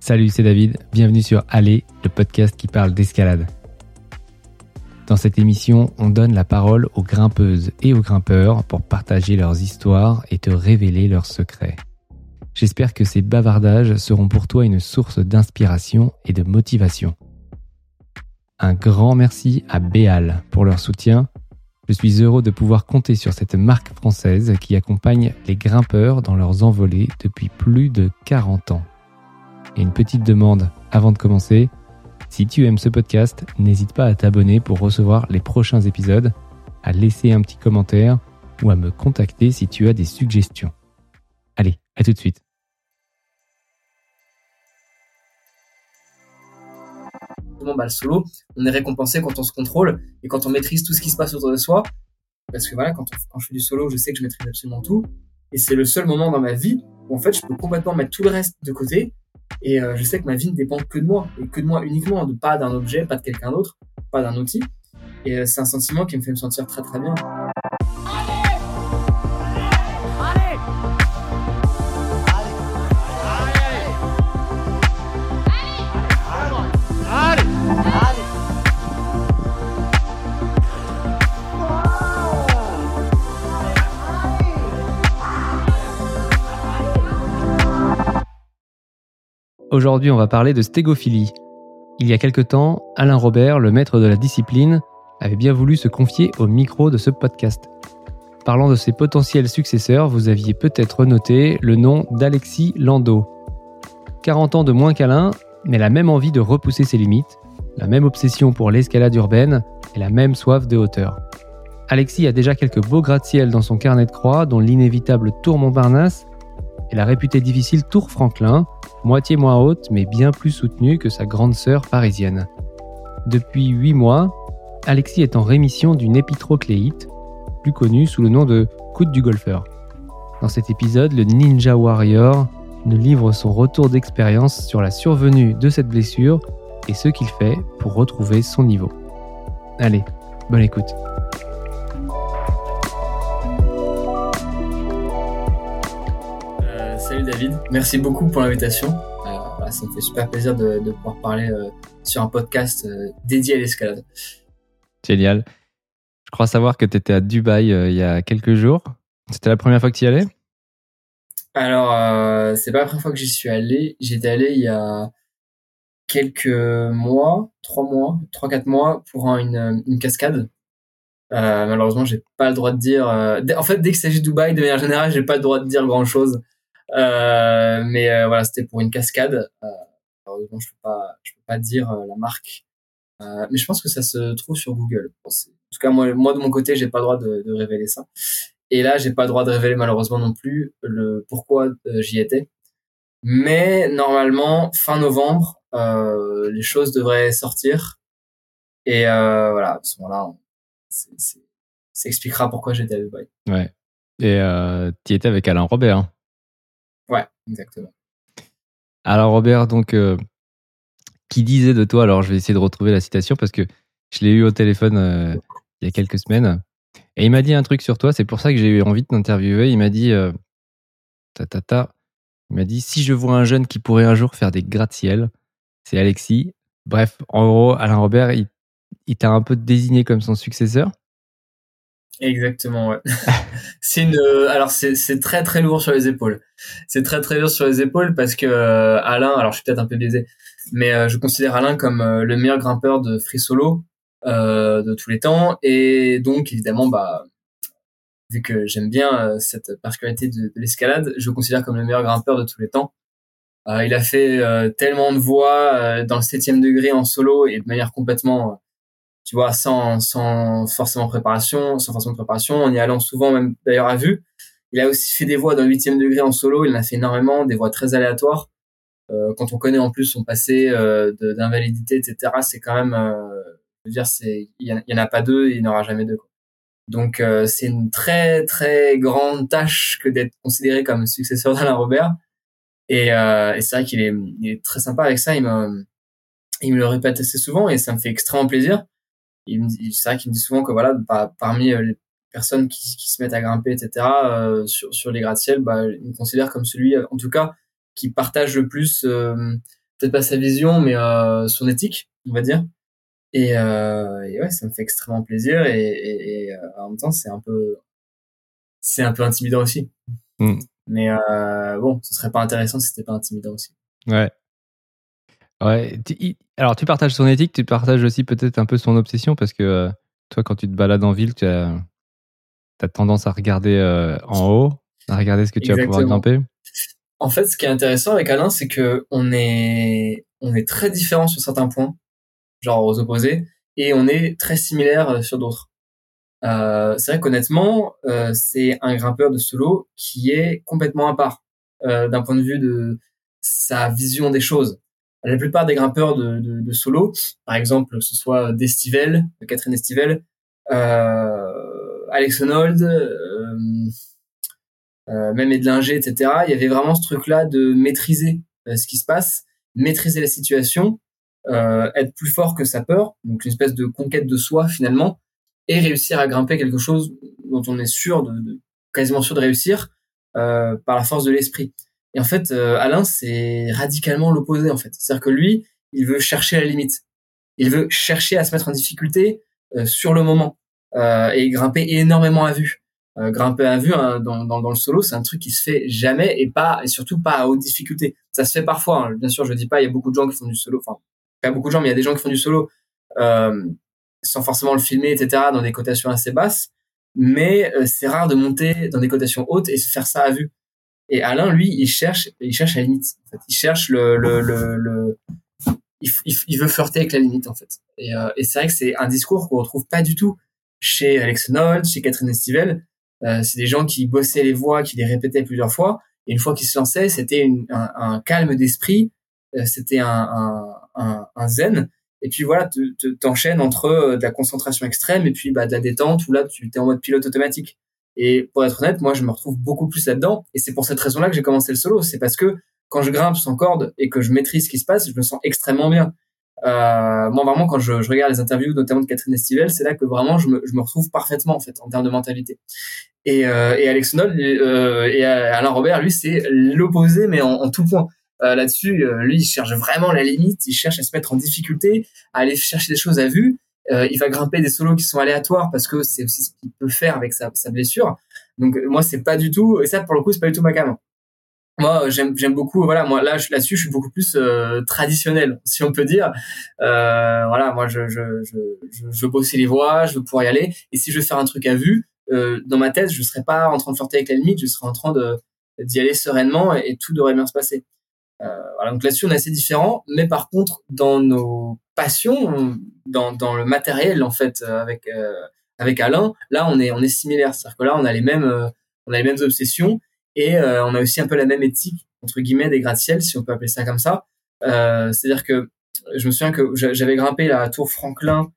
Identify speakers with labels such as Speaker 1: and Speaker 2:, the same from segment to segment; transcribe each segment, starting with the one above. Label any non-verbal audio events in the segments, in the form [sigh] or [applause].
Speaker 1: Salut, c'est David. Bienvenue sur Aller, le podcast qui parle d'escalade. Dans cette émission, on donne la parole aux grimpeuses et aux grimpeurs pour partager leurs histoires et te révéler leurs secrets. J'espère que ces bavardages seront pour toi une source d'inspiration et de motivation. Un grand merci à Béal pour leur soutien. Je suis heureux de pouvoir compter sur cette marque française qui accompagne les grimpeurs dans leurs envolées depuis plus de 40 ans. Et une petite demande avant de commencer. Si tu aimes ce podcast, n'hésite pas à t'abonner pour recevoir les prochains épisodes, à laisser un petit commentaire ou à me contacter si tu as des suggestions. Allez, à tout de suite.
Speaker 2: Bah, le solo, on est récompensé quand on se contrôle et quand on maîtrise tout ce qui se passe autour de soi. Parce que voilà, quand, je fais du solo, je sais Et euh, je sais que ma vie ne dépend que de moi, et que de moi uniquement, pas d'un objet, pas de quelqu'un d'autre, pas d'un outil. Et euh, c'est un sentiment qui me fait me sentir très très bien.
Speaker 1: Aujourd'hui, on va parler de stégophilie. Il y a quelque temps, Alain Robert, le maître de la discipline, avait bien voulu se confier au micro de ce podcast. Parlant de ses potentiels successeurs, vous aviez peut-être noté le nom d'Alexis Landau. 40 ans de moins qu'Alain, mais la même envie de repousser ses limites, la même obsession pour l'escalade urbaine et la même soif de hauteur. Alexis a déjà quelques beaux gratte-ciel dans son carnet de croix, dont l'inévitable Tour Montparnasse et la réputée difficile Tour Franklin, moitié moins haute mais bien plus soutenue que sa grande sœur parisienne. Depuis 8 mois, Alexis est en rémission d'une épitrocléite, plus connue sous le nom de coude du golfeur. Dans cet épisode, le Ninja Warrior nous livre son retour d'expérience sur la survenue de cette blessure et ce qu'il fait pour retrouver son niveau. Allez, bonne écoute.
Speaker 2: David, merci beaucoup pour l'invitation. Euh, ça me fait super plaisir de, pouvoir parler euh, sur un podcast euh, dédié à l'escalade.
Speaker 1: Génial. Je crois savoir que tu étais à Dubaï il y a quelques jours. C'était la première fois que tu y allais?
Speaker 2: Alors, c'est pas la première fois que j'y suis allé. J'étais allé il y a quelques mois, trois mois, trois quatre mois pour une, une cascade. malheureusement, j'ai pas le droit de dire. en fait, dès qu'il s'agit de Dubaï, de manière générale, j'ai pas le droit de dire grand chose. Euh, mais euh, voilà, c'était pour une cascade. Euh, heureusement, je peux pas, je peux pas dire la marque. mais je pense que ça se trouve sur Google. En tout cas, moi, moi de mon côté, j'ai pas le droit de, de révéler ça. Et là, j'ai pas le droit de révéler malheureusement non plus le pourquoi j'y étais. Mais normalement, fin novembre, euh, les choses devraient sortir. Et euh, voilà, à ce moment-là, ça expliquera pourquoi j'étais à Dubaï.
Speaker 1: Ouais. Et euh, tu étais avec Alain Robert.
Speaker 2: Ouais, exactement.
Speaker 1: Alors Robert, donc, euh, qui disait de toi, alors je vais essayer de retrouver la citation parce que je l'ai eu au téléphone euh, il y a quelques semaines, et il m'a dit un truc sur toi, c'est pour ça que j'ai eu envie de t'interviewer, il m'a dit, euh, ta, ta, ta, il m'a dit, si je vois un jeune qui pourrait un jour faire des gratte-ciel, c'est Alexis. Bref, en gros, Alain Robert, il, il t'a un peu désigné comme son successeur.
Speaker 2: Exactement, ouais. [laughs] c'est une, euh, alors c'est, très très lourd sur les épaules. C'est très très lourd sur les épaules parce que euh, Alain, alors je suis peut-être un peu biaisé, mais euh, je considère Alain comme le meilleur grimpeur de free solo de tous les temps et donc évidemment bah vu que j'aime bien cette particularité de, de, l'escalade, je le considère comme le meilleur grimpeur de tous les temps. il a fait tellement de voix dans le septième degré en solo et de manière complètement tu vois, sans, sans forcément préparation, sans forcément préparation, en y allant souvent même d'ailleurs à vue. Il a aussi fait des voix le huitième degré en solo, il en a fait énormément, des voix très aléatoires. Euh, quand on connaît en plus son passé euh, d'invalidité, etc., c'est quand même, euh, je veux dire, c'est, il y, en a pas deux, il n'y en aura jamais deux. Quoi. Donc euh, c'est une très très grande tâche que d'être considéré comme successeur d'Alain Robert. Et, euh, et c'est vrai qu'il est, il est très sympa avec ça. Il me, il me le répète assez souvent et ça me fait extrêmement plaisir c'est vrai qu'il me dit souvent que voilà, parmi euh, les personnes qui, qui, se mettent à grimper, etc., euh, sur, sur les gratte-ciel, bah, il me considère comme celui, en tout cas, qui partage le plus euh, peut-être pas sa vision, mais son éthique, on va dire. Et, et, ouais, ça me fait extrêmement plaisir et, et, en même temps, c'est un peu, c'est un peu intimidant aussi. Mm. Mais bon, ce serait pas intéressant si c'était pas intimidant aussi.
Speaker 1: Ouais. Ouais. alors, tu partages son éthique, tu partages aussi peut-être un peu son obsession parce que toi, quand tu te balades en ville, tu as, as tendance à regarder en haut, à regarder ce que tu vas pouvoir grimper.
Speaker 2: En fait, ce qui est intéressant avec Alain, c'est que on est, on est très différents sur certains points, genre aux opposés, et on est très similaires euh, sur d'autres. Euh, c'est vrai qu'honnêtement, euh, c'est un grimpeur de solo qui est complètement à part euh, d'un point de vue de sa vision des choses. La plupart des grimpeurs de, de, de solo, par exemple, que ce soit d'Estivel, Catherine Estivel, euh, Alex Honnold, euh, même Edlinger, etc. Il y avait vraiment ce truc-là de maîtriser euh, ce qui se passe, maîtriser la situation, euh, être plus fort que sa peur, donc une espèce de conquête de soi finalement, et réussir à grimper quelque chose dont on est sûr, de, quasiment sûr de réussir par la force de l'esprit. Et en fait, Alain, c'est radicalement l'opposé en fait. C'est-à-dire que lui, il veut chercher la limite. Il veut chercher à se mettre en difficulté sur le moment et grimper énormément à vue. Euh, grimper à vue hein, dans, dans, dans, le solo, c'est un truc qui se fait jamais et pas et surtout pas à haute difficulté. Ça se fait parfois. Hein. Bien sûr, je dis pas, il y a beaucoup de gens qui font du solo. Enfin, pas beaucoup de gens, mais il y a des gens qui font du solo euh, sans forcément le filmer, etc. Dans des cotations assez basses. Mais euh, c'est rare de monter dans des cotations hautes et se faire ça à vue. Et Alain, lui, il cherche, il cherche la limite. Il cherche le, le, le, le il, il, veut flirter avec la limite en fait. Et, euh, et c'est vrai que c'est un discours qu'on retrouve pas du tout chez Alex Nold, chez Catherine Estivel. Euh, c'est des gens qui bossaient les voix, qui les répétaient plusieurs fois. Et une fois qu'ils se lançaient, c'était un, un, calme d'esprit, euh, c'était un, un, un, zen. Et puis voilà, t'enchaînes entre euh, de la concentration extrême et puis bah, de la détente où là tu es en mode pilote automatique. Et pour être honnête, moi je me retrouve beaucoup plus là-dedans. Et c'est pour cette raison-là que j'ai commencé le solo. C'est parce que quand je grimpe sans corde et que je maîtrise ce qui se passe, je me sens extrêmement bien. Euh, moi vraiment quand je, regarde les interviews notamment de Catherine Estivelle c'est là que vraiment je me, retrouve parfaitement en fait en termes de mentalité et, euh, et Alex Nod euh, et Alain Robert lui c'est l'opposé mais en, en, tout point euh, là-dessus euh, lui il cherche vraiment la limite il cherche à se mettre en difficulté à aller chercher des choses à vue euh, il va grimper des solos qui sont aléatoires parce que c'est aussi ce qu'il peut faire avec sa, sa blessure. Donc moi c'est pas du tout et ça pour le coup c'est pas du tout ma cam moi j'aime j'aime beaucoup voilà moi là là-dessus je suis beaucoup plus euh, traditionnel si on peut dire. Euh, voilà moi je, je je je veux bosser les voies je veux pouvoir y aller. Et si je veux faire un truc à vue euh, dans ma tête je serais pas en train de flirter avec la limite je serais en train de d'y aller sereinement et, tout devrait bien se passer. euh, voilà donc là-dessus on est assez différents mais par contre dans nos passions dans dans le matériel en fait avec euh, avec Alain là on est on est similaires c'est-à-dire que là on a les mêmes euh, on a les mêmes obsessions et euh, on a aussi un peu la même éthique entre guillemets des gratte-ciel, si on peut appeler ça comme ça. Euh, C'est-à-dire que je me souviens que j'avais grimpé la tour Franklin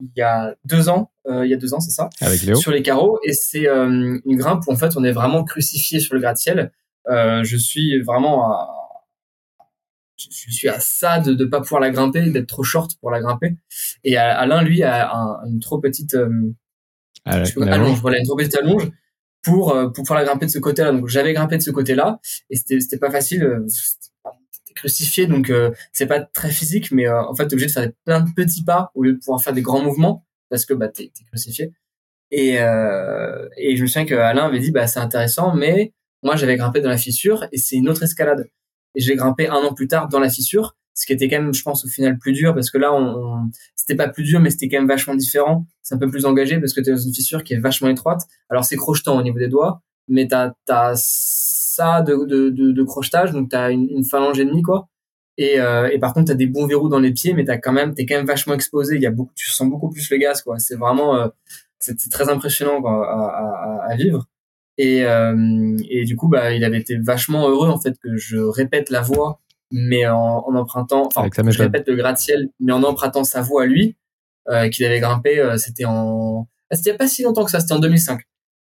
Speaker 2: il y a deux ans, euh, il y a deux ans, c'est ça,
Speaker 1: Avec Léo.
Speaker 2: sur les carreaux, et c'est euh, une grimpe où en fait on est vraiment crucifié sur le gratte-ciel. Euh, je suis vraiment à, je suis à ça de ne pas pouvoir la grimper, d'être trop short pour la grimper. Et Alain, lui, a une trop petite euh,
Speaker 1: ah,
Speaker 2: allonge, voilà, une trop petite allonge pour euh, pour pouvoir la grimper de ce côté-là. Donc j'avais grimpé de ce côté-là et c'était c'était pas facile. Euh, crucifié donc euh, c'est pas très physique, mais en fait t'es obligé de faire plein de petits pas au lieu de pouvoir faire des grands mouvements parce que bah t'es, crucifié. Et et je me souviens que Alain avait dit bah c'est intéressant, mais moi j'avais grimpé dans la fissure et c'est une autre escalade. Et j'ai grimpé un an plus tard dans la fissure, ce qui était quand même, je pense, au final plus dur parce que là, on, c'était pas plus dur, mais c'était quand même vachement différent. C'est un peu plus engagé parce que tu es dans une fissure qui est vachement étroite. Alors c'est crochetant au niveau des doigts, mais t'as as ça de, de, de, de crochetage, donc t'as une, une phalange et demie quoi. Et, euh, et par contre t'as des bons verrous dans les pieds, mais t'as quand même t'es quand même vachement exposé. Il y a beaucoup, tu sens beaucoup plus le gaz quoi. C'est vraiment euh, c'est très impressionnant quoi, à, à, à, vivre. Et, euh, et du coup bah il avait été vachement heureux en fait que je répète la voix mais en, en empruntant, enfin, je répète le gratte-ciel, mais en empruntant sa voix à lui, euh, qu'il avait grimpé, euh, c'était en, ah, c'était pas si longtemps que ça, c'était en 2005,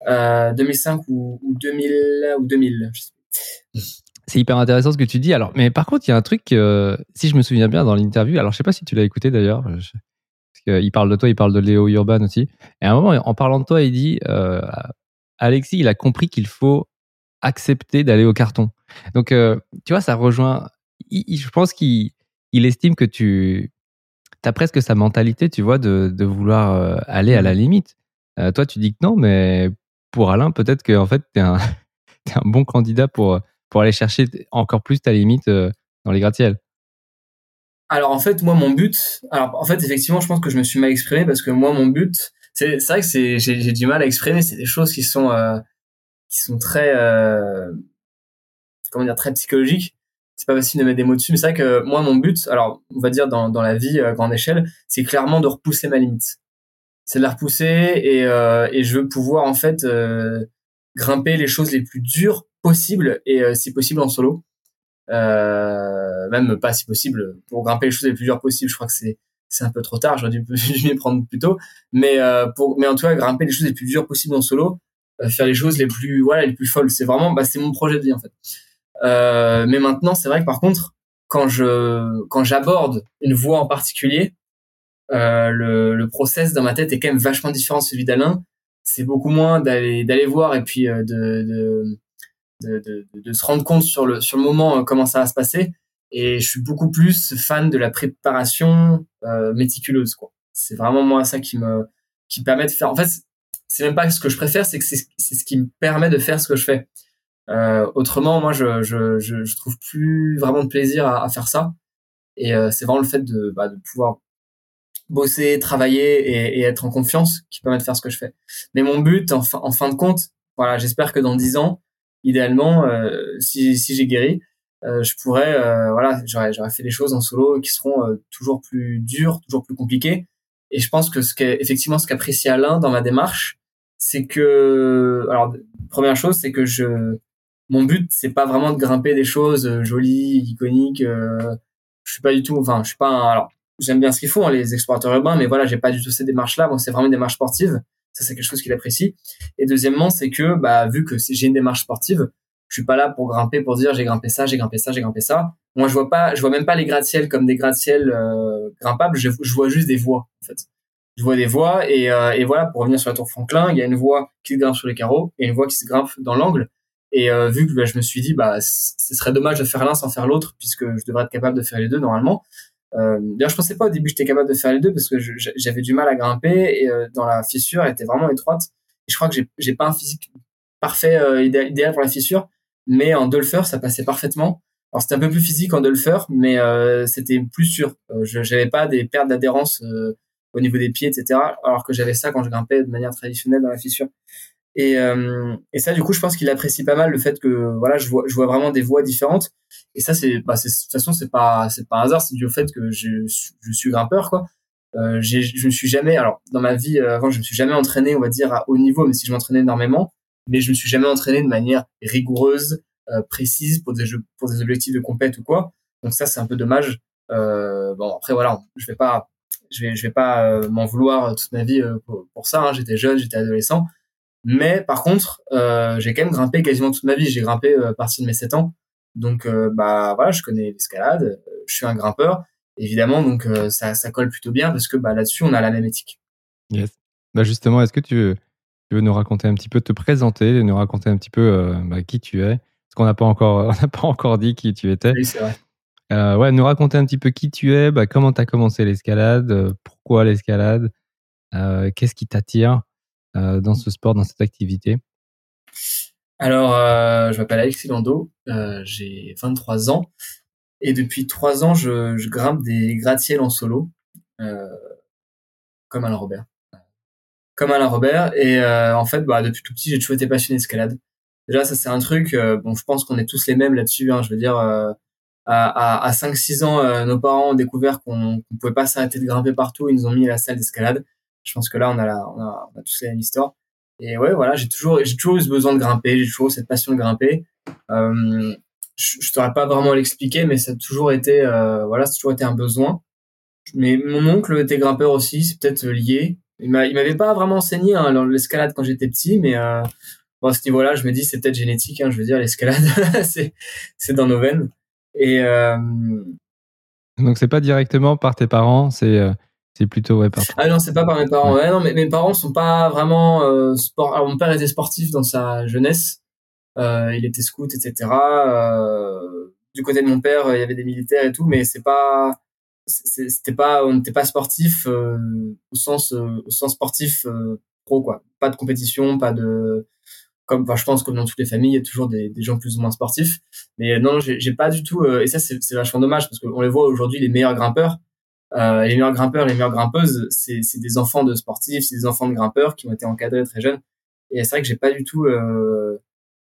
Speaker 2: euh, 2005 ou, ou 2000 ou 2000.
Speaker 1: C'est hyper intéressant ce que tu dis. Alors, mais par contre, il y a un truc, euh, si je me souviens bien dans l'interview, alors je sais pas si tu l'as écouté d'ailleurs, parce qu'il parle de toi, il parle de Léo Urban aussi. Et à un moment, en parlant de toi, il dit, euh, Alexis, il a compris qu'il faut accepter d'aller au carton. Donc, euh, tu vois, ça rejoint je pense qu'il il estime que tu as presque sa mentalité, tu vois, de, de vouloir euh, aller à la mmh. limite. Euh, toi, tu dis que non, mais pour Alain, peut-être que en fait, tu es, [laughs] un bon candidat pour, pour aller chercher encore plus ta limite dans les gratte-ciels.
Speaker 2: Alors en fait, moi, mon but, alors en fait, effectivement, je pense que je me suis mal exprimé parce que moi, mon but, c'est vrai que c'est j'ai du mal à exprimer. C'est des choses qui sont qui sont très comment dire très psychologiques c'est pas facile de mettre des mots dessus, mais c'est vrai que moi, mon but, alors, on va dire dans, dans la vie à grande échelle, c'est clairement de repousser ma limite. C'est de la repousser et, euh, et je veux pouvoir, en fait, euh, grimper les choses les plus dures possibles et euh, si possible en solo. Euh, même pas si possible, pour grimper les choses les plus dures possibles, je crois que c'est c'est un peu trop tard, j'aurais dû [laughs] m'y prendre plus tôt. Mais, euh, pour, mais en tout cas, grimper les choses les plus dures possibles en solo, euh, faire les choses les plus, voilà, les plus folles. C'est vraiment, bah, c'est mon projet de vie, en fait. Euh, mais maintenant, c'est vrai que par contre, quand je quand j'aborde une voix en particulier, le, le process dans ma tête est quand même vachement différent de celui d'Alain. C'est beaucoup moins d'aller d'aller voir et puis de, de de, de, se rendre compte sur le sur le moment comment ça va se passer. Et je suis beaucoup plus fan de la préparation euh, méticuleuse. quoi. C'est vraiment moi ça qui me qui permet de faire. En fait, c'est même pas ce que je préfère, c'est que c'est ce qui me permet de faire ce que je fais. Euh, autrement, moi, je, je, je, je, trouve plus vraiment de plaisir à, à faire ça. Et euh, c'est vraiment le fait de, bah, de pouvoir bosser, travailler et, et, être en confiance qui permet de faire ce que je fais. Mais mon but, en, en fin de compte, voilà, j'espère que dans dix ans, idéalement, euh, si, si j'ai guéri, je pourrais, euh, voilà, j'aurais, j'aurais fait des choses en solo qui seront toujours plus dures, toujours plus compliquées. Et je pense que ce qu'effectivement, ce qu'apprécie Alain dans ma démarche, c'est que, alors, première chose, c'est que je, mon but c'est pas vraiment de grimper des choses euh, jolies, iconiques. Euh, je suis pas du tout, enfin je suis pas. Un, alors j'aime bien ce qu'ils font les explorateurs urbains, mais voilà j'ai pas du tout ces démarches-là. Bon c'est vraiment une démarche sportive. Ça c'est quelque chose qu'il apprécie. Et deuxièmement c'est que bah vu que j'ai une démarche sportive, je suis pas là pour grimper pour dire j'ai grimpé ça, j'ai grimpé ça, j'ai grimpé ça. Moi je vois pas, je vois même pas les gratte-ciels comme des gratte-ciels euh, grimpables. Je, je, vois juste des voies en fait. Je vois des voies et, euh, et voilà pour revenir sur la tour Franklin, il y a une voie qui se grimpe sur les carreaux et une voie qui se grimpe dans l'angle. Et euh, vu que bah, je me suis dit, bah, ce serait dommage de faire l'un sans faire l'autre, puisque je devrais être capable de faire les deux normalement. Euh, D'ailleurs, je pensais pas au début que j'étais capable de faire les deux parce que j'avais du mal à grimper et euh, dans la fissure, elle était vraiment étroite. Et je crois que j'ai pas un physique parfait euh, idéal, pour la fissure, mais en Dolfer, ça passait parfaitement. Alors c'était un peu plus physique en Dolfer, mais euh, c'était plus sûr. je j'avais pas des pertes d'adhérence au niveau des pieds, etc. Alors que j'avais ça quand je grimpais de manière traditionnelle dans la fissure. Et, euh, et ça, du coup, je pense qu'il apprécie pas mal le fait que voilà, je vois, je vois vraiment des voix différentes. Et ça, c'est, bah, de toute façon, c'est pas, c'est pas un hasard, c'est dû au fait que je, je suis grimpeur, quoi. Euh, je me suis jamais, alors dans ma vie euh, avant, je me suis jamais entraîné, on va dire à haut niveau, mais si je m'entraînais énormément, mais je me suis jamais entraîné de manière rigoureuse, euh, précise pour des pour des objectifs de compète ou quoi. Donc ça, c'est un peu dommage. Euh, bon, après voilà, je vais pas, je vais, je vais pas euh, m'en vouloir toute ma vie pour, ça. Hein. J'étais jeune, j'étais adolescent. Mais par contre, j'ai quand même grimpé quasiment toute ma vie. J'ai grimpé à partir de mes 7 ans. Donc bah voilà, je connais l'escalade, je suis un grimpeur. Évidemment, donc ça, ça colle plutôt bien parce que bah, là-dessus, on a la même éthique.
Speaker 1: Yes. Bah justement, est-ce que tu tu veux, nous raconter un petit peu, te présenter, nous raconter un petit peu bah, qui tu es Parce qu'on n'a pas encore, [laughs] on n'a pas encore dit qui tu étais.
Speaker 2: Oui, c'est vrai.
Speaker 1: Euh, ouais, nous raconter un petit peu qui tu es, bah, comment tu as commencé l'escalade, pourquoi l'escalade, euh, qu'est-ce qui t'attire euh, dans ce sport, dans cette activité?
Speaker 2: Alors, euh, je m'appelle Alexis Lando, euh, j'ai 23 ans et depuis 3 ans, je, je grimpe des gratte-ciels en solo, comme Alain Robert. Comme Alain Robert et en fait, bah, depuis tout petit, j'ai toujours été passionné d'escalade. Déjà, ça c'est un truc, bon, je pense qu'on est tous les mêmes là-dessus. Hein, je veux dire, à, à, à 5-6 ans, nos parents ont découvert qu'on ne pouvait pas s'arrêter de grimper partout. Ils nous ont mis à la salle d'escalade je pense que là, on a, la, on a, on a tous la même histoire. Et ouais, voilà, j'ai toujours, j'ai toujours eu ce besoin de grimper, j'ai toujours eu cette passion de grimper. Euh, je, je saurais pas vraiment l'expliquer, mais ça a toujours été, euh, voilà, ça a toujours été un besoin. Mais mon oncle était grimpeur aussi, c'est peut-être lié. Il m'a, il m'avait pas vraiment enseigné hein, l'escalade quand j'étais petit, mais euh, bon, à ce niveau-là, je me dis c'est peut-être génétique. Hein, je veux dire, l'escalade, [laughs] c'est, dans nos veines. Et euh,
Speaker 1: donc c'est pas directement par tes parents, c'est euh, c'est plutôt ouais, par
Speaker 2: Ah non, c'est pas par mes parents. Ouais. non, mais mes parents sont pas vraiment euh, sport. Alors, mon père était sportif dans sa jeunesse. Euh, il était scout, etc. Euh, du côté de mon père, il y avait des militaires et tout, mais c'est pas c'était pas on n'était pas sportif au sens au sens sportif pro quoi pas de compétition pas de comme je pense comme dans toutes les familles il y a toujours des, des gens plus ou moins sportifs mais non j'ai pas du tout et ça c'est vachement dommage parce qu'on les voit aujourd'hui les meilleurs grimpeurs euh, les meilleurs grimpeurs, les meilleures grimpeuses, c'est des enfants de sportifs, c'est des enfants de grimpeurs qui ont été encadrés très jeunes. Et c'est vrai que j'ai pas du tout, euh,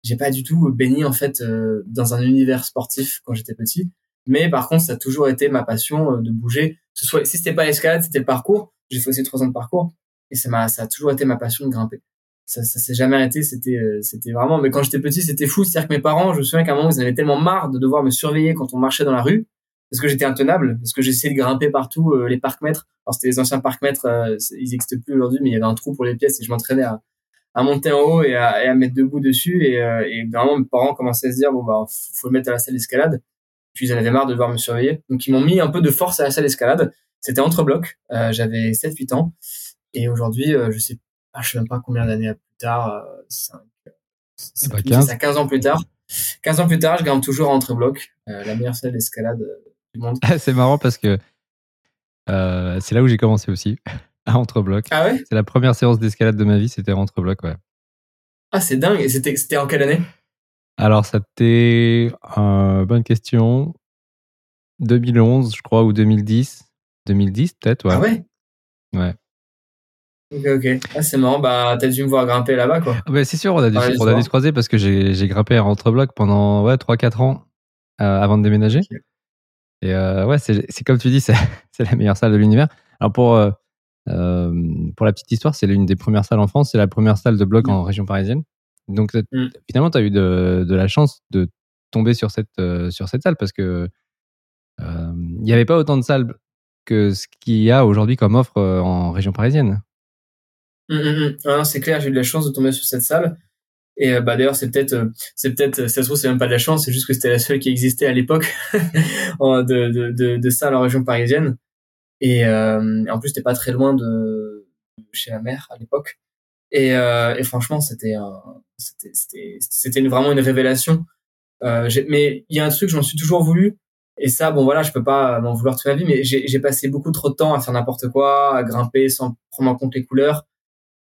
Speaker 2: j'ai pas du tout baigné en fait euh, dans un univers sportif quand j'étais petit. Mais par contre, ça a toujours été ma passion euh, de bouger. Ce soit, si c'était pas l'escalade, c'était le parcours. J'ai fait aussi trois ans de parcours et ça m'a, ça a toujours été ma passion de grimper. Ça, ça s'est jamais arrêté. C'était, c'était vraiment. Mais quand j'étais petit, c'était fou. C'est-à-dire que mes parents, je me souviens qu'à un moment, ils avaient tellement marre de devoir me surveiller quand on marchait dans la rue parce que j'étais intenable, parce que j'essayais de grimper partout euh, les parcs-mètres. Alors c'était les anciens parcs-mètres, euh, ils n'existent plus aujourd'hui, mais il y avait un trou pour les pièces et je m'entraînais à, à monter en haut et à, et à mettre debout dessus. Et, euh, et vraiment, mes parents commençaient à se dire, bon, bah, faut le mettre à la salle d'escalade. Puis ils en avaient marre de devoir me surveiller. Donc ils m'ont mis un peu de force à la salle d'escalade. C'était entre blocs. Euh, J'avais 7-8 ans. Et aujourd'hui, je sais pas, je sais même pas combien d'années plus tard, 5, 15. 15 ans plus tard. 15 ans plus tard, je grimpe toujours entre blocs, la meilleure salle d'escalade [laughs]
Speaker 1: c'est marrant parce que euh, c'est là où j'ai commencé aussi, [laughs] à Entrebloc.
Speaker 2: Ah ouais?
Speaker 1: C'est la première séance d'escalade de ma vie, c'était à Entrebloc, ouais.
Speaker 2: Ah, c'est dingue. Et c'était en quelle année?
Speaker 1: Alors, c'était. Euh, bonne question. 2011, je crois, ou 2010. 2010, peut-être, ouais.
Speaker 2: Ah ouais?
Speaker 1: Ouais.
Speaker 2: Ok, ok. Ah, c'est marrant. Bah, t'as dû me voir grimper là-bas, quoi.
Speaker 1: Ah, bah, c'est sûr, on a dû, on a dû se croiser parce que j'ai, j'ai grimpé à Entrebloc pendant ouais, 3-4 ans euh, avant de déménager. Et euh, ouais, c'est comme tu dis, [laughs] c'est la meilleure salle de l'univers. Alors pour euh, pour la petite histoire, c'est l'une des premières salles en France, c'est la première salle de bloc en région parisienne. Donc mm. finalement, tu as eu de, de, la chance de tomber sur cette sur cette salle parce que il n'y avait pas autant de salles que ce qu'il y a aujourd'hui comme offre en région parisienne.
Speaker 2: Mm, mm, c'est clair, j'ai eu de la chance de tomber sur cette salle. Et euh, bah d'ailleurs c'est peut-être euh, c'est peut-être ça se trouve c'est même pas de la chance, c'est juste que c'était la seule qui existait à l'époque [laughs] de, de, de, en région parisienne. Et euh, en plus c'était pas très loin de chez la mère à l'époque. Et, et franchement c'était c'était c'était vraiment une révélation. mais il y a un truc j'en suis toujours voulu. Et ça, bon voilà, je peux pas m'en vouloir toute ma vie, mais j'ai passé beaucoup trop de temps à faire n'importe quoi, à grimper sans prendre en compte les couleurs.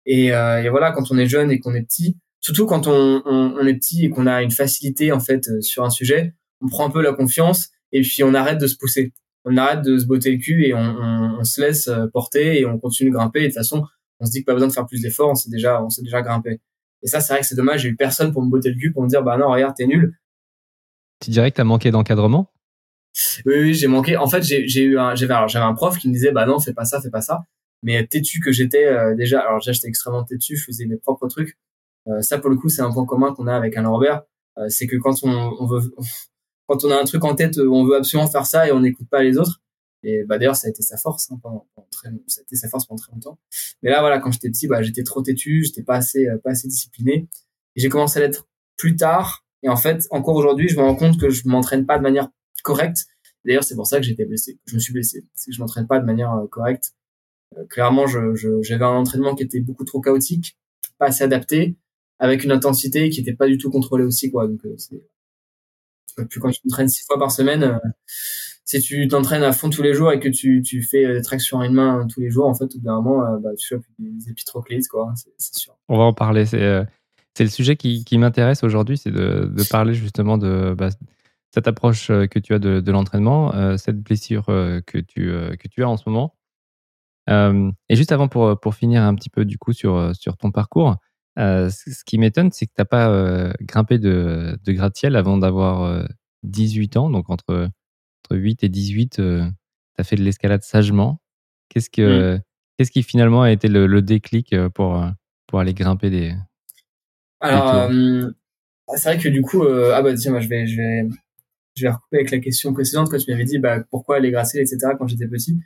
Speaker 2: Et, et voilà, quand on est jeune et qu'on est petit, surtout quand on, on, on est petit et qu'on a une facilité en fait euh, sur un sujet, on prend un peu la confiance et puis on arrête de se pousser, on arrête de se botter le cul et on, on, on se laisse euh, porter et on continue de grimper. Et de toute façon, on se dit que pas besoin de faire plus d'efforts, on sait déjà, on sait déjà grimper. Et ça, c'est vrai que c'est dommage. J'ai eu personne pour me botter le cul pour me dire bah non, regarde, t'es nul.
Speaker 1: Tu dirais que t'as manqué d'encadrement?
Speaker 2: Oui, oui, j'ai manqué. En fait, j'ai eu un, j'avais j'avais un prof qui me disait bah non, fais pas ça, fais pas ça. Mais têtu que j'étais euh, déjà, alors déjà j'étais extrêmement têtu, je faisais mes propres trucs. Euh, ça, pour le coup, c'est un point commun qu'on a avec Alain Robert. Euh, c'est que quand on, on, veut, [laughs] quand on a un truc en tête, on veut absolument faire ça et on n'écoute pas les autres. Et bah d'ailleurs, ça a été sa force hein, pendant, très, ça a été sa force pendant très longtemps. Mais là, voilà, quand j'étais petit, bah j'étais trop têtu, j'étais pas assez, euh, pas assez discipliné. Et j'ai commencé à l'être plus tard. Et en fait, encore aujourd'hui, je me rends compte que je m'entraîne pas de manière correcte. D'ailleurs, c'est pour ça que j'étais blessé, je me suis blessé. C'est que je m'entraîne pas de manière correcte. clairement, je, j'avais un entraînement qui était beaucoup trop chaotique, pas assez adapté avec une intensité qui était pas du tout contrôlée aussi quoi donc euh, puis quand tu t'entraînes six fois par semaine euh, si tu t'entraînes à fond tous les jours et que tu, tu fais des tractions à une main tous les jours en fait au bout d'un moment euh, bah, tu fais des épitroclites quoi c'est sûr
Speaker 1: on va en parler c'est c'est le sujet qui, qui m'intéresse aujourd'hui c'est de, de [laughs] parler justement de bah, cette approche que tu as de, de l'entraînement cette blessure que tu que tu as en ce moment et juste avant pour pour finir un petit peu du coup sur sur ton parcours euh, ce qui m'étonne, c'est que tu n'as pas euh, grimpé de, de gratte-ciel avant d'avoir 18 euh, ans. Donc, entre, entre 8 et 18, tu as fait de l'escalade sagement. Qu'est-ce, que, mmh. qu'est-ce qui finalement a été le, déclic pour, pour aller grimper des.
Speaker 2: Alors, c'est vrai que du coup, ah bah tiens, moi, je vais, je vais, je vais recouper avec la question précédente quand tu m'avais dit bah, pourquoi aller grasser, etc. quand j'étais petit.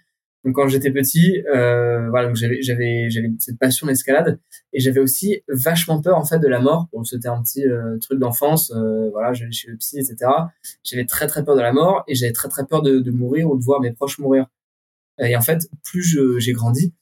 Speaker 2: Donc quand j'étais petit, euh, voilà, j'avais j'avais cette passion d'escalade et j'avais aussi vachement peur en fait de la mort. Bon, c'était un petit euh, truc d'enfance, euh, voilà, j'allais chez le psy, etc. J'avais très très peur de la mort et j'avais très très peur de, de mourir ou de voir mes proches mourir. Et en fait, plus j'ai grandi,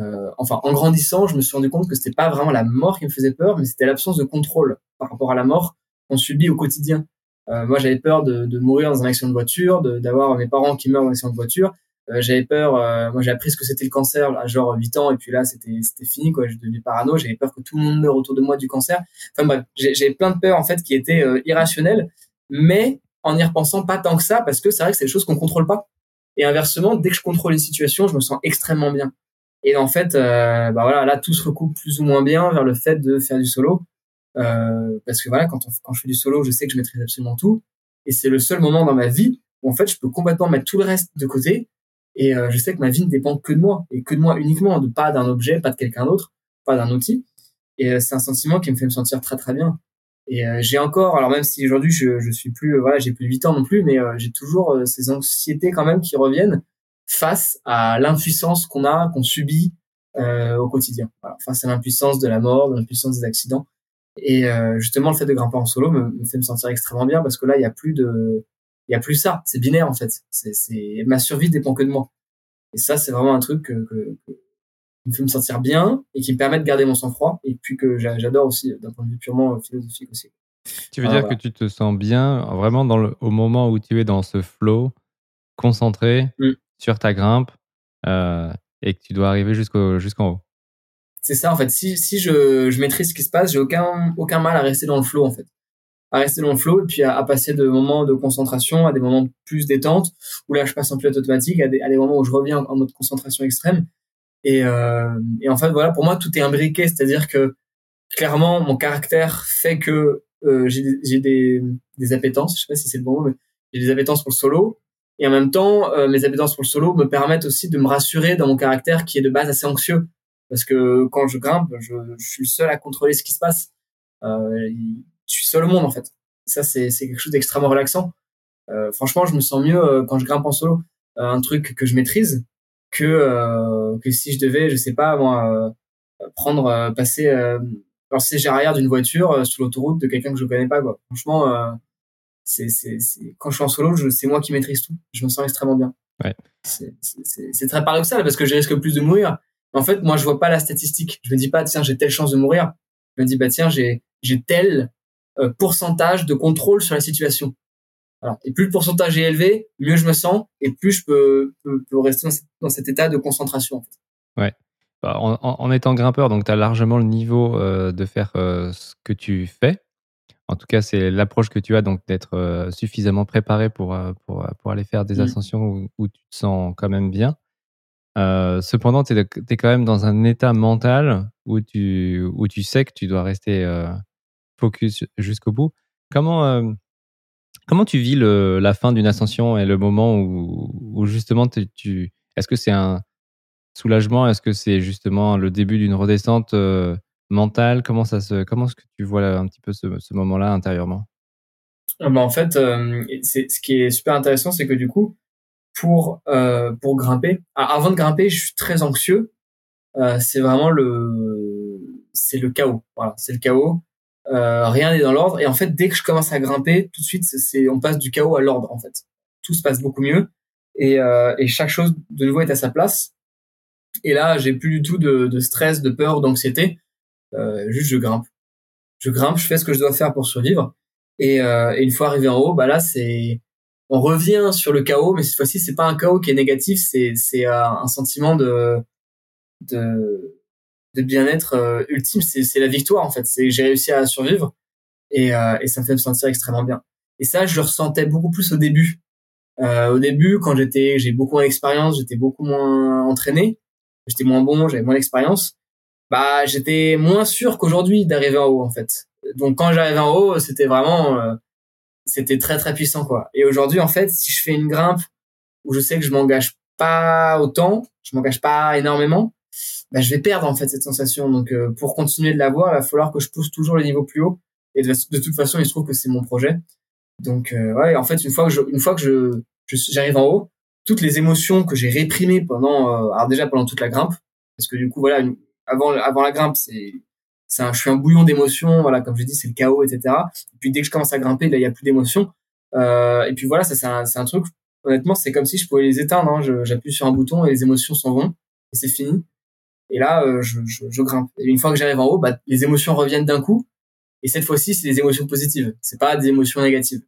Speaker 2: euh, enfin en grandissant, je me suis rendu compte que c'était pas vraiment la mort qui me faisait peur, mais c'était l'absence de contrôle par rapport à la mort qu'on subit au quotidien. Euh, moi, j'avais peur de, de, mourir dans un accident de voiture, d'avoir mes parents qui meurent dans un accident de voiture j'avais peur. Euh, moi, j'ai appris ce que c'était le cancer à genre 8 ans, et puis là, c'était c'était fini quoi. Je devenais parano. J'avais peur que tout le monde meure autour de moi du cancer. Enfin bref, j'avais plein de peurs en fait qui étaient euh, irrationnelles, mais en y repensant pas tant que ça, parce que c'est vrai que c'est des choses qu'on contrôle pas. Et inversement, dès que je contrôle les situations, je me sens extrêmement bien. Et en fait, bah voilà, là tout se recoupe plus ou moins bien vers le fait de faire du solo, parce que voilà, quand on, quand je fais du solo, je sais que je maîtrise absolument tout, et c'est le seul moment dans ma vie où en fait je peux complètement mettre tout le reste de côté et euh, je sais que ma vie ne dépend que de moi et que de moi uniquement, pas d'un objet, pas de quelqu'un d'autre, pas d'un outil. Et euh, c'est un sentiment qui me fait me sentir très très bien. Et euh, j'ai encore, alors même si aujourd'hui je, je suis plus, voilà, j'ai plus de 8 ans non plus, mais j'ai toujours ces anxiétés quand même qui reviennent face à l'impuissance qu'on a, qu'on subit au quotidien. Face à l'impuissance de la mort, de l'impuissance des accidents. Et justement, le fait de grimper en solo me, me, fait me sentir extrêmement bien parce que là, il y a plus de, il y a plus ça. C'est binaire en fait. C'est, ma survie dépend que de moi. Et ça, c'est vraiment un truc que, que, qui me fait me sentir bien et qui me permet de garder mon sang-froid et puis que j'adore aussi d'un point de vue purement philosophique aussi.
Speaker 1: Tu veux dire que tu te sens bien vraiment dans le, au moment où tu es dans ce flow, concentré mm. sur ta grimpe euh, et que tu dois arriver jusqu'au, jusqu'en haut?
Speaker 2: C'est ça en fait. Si, si je, je maîtrise ce qui se passe, j'ai aucun, aucun mal à rester dans le flow en fait à rester dans le flow et puis à, passer de moments de concentration à des moments plus détente où là je passe en pilote automatique à des, à des moments où je reviens en mode concentration extrême. Et, euh, et en fait voilà pour moi tout est imbriqué c'est-à-dire que clairement mon caractère fait que euh, j'ai des, des appétences je sais pas si c'est le bon mot mais j'ai des appétences pour le solo. Et en même temps euh, mes appétences pour le solo me permettent aussi de me rassurer dans mon caractère qui est de base assez anxieux. Parce que quand je grimpe je, je suis le seul à contrôler ce qui se passe. Euh, je suis seul au monde en fait. Ça c'est quelque chose d'extrêmement relaxant. Euh, franchement, je me sens mieux euh, quand je grimpe en solo. Euh, un truc que je maîtrise que euh, que si je devais, je sais pas moi, prendre passer lancer le arrière d'une voiture sur l'autoroute de quelqu'un que je connais pas quoi. Franchement, c'est c'est quand je suis en solo, c'est moi qui maîtrise tout. Je me sens extrêmement bien.
Speaker 1: Ouais.
Speaker 2: C'est très paradoxal parce que je risque plus de mourir. En fait, moi, je vois pas la statistique. Je me dis pas, tiens, j'ai telle chance de mourir. Je me dis, bah tiens, j'ai j'ai tel euh, pourcentage de contrôle sur la situation. Et plus le pourcentage est élevé, mieux je me sens et plus je peux, peux, rester dans, cet état de concentration. En fait.
Speaker 1: Ouais. Bah, en, étant grimpeur, donc tu as largement le niveau euh, de faire euh, ce que tu fais. En tout cas, c'est l'approche que tu as, donc d'être suffisamment préparé pour, pour, pour, aller faire des mmh. ascensions où, où, tu te sens quand même bien. cependant, tu es, es, quand même dans un état mental où tu, où tu sais que tu dois rester focus jusqu'au bout. Comment, euh, comment tu vis le, la fin d'une ascension et le moment où, où justement tu, est-ce que c'est un soulagement? Est-ce que c'est justement le début d'une redescente euh, mentale? Comment ça comment est-ce que tu vois un petit peu ce, ce moment-là intérieurement?
Speaker 2: Ah bah, en fait, euh, c'est ce qui est super intéressant, c'est que du coup, pour pour grimper, avant de grimper, je suis très anxieux. c'est vraiment le c'est le chaos. Voilà, c'est le chaos. Euh, rien n'est dans l'ordre. Et en fait, dès que je commence à grimper, tout de suite, c'est on passe du chaos à l'ordre. En fait, tout se passe beaucoup mieux et, euh, et chaque chose de nouveau est à sa place. Et là, j'ai plus du tout de, de stress, de peur, d'anxiété. Euh, juste, je grimpe. Je grimpe, je fais ce que je dois faire pour survivre. Et, euh, et une fois arrivé en haut, bah là, c'est on revient sur le chaos, mais cette fois-ci, c'est pas un chaos qui est négatif, c'est c'est euh, un sentiment de de bien-être euh, ultime, c'est la victoire en fait. C'est j'ai réussi à survivre et, euh, et ça me fait me sentir extrêmement bien. Et ça, je le ressentais beaucoup plus au début. Euh, au début, quand j'étais, j'ai beaucoup moins d'expérience, j'étais beaucoup moins entraîné, j'étais moins bon, j'avais moins d'expérience. Bah, j'étais moins sûr qu'aujourd'hui d'arriver en haut en fait. Donc quand j'arrivais en haut, c'était vraiment, c'était très très puissant quoi. Et aujourd'hui en fait, si je fais une grimpe où je sais que je m'engage pas autant, je m'engage pas énormément, bah, je vais perdre en fait cette sensation. Donc euh, pour continuer de l'avoir, il va falloir que je pousse toujours les niveaux plus haut. Et de, toute façon, il se trouve que c'est mon projet. Donc euh, ouais, en fait, une fois que je, une fois que je, j'arrive en haut, toutes les émotions que j'ai réprimées pendant, euh, alors déjà pendant toute la grimpe, parce que du coup voilà, avant avant la grimpe, c'est c'est un, je suis un bouillon d'émotions, voilà, comme je dis, c'est le chaos, etc. Et puis dès que je commence à grimper, il y a plus d'émotions. Euh, et puis voilà, ça c'est un, c'est un truc. Honnêtement, c'est comme si je pouvais les éteindre. Hein. J'appuie sur un bouton et les émotions s'en vont et c'est fini. Et là, euh, je, je, je, grimpe. Et une fois que j'arrive en haut, bah, les émotions reviennent d'un coup. Et cette fois-ci, c'est des émotions positives. C'est pas des émotions négatives.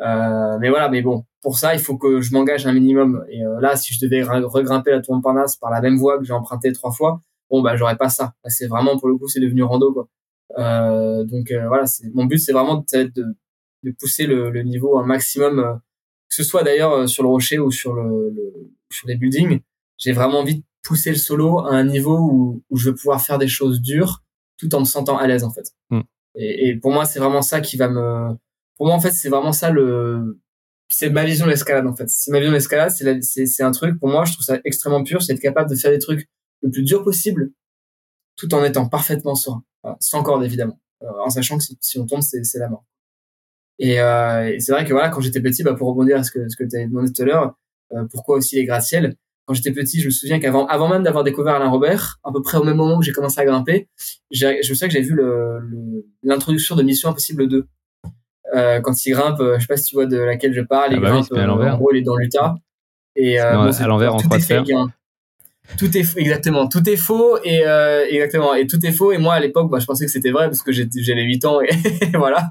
Speaker 2: Euh, mais voilà, mais bon, pour ça, il faut que je m'engage un minimum. Et euh, là, si je devais regrimper la tour Montparnasse par la même voie que j'ai empruntée trois fois, bon bah j'aurais pas ça. C'est vraiment pour le coup, c'est devenu rando quoi. Euh, donc euh, voilà, mon but, c'est vraiment de, de, pousser le, le, niveau un maximum, que ce soit d'ailleurs sur le rocher ou sur le, le sur les buildings. J'ai vraiment envie de pousser le solo à un niveau où, où je vais pouvoir faire des choses dures tout en me sentant à l'aise en fait. Mm. Et, et, pour moi, c'est vraiment ça qui va me. Pour moi, en fait, c'est vraiment ça le. C'est ma vision de l'escalade en fait. C'est ma vision de l'escalade. C'est c'est un truc pour moi, je trouve ça extrêmement pur. C'est être capable de faire des trucs le plus dur possible, tout en étant parfaitement serein, sans corde évidemment, euh, en sachant que si, on tombe, c'est la mort. Et, euh, et c'est vrai que voilà, quand j'étais petit, bah, pour rebondir à ce que ce que tu as demandé tout à l'heure, euh, pourquoi aussi les gratte-ciels quand j'étais petit, je me souviens qu'avant, avant même d'avoir découvert Alain Robert, à peu près au même moment où j'ai commencé à grimper, je me souviens que j'avais vu l'introduction de Mission Impossible 2. Euh, quand il grimpe, euh, je sais pas si tu vois de laquelle je parle,
Speaker 1: ah
Speaker 2: il
Speaker 1: bah
Speaker 2: grimpe,
Speaker 1: oui, à
Speaker 2: en gros, il est dans l'Utah.
Speaker 1: Et euh, bon, à l'envers en croix de fer.
Speaker 2: Tout est exactement, tout est faux et euh, exactement et tout est faux et moi à l'époque bah, je pensais que c'était vrai parce que j'avais 8 ans et [laughs] voilà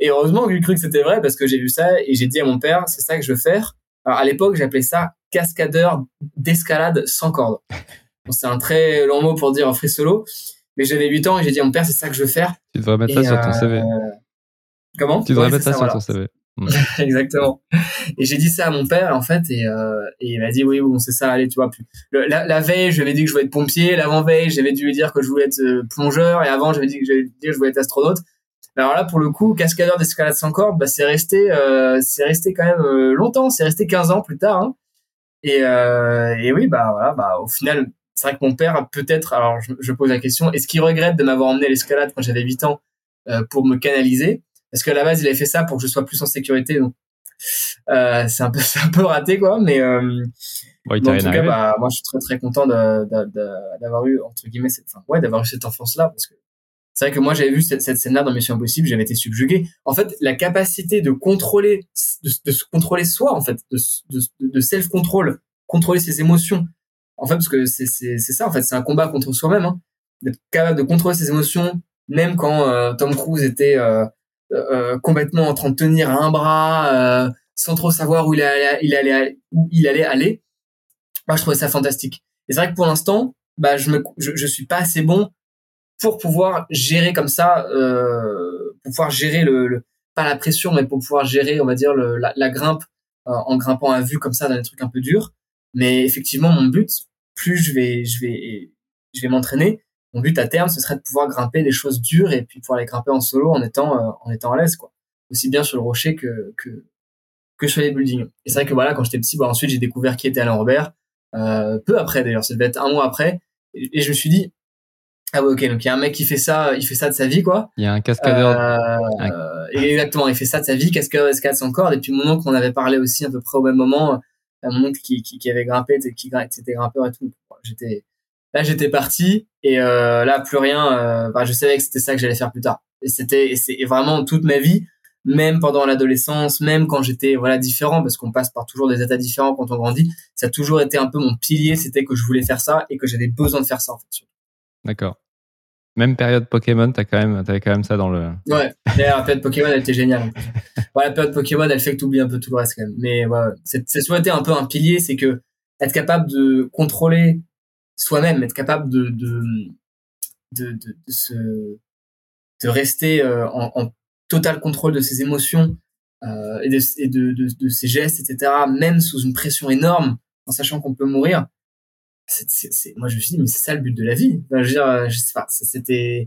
Speaker 2: et heureusement que j'ai cru que c'était vrai parce que j'ai vu ça et j'ai dit à mon père c'est ça que je veux faire alors à l'époque j'appelais ça cascadeur d'escalade sans corde. [laughs] c'est un très long mot pour dire free solo, mais j'avais 8 ans et j'ai dit à mon père, c'est ça que je veux faire.
Speaker 1: Tu devrais mettre ça sur ton CV. Euh,
Speaker 2: comment?
Speaker 1: Tu devrais mettre ça, sur ton CV. [laughs]
Speaker 2: Exactement. Et j'ai dit ça à mon père en fait et, euh, et il m'a dit oui bon c'est ça allez tu vois plus la, veille je lui avais dit que je voulais être pompier l'avant veille j'avais dû lui dire que je voulais être euh, plongeur et avant j'avais dit que je voulais être astronaute alors là, pour le coup, cascadeur d'escalade sans corde, bah, c'est resté, euh, c'est resté quand même euh, longtemps. C'est resté 15 ans plus tard. Hein. Et, euh, et oui, bah voilà, bah au final, c'est vrai que mon père peut-être. Alors, je, je, pose la question est-ce qu'il regrette de m'avoir emmené à l'escalade quand j'avais 8 ans euh, pour me canaliser? Parce qu'à la base, il avait fait ça pour que je sois plus en sécurité. Donc, euh, c'est un peu, [laughs] c'est un peu raté quoi. Mais euh,
Speaker 1: bon, en
Speaker 2: tout cas, bah, moi, je suis très très content d'avoir eu entre guillemets cette, enfin, ouais, d'avoir eu cette enfance là parce que c'est vrai que moi, j'avais vu cette, scène-là dans Mission Impossible, j'avais été subjugué. En fait, la capacité de contrôler, de, se contrôler soi, en fait, de, de, de self-control, contrôler ses émotions. En fait, parce que c'est, ça, en fait, c'est un combat contre soi-même, hein. d'être capable de contrôler ses émotions, même quand euh, Tom Cruise était euh, euh, complètement en train de tenir un bras, sans trop savoir où il allait, où il allait aller. Moi, je trouvais ça fantastique. Et c'est vrai que pour l'instant, bah, je me, je suis pas assez bon pour pouvoir gérer comme ça, euh, pour pouvoir gérer le, pas la pression, mais pour pouvoir gérer, on va dire, le, la, la, grimpe euh, en grimpant à vue comme ça dans des trucs un peu durs. Mais effectivement, mon but, plus je vais, je vais, je vais m'entraîner, mon but à terme, ce serait de pouvoir grimper des choses dures et puis pouvoir les grimper en solo en étant, euh, en étant à l'aise, quoi. Aussi bien sur le rocher que, que, que sur les buildings. Et c'est vrai que voilà, quand j'étais petit, bah, ensuite j'ai découvert qui était Alain Robert, euh, peu après d'ailleurs, ça devait être un mois après, et je me suis dit, ah ouais, ok, donc il y a un mec qui fait ça, il fait ça de sa vie, quoi.
Speaker 1: Il y a un cascadeur.
Speaker 2: Euh, Exactement, il fait ça de sa vie, cascadeur d'escalade sans corde. Et puis mon oncle, on avait parlé aussi à peu près au même moment, euh, mon oncle qui, qui, qui avait grimpé, qui était grimpeur et tout. J'étais là, j'étais parti et euh, là plus rien. Euh, bah, je savais que c'était ça que j'allais faire plus tard. Et c'était, c'est vraiment toute ma vie, même pendant l'adolescence, même quand j'étais voilà différent, parce qu'on passe par toujours des états différents quand on grandit. Ça a toujours été un peu mon pilier, c'était que je voulais faire ça et que j'avais besoin de faire ça en fait.
Speaker 1: D'accord. Même période Pokémon, t'as quand même, t'avais quand même ça dans le.
Speaker 2: Ouais. la période Pokémon, elle était géniale. ouais, la période Pokémon, elle fait que t'oublies un peu tout le reste quand même. Mais ouais, c'est, soit été un peu un pilier, c'est que être capable de contrôler soi-même, être capable de de de, de, rester euh, en, total contrôle de ses émotions euh, et de, de, de ses gestes, etc. Même sous une pression énorme, en sachant qu'on peut mourir c'est, moi je me suis dit mais c'est ça le but de la vie. Je veux dire euh, je sais pas c'était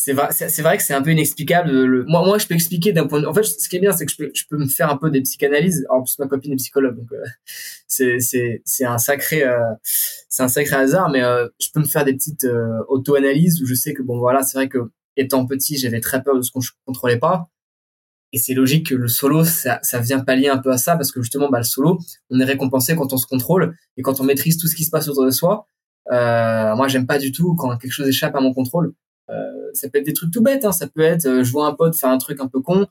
Speaker 2: c'est vrai c'est vrai que c'est un peu inexplicable le, moi moi je peux expliquer d'un point de en fait ce qui est bien c'est que je peux je peux me faire un peu des psychanalyses. En plus ma copine est psychologue donc euh, [laughs] c'est c'est c'est un sacré euh, c'est un sacré hasard mais euh, je peux me faire des petites auto-analyses où je sais que bon voilà c'est vrai que étant petit j'avais très peur de ce qu'on je contrôlais pas et c'est logique que le solo, ça, ça vient pallier un peu à ça parce que justement, bah, le solo, on est récompensé quand on se contrôle et quand on maîtrise tout ce qui se passe autour de soi. Euh, moi, j'aime pas du tout quand quelque chose échappe à mon contrôle. Euh, ça peut être des trucs tout bêtes, hein. ça peut être, euh, je vois un pote faire un truc un peu con,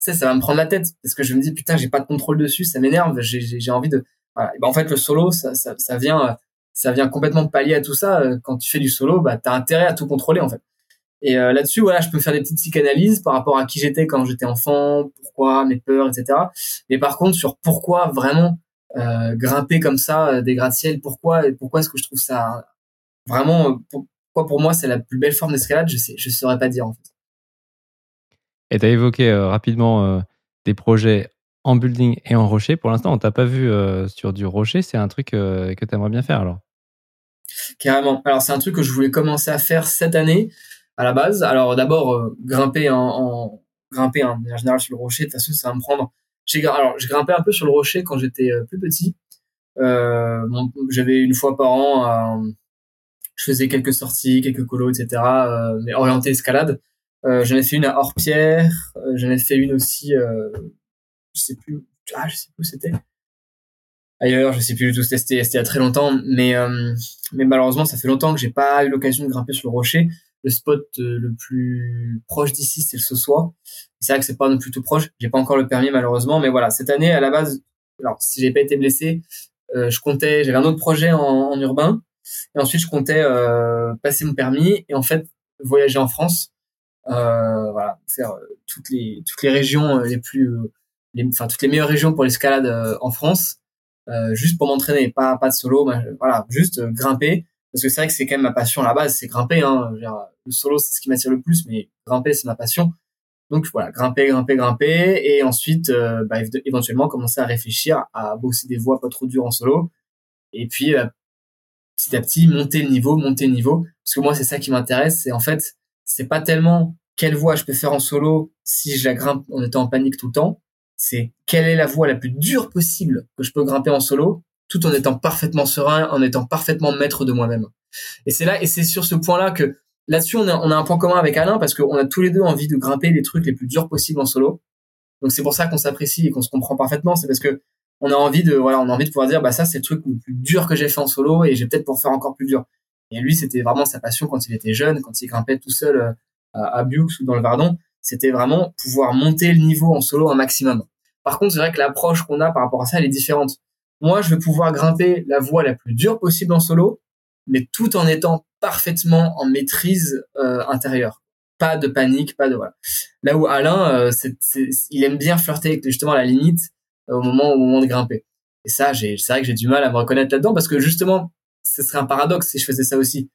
Speaker 2: ça, ça va me prendre la tête parce que je me dis putain, j'ai pas de contrôle dessus, ça m'énerve, j'ai envie de. Voilà. ben, en fait, le solo, ça, ça, ça vient, ça vient complètement pallier à tout ça. Quand tu fais du solo, bah, t'as intérêt à tout contrôler en fait. Et euh, là-dessus, voilà, je peux faire des petites psychanalyses par rapport à qui j'étais quand j'étais enfant, pourquoi, mes peurs, etc. Mais par contre, sur pourquoi vraiment euh, grimper comme ça euh, des gratte-ciel, pourquoi et pourquoi est-ce que je trouve ça vraiment, pourquoi pour moi c'est la plus belle forme d'escalade, je sais, je saurais pas dire en fait.
Speaker 1: Et tu as évoqué rapidement des projets en building et en rocher. Pour l'instant, on t'a pas vu sur du rocher. C'est un truc que tu aimerais bien faire alors?
Speaker 2: Carrément. Alors c'est un truc que je voulais commencer à faire cette année à la base. Alors d'abord euh, grimper en, grimper en général sur le rocher. De toute façon, ça va me prendre. Alors je grimpais un peu sur le rocher quand j'étais euh, plus petit. Euh, j'avais une fois par an, je faisais quelques sorties, quelques colos, etc. mais orienté escalade. j'en ai fait une à Hors-Pierre. j'en ai fait une aussi. je sais plus. Ah, je sais plus où c'était ailleurs, je sais plus du tout, c'était il y a très longtemps, mais mais malheureusement, ça fait longtemps que j'ai pas eu l'occasion de grimper sur le rocher le spot euh, le plus proche d'ici, c'est le Sossois. C'est vrai que c'est pas non plus tout proche. J'ai pas encore le permis malheureusement, mais voilà, cette année à la base, alors si j'ai pas été blessé, euh, je comptais, j'avais un autre projet en, en, urbain, et ensuite je comptais euh, passer mon permis et en fait voyager en France, euh, voilà, faire euh, toutes les toutes les régions les plus, enfin toutes les meilleures régions pour l'escalade en France, juste pour m'entraîner, pas pas de solo, voilà, juste grimper parce que c'est vrai que c'est quand même ma passion à la base, c'est grimper. Hein. Le solo, c'est ce qui m'attire le plus, mais grimper, c'est ma passion. Donc voilà, grimper, grimper, grimper, et ensuite, euh, bah, éventuellement commencer à réfléchir à bosser des voies pas trop dures en solo, et puis euh, petit à petit monter le niveau, monter le niveau. Parce que moi, c'est ça qui m'intéresse, c'est en fait, c'est pas tellement quelle voie je peux faire en solo si je la grimpe en étant en panique tout le temps, c'est quelle est la voie la plus dure possible que je peux grimper en solo tout en étant parfaitement serein, en étant parfaitement maître de moi-même. Et c'est là, et c'est sur ce point-là que là-dessus, on a, on a un point commun avec Alain parce qu'on a tous les deux envie de grimper les trucs les plus durs possibles en solo. Donc c'est pour ça qu'on s'apprécie et qu'on se comprend parfaitement. C'est parce que on a envie de, voilà, on a envie de pouvoir dire, bah ça c'est le truc le plus dur que j'ai fait en solo et j'ai peut-être pour faire encore plus dur. Et lui, c'était vraiment sa passion quand il était jeune, quand il grimpait tout seul euh, à, à ou dans le Vardon. C'était vraiment pouvoir monter le niveau en solo un maximum. Par contre, c'est vrai que l'approche qu'on a par rapport à ça, elle est différente. Moi, je vais pouvoir grimper la voie la plus dure possible en solo, mais tout en étant parfaitement en maîtrise euh, intérieure. Pas de panique, pas de voilà. Là où Alain, euh, il aime bien flirter avec justement la limite euh, au moment au moment de grimper. Et ça, c'est vrai que j'ai du mal à me reconnaître là-dedans parce que justement, ce serait un paradoxe si je faisais ça aussi.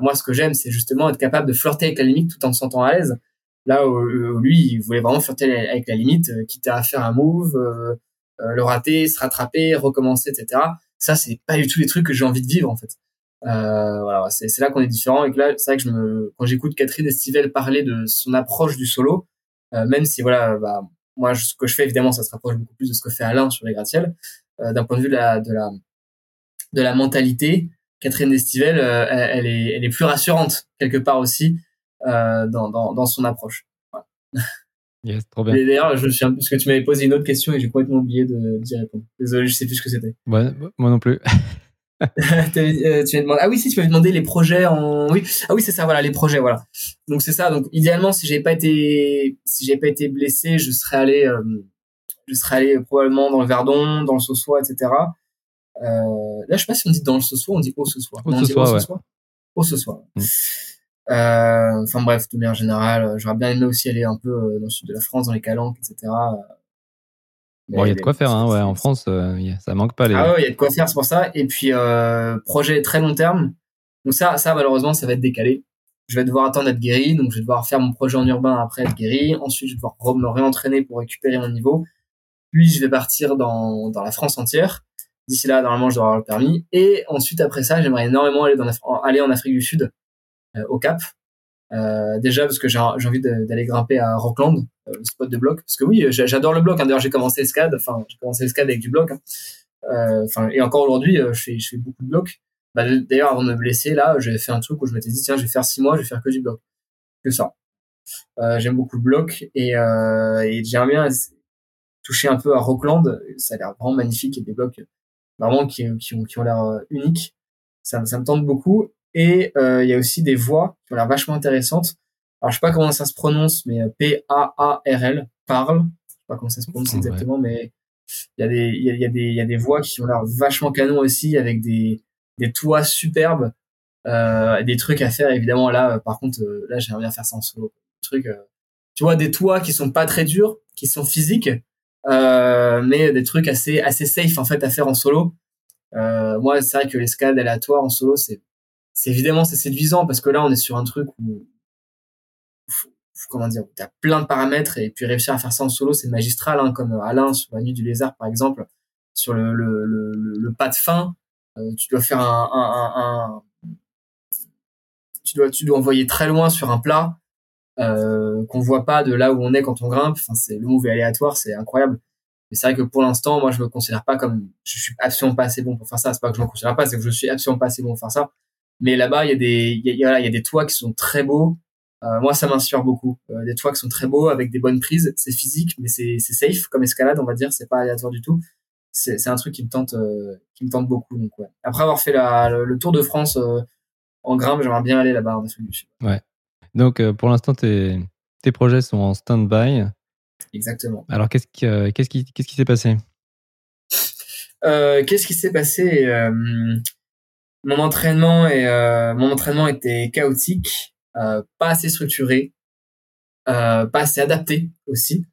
Speaker 2: moi, ce que j'aime, c'est justement être capable de flirter avec la limite tout en se sentant à l'aise. Là où, lui, il voulait vraiment flirter avec la limite, quitte à faire un move, euh, le rater, se rattraper, recommencer, etc. Ça, c'est pas du tout les trucs que j'ai envie de vivre en fait. Euh, voilà, c'est, là qu'on est différent et que là, c'est vrai que je me, quand j'écoute Catherine Estivelle parler de son approche du solo, euh, même si voilà, bah, moi, ce que je fais évidemment, ça se rapproche beaucoup plus de ce que fait Alain sur les gratte-ciel. Euh, d'un point de vue de la, de la, de la mentalité, Catherine Estivelle, euh, elle, est, elle est plus rassurante quelque part aussi dans, dans, dans son approche. Voilà. [laughs]
Speaker 1: Yes, trop bien.
Speaker 2: D'ailleurs, je suis parce que tu m'avais posé une autre question et j'ai complètement oublié de d'y répondre. Désolé, je sais plus ce que c'était.
Speaker 1: Ouais, moi non plus. [laughs] [laughs]
Speaker 2: Euh, tu m'as demandé. Ah oui, si tu m'avais demandé les projets en. Oui. Ah oui, c'est ça. Voilà, les projets. Voilà. Donc c'est ça. Donc idéalement, si j'avais pas été, si j'avais pas été blessé, je serais allé, euh, je serais allé probablement dans le Verdon, dans le Sossois, etc. Euh, là, je sais pas si on dit dans le Sossois, on dit au Sossois.
Speaker 1: Au Sossois, ouais.
Speaker 2: Au Sossois. Mm. Euh, enfin bref, de manière générale, euh, j'aurais bien aimé aussi aller un peu euh, dans le sud de la France, dans les calanques, etc.
Speaker 1: bon, il y a de quoi faire, hein, ouais. En France, ça manque pas les.
Speaker 2: Ah ouais, il y a de quoi faire, c'est pour ça. Et puis projet très long terme. Donc ça, ça malheureusement, ça va être décalé. Je vais devoir attendre d'être guéri, donc je vais devoir faire mon projet en urbain après être guéri. Ensuite, je vais devoir me réentraîner pour récupérer mon niveau. Puis, je vais partir dans, dans la France entière. D'ici là, normalement, je dois avoir le permis. Et ensuite, après ça, j'aimerais énormément aller, dans, aller en Afrique du Sud euh, au Cap. Euh, déjà parce que j'ai envie d'aller grimper à Rockland, euh, le spot de bloc. Parce que oui, j'adore le bloc. Hein. D'ailleurs, j'ai commencé le SCAD. Enfin, j'ai commencé le SCAD avec du bloc. Hein. Enfin, et encore aujourd'hui, je fais, je fais beaucoup de blocs. Bah, D'ailleurs, avant de me blesser, là, j'avais fait un truc où je m'étais dit tiens, je vais faire six mois, je vais faire que du bloc, que ça. Euh, J'aime beaucoup le bloc et, euh, et j'aimerais bien toucher un peu à Rockland. Ça a l'air vraiment magnifique. A des blocs vraiment qui, qui ont, qui ont l'air uniques. Ça, ça me tente beaucoup. Et euh, il y a aussi des voix qui ont l'air vachement intéressantes. Alors je sais pas comment ça se prononce, mais euh, P-A-A-R-L, parle. Je sais pas comment ça se prononce exactement, mais il y a des il y a, des il y a des voix qui ont l'air vachement canon aussi avec des des toits superbes. Euh, des trucs à faire évidemment là par contre là j'aimerais bien faire ça en solo truc tu vois des toits qui sont pas très durs qui sont physiques mais des trucs assez assez safe en fait à faire en solo moi c'est vrai que l'escalade aléatoire en solo c'est c'est évidemment c'est séduisant parce que là on est sur un truc où comment dire, tu as plein de paramètres et puis réussir à faire ça en solo, c'est magistral, hein, comme Alain sur la nuit du lézard par exemple, sur le, le, le, pas de fin, euh, tu dois faire un, tu dois tu dois envoyer très loin sur un plat euh, qu'on voit pas de là où on est quand on grimpe. Enfin, c'est le move est aléatoire, c'est incroyable. Mais c'est vrai que pour l'instant, moi, je me considère pas comme, je suis absolument pas assez bon pour faire ça. C'est pas que je me considère pas, c'est que je suis absolument pas assez bon pour faire ça. Mais là-bas, il y a des, il y a, il y a des toits qui sont très beaux. Euh, moi, ça m'inspire beaucoup. Euh, des toits qui sont très beaux avec des bonnes prises. C'est physique, mais c'est safe comme escalade, on va dire. C'est pas aléatoire du tout. C'est un truc qui me tente, euh, qui me tente beaucoup. Donc, ouais. Après avoir fait la, le, Tour de France en grimpe, j'aimerais bien aller là-bas en Afrique.
Speaker 1: Ouais. Donc, pour l'instant, tes, tes projets sont en stand-by.
Speaker 2: Exactement.
Speaker 1: Alors, qu'est-ce qui, qu'est-ce qui, qu'est-ce qui s'est passé?
Speaker 2: Qu'est-ce qui s'est passé? Mon entraînement et mon entraînement était chaotique. Euh, pas assez structuré, euh, pas assez adapté aussi,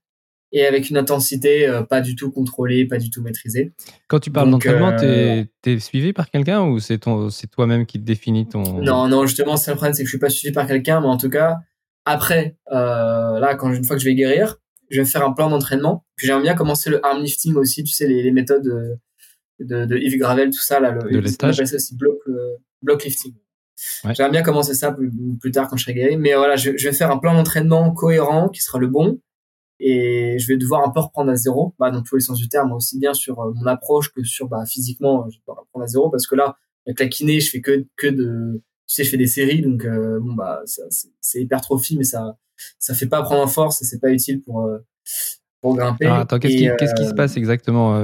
Speaker 2: et avec une intensité euh, pas du tout contrôlée, pas du tout maîtrisée.
Speaker 1: Quand tu parles d'entraînement, t'es es suivi par quelqu'un ou c'est ton c'est toi-même qui te définit ton
Speaker 2: Non, non, justement, c'est le problème, c'est que je suis pas suivi par quelqu'un, mais en tout cas, après, là, quand une fois que je vais guérir, je vais faire un plan d'entraînement. Puis j'aimerais bien commencer le arm lifting aussi, tu sais, les, les méthodes de, de, Yves Gravel, tout ça, là, le,
Speaker 1: de on appelle
Speaker 2: ça aussi block, block lifting. J'aimerais bien commencer ça plus, plus, tard quand je serai guéri. Mais voilà, je, je vais faire un plan d'entraînement cohérent qui sera le bon. Et je vais devoir un peu reprendre à zéro, bah, dans tous les sens du terme, aussi bien sur euh, mon approche que sur bah, physiquement, je vais reprendre à zéro parce que là, avec la kiné, je fais que, que de, tu sais, je fais des séries, donc euh, bon bah c'est hypertrophie, mais ça ça fait pas prendre en force et c'est pas utile pour euh, pour grimper.
Speaker 1: Ah, attends, qu'est-ce qui, qu'est-ce qui se passe exactement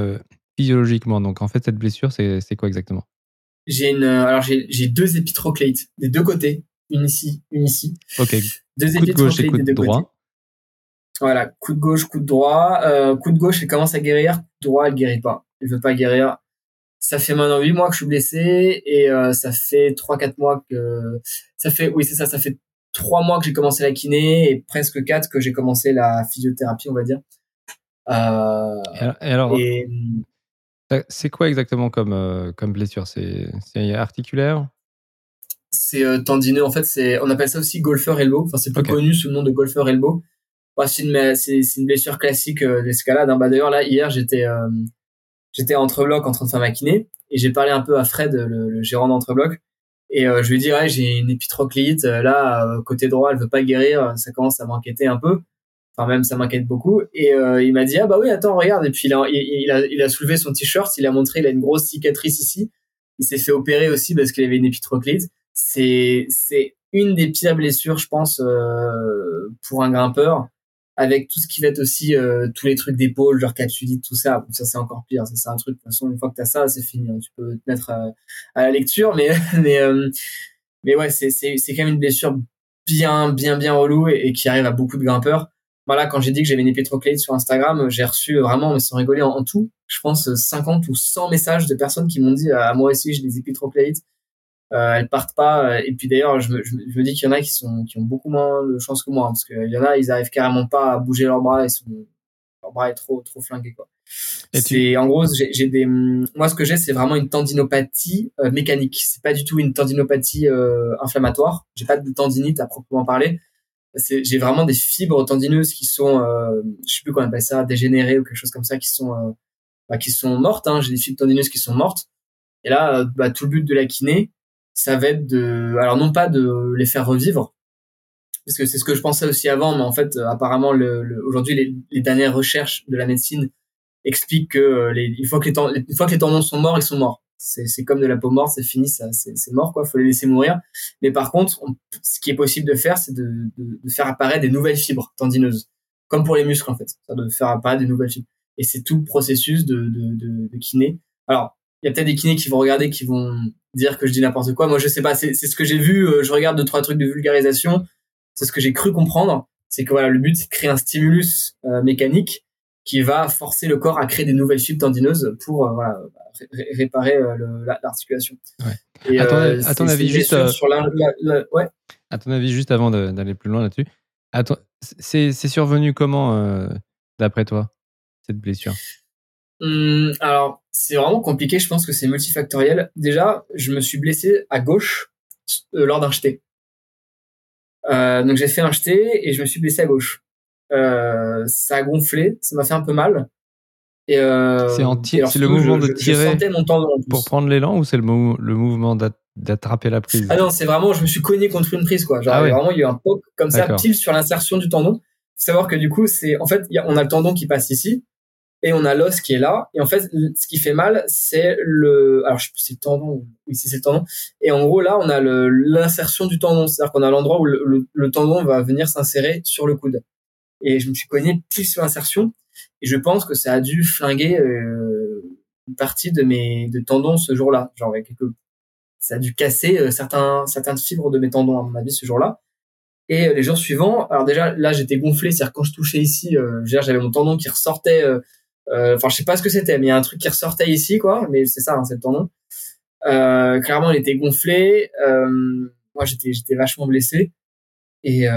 Speaker 1: physiologiquement Donc en fait, cette blessure, c'est quoi exactement?
Speaker 2: J'ai une, euh, alors j'ai, deux épitrocléites des deux côtés, une ici, une ici.
Speaker 1: Ok.
Speaker 2: Deux
Speaker 1: coup de gauche et coup de droit.
Speaker 2: Voilà, coup de gauche, coup de droit. Euh, coup de gauche, elle commence à guérir. Coup de droit, elle guérit pas. Elle veut pas guérir. Ça fait maintenant huit mois que je suis blessé et euh, ça fait trois quatre mois que ça fait oui c'est ça ça fait trois mois que j'ai commencé la kiné et presque quatre que j'ai commencé la physiothérapie on va dire. Euh,
Speaker 1: et alors, et, euh, c'est quoi exactement comme, euh, comme blessure? C'est articulaire?
Speaker 2: C'est euh, tendineux. En fait, c'est on appelle ça aussi golfeur elbow. Enfin, c'est plus connu sous le nom de golfeur elbow. C'est une, une, blessure classique d'escalade. Hein. Bah, D'ailleurs, là, hier, j'étais j'étais entre blocs en train de faire ma kiné et j'ai parlé un peu à Fred, le, gérant d'entre-bloc. Et je lui ai dit, ouais, j'ai une épitrocléite. Là, côté droit, elle veut pas guérir. Ça commence à m'inquiéter un peu. Enfin même ça m'inquiète beaucoup. Et euh, il m'a dit ah bah oui attends regarde. Et puis il a, il, a, il a soulevé son t-shirt, il a montré il a une grosse cicatrice ici. Il s'est fait opérer aussi parce qu'il avait une épitroclite. C'est c'est une des pires blessures je pense euh, pour un grimpeur avec tout ce qui va être aussi euh, tous les trucs d'épaule genre capsulite tout ça ça c'est encore pire ça c'est un truc de toute façon une fois que t'as ça c'est fini hein. tu peux te mettre à, la lecture mais [laughs] mais euh, mais ouais c'est c'est c'est quand même une blessure bien bien bien relou et, et qui arrive à beaucoup de grimpeurs voilà, quand j'ai dit que j'avais une épitrocléite sur Instagram, j'ai reçu vraiment, mais sans rigoler, en, tout, je pense 50 ou 100 messages de personnes qui m'ont dit à ah, moi aussi j'ai des épitrocléites. Euh, elles partent pas. Et puis d'ailleurs, je me, je, me dis qu'il y en a qui sont qui ont beaucoup moins de chance que moi, hein, parce qu'il y en a, ils arrivent carrément pas à bouger leurs bras, ils sont, leur bras est trop trop flingué quoi. Et tu... en gros, j'ai des, moi ce que j'ai, c'est vraiment une tendinopathie euh, mécanique. C'est pas du tout une tendinopathie euh, inflammatoire. J'ai pas de tendinite à proprement parler j'ai vraiment des fibres tendineuses qui sont, euh, je sais plus comment on appelle ça, dégénérées ou quelque chose comme ça, qui sont, euh, bah, qui sont mortes. Hein. J'ai des fibres tendineuses qui sont mortes. Et là, euh, bah, tout le but de la kiné, ça va être de, alors non pas de les faire revivre, parce que c'est ce que je pensais aussi avant, mais en fait, euh, apparemment, le, aujourd'hui, les, les, dernières recherches de la médecine expliquent que les, une fois que les, une fois que les tendons sont morts, ils sont morts c'est comme de la peau morte, c'est fini, c'est mort quoi, faut les laisser mourir. Mais par contre, ce qui est possible de faire, c'est de, de, de, faire apparaître des nouvelles fibres tendineuses, comme pour les muscles en fait, de faire apparaître des nouvelles fibres. Et c'est tout le processus de, de, de, kiné. Alors, il y a peut-être des kinés qui vont regarder, qui vont dire que je dis n'importe quoi. Moi, je sais pas, c'est ce que j'ai vu. Euh, je regarde deux trois trucs de vulgarisation. C'est ce que j'ai cru comprendre. C'est que voilà, le but c'est de créer un stimulus euh, mécanique qui va forcer le corps à créer des nouvelles fibres tendineuses pour euh, voilà, réparer euh, l'articulation.
Speaker 1: Ouais. Et, à ton, avis, juste sur ouais. À ton avis, juste avant d'aller plus loin là-dessus, c'est survenu comment, d'après toi, cette blessure?
Speaker 2: Hum, Alors, c'est vraiment compliqué. Je pense que c'est multifactoriel. Déjà, je me suis blessé à gauche lors d'un jeté. donc j'ai fait un jeté et je me suis blessé à gauche. Ça a gonflé, ça m'a fait un peu mal.
Speaker 1: Euh, c'est le mouvement de tirer pour prendre l'élan ou c'est le, le mouvement d'attraper la prise?
Speaker 2: Ah non, c'est vraiment, je me suis cogné contre une prise, quoi. Genre, ah vraiment, il y a eu un poke comme ça, pile sur l'insertion du tendon. Faut savoir que du coup, c'est, en fait, on a le tendon qui passe ici et on a l'os qui est là. Et en fait, ce qui fait mal, c'est le, alors je sais plus si c'est le tendon, oui, c'est le tendon. Et en gros, là, on a l'insertion du tendon. C'est-à-dire qu'on a l'endroit où le, le, tendon va venir s'insérer sur le coude. Et je me suis cogné pile sur l'insertion. Et je pense que ça a dû flinguer euh, une partie de mes de tendons ce jour-là. Genre avec quelques, ça a dû casser euh, certains certaines fibres de mes tendons à mon avis ce jour-là. Et euh, les jours suivants, alors déjà là j'étais gonflé, c'est-à-dire quand je touchais ici, j'avais mon tendon qui ressortait. Enfin je sais pas ce que c'était, mais il y a un truc qui ressortait ici quoi. Mais c'est ça, hein, c'est le tendon. clairement il était gonflé. moi j'étais j'étais vachement blessé. Et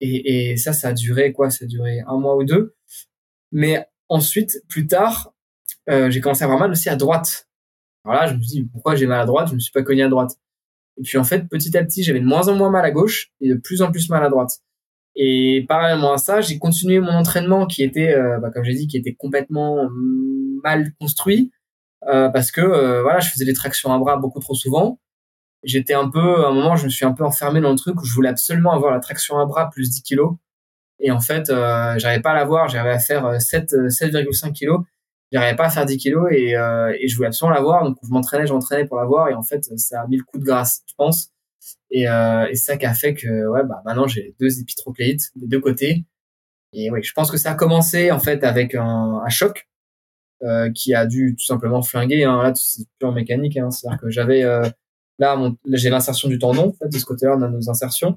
Speaker 2: et, et, ça, ça a duré quoi Ça a duré un mois ou deux. Mais ensuite, plus tard, euh, j'ai commencé à avoir mal aussi à droite. Alors là, je me suis dit, pourquoi j'ai mal à droite? Je me suis pas cogné à droite. Et puis en fait, petit à petit, j'avais de moins en moins mal à gauche et de plus en plus mal à droite. Et parallèlement à ça, j'ai continué mon entraînement qui était, euh, bah, comme j'ai dit, qui était complètement mal construit euh, parce que euh, voilà, je faisais des tractions à bras beaucoup trop souvent. J'étais un peu, à un moment, je me suis un peu enfermé dans le truc où je voulais absolument avoir la traction à bras plus 10 kilos. Et en fait, euh, j'arrivais pas à l'avoir. J'arrivais à faire 7, euh, 7,5 euh, kilos. J'arrivais pas à faire 10 kilos et, euh, et je voulais absolument l'avoir. Donc, je m'entraînais, j'entraînais pour l'avoir. Et en fait, ça a mis le coup de grâce, je pense. Et, euh, et ça qui a fait que, ouais, bah, maintenant, j'ai deux épitrocléites des deux côtés. Et oui, je pense que ça a commencé, en fait, avec un, choc. Qui a dû tout simplement flinguer. Hein. Là, c'est pure mécanique. Hein. C'est-à-dire que j'avais là, là j'ai l'insertion du tendon. En fait, de ce côté-là, on a nos insertions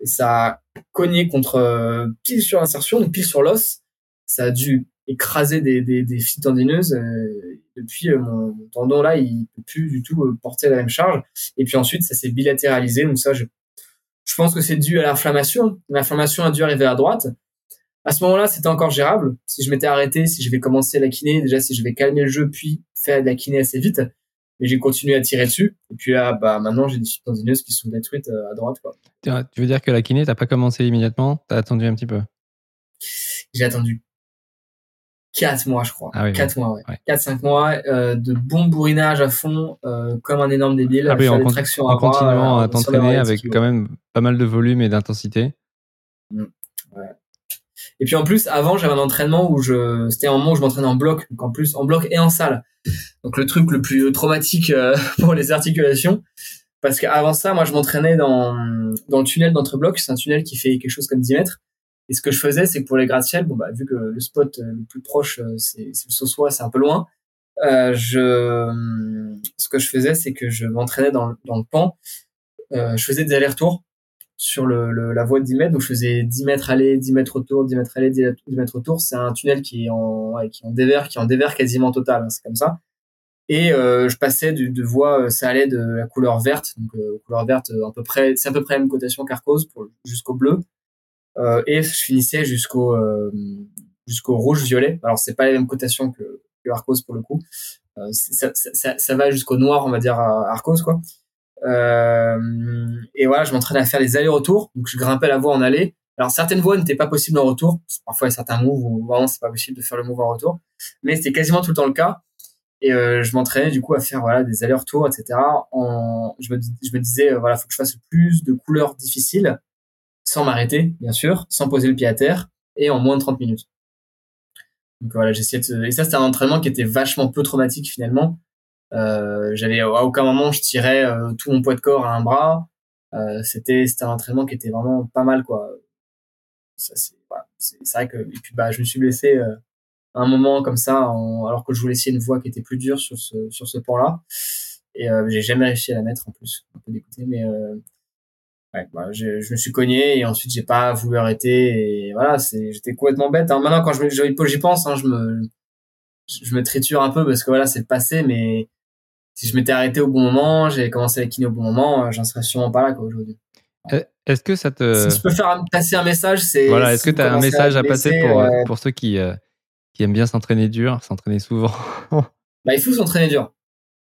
Speaker 2: et ça a cogné contre euh, pile sur l'insertion, pile sur l'os. Ça a dû écraser des, des, des fibres tendineuses. Euh, depuis, euh, mon, tendon là, il peut plus du tout porter la même charge. Et puis ensuite, ça s'est bilatéralisé. Donc ça, je, je pense que c'est dû à l'inflammation. L'inflammation a dû arriver à droite. À ce moment-là, c'était encore gérable. Si je m'étais arrêté, si je vais commencer la kiné, déjà si je vais calmer le jeu puis faire de la kiné assez vite, mais j'ai continué à tirer dessus. Et puis là, bah, maintenant, j'ai des tendineuses qui sont détruites euh, à droite. Quoi.
Speaker 1: Tu veux dire que la kiné, t'as pas commencé immédiatement? T'as attendu un petit peu?
Speaker 2: J'ai attendu 4 mois, je crois. Ah 4 mois, ouais. 4-5 mois euh, de bon bourrinage à fond, euh, comme un énorme débile.
Speaker 1: Ah oui, en, en continuant à t'entraîner avec quand même pas mal de volume et d'intensité.
Speaker 2: Mmh. Et puis en plus, avant, j'avais un entraînement où je, c'était un moment où je m'entraînais en bloc, donc en plus en bloc et en salle. Donc le truc le plus traumatique euh, [laughs] pour les articulations, parce qu'avant ça, moi, je m'entraînais dans dans le tunnel d'entre-blocs. C'est un tunnel qui fait quelque chose comme 10 mètres. Et ce que je faisais, c'est que pour les gratte-ciel, bon bah vu que le spot euh, le plus proche euh, c'est le Sausois, c'est un peu loin. Euh, je, ce que je faisais, c'est que je m'entraînais dans, dans le pan. Euh, je faisais des allers-retours sur le, la voie de 10 mètres. Donc, je faisais 10 mètres aller, 10 mètres autour, 10 mètres aller, 10 mètres autour. C'est un tunnel qui est en, ouais, qui en dévers, qui en dévers quasiment total. Hein, c'est comme ça. Et euh, je passais de, de voie, euh, ça allait de la couleur verte, donc euh, couleur verte à peu près, c'est à peu près la même cotation qu'Arcos jusqu'au bleu, euh, et je finissais jusqu'au jusqu'au rouge violet. Alors c'est pas la même cotation que, que Arcos pour le coup. Ça, ça, ça, ça, va jusqu'au noir, on va dire à Arcos quoi. Euh, et voilà, je m'entraînais à faire les allers-retours. Donc je grimpais la voie en aller. Alors certaines voies n'étaient pas possibles en retour. Parfois il y a certains moves où vraiment c'est pas possible de faire le move en retour. Mais c'était quasiment tout le temps le cas. Et euh, je m'entraînais du coup à faire voilà des allers-retours, etc. En, je me, je me disais voilà, faut que je fasse plus de couleurs difficiles, sans m'arrêter bien sûr, sans poser le pied à terre, et en moins de 30 minutes. Donc voilà, j'essayais de... et ça c'était un entraînement qui était vachement peu traumatique finalement, j'avais à aucun moment je tirais euh, tout mon poids de corps à un bras. Euh, c'était c'était un entraînement qui était vraiment pas mal quoi. Ça c'est voilà, vrai que et puis bah je me suis blessé euh, un moment comme ça alors que je voulais essayer une voie qui était plus dure sur ce sur ce point là et euh, j'ai jamais réussi à la mettre en plus un peu dégoûté mais euh, ouais bah, je, je me suis cogné et ensuite j'ai pas voulu arrêter et voilà c'est j'étais complètement bête hein. maintenant quand je j'y pense hein, je me je me triture un peu parce que voilà c'est le passé mais si je m'étais arrêté au bon moment, j'ai commencé la kiné au bon moment, j'en serais sûrement pas là aujourd'hui.
Speaker 1: Est-ce que ça te.
Speaker 2: Si je peux faire passer un message, c'est.
Speaker 1: Voilà, est-ce que tu as un message à, passer pour, pour ceux qui, qui aiment bien s'entraîner dur, s'entraîner souvent? [laughs]
Speaker 2: Bah, il faut s'entraîner dur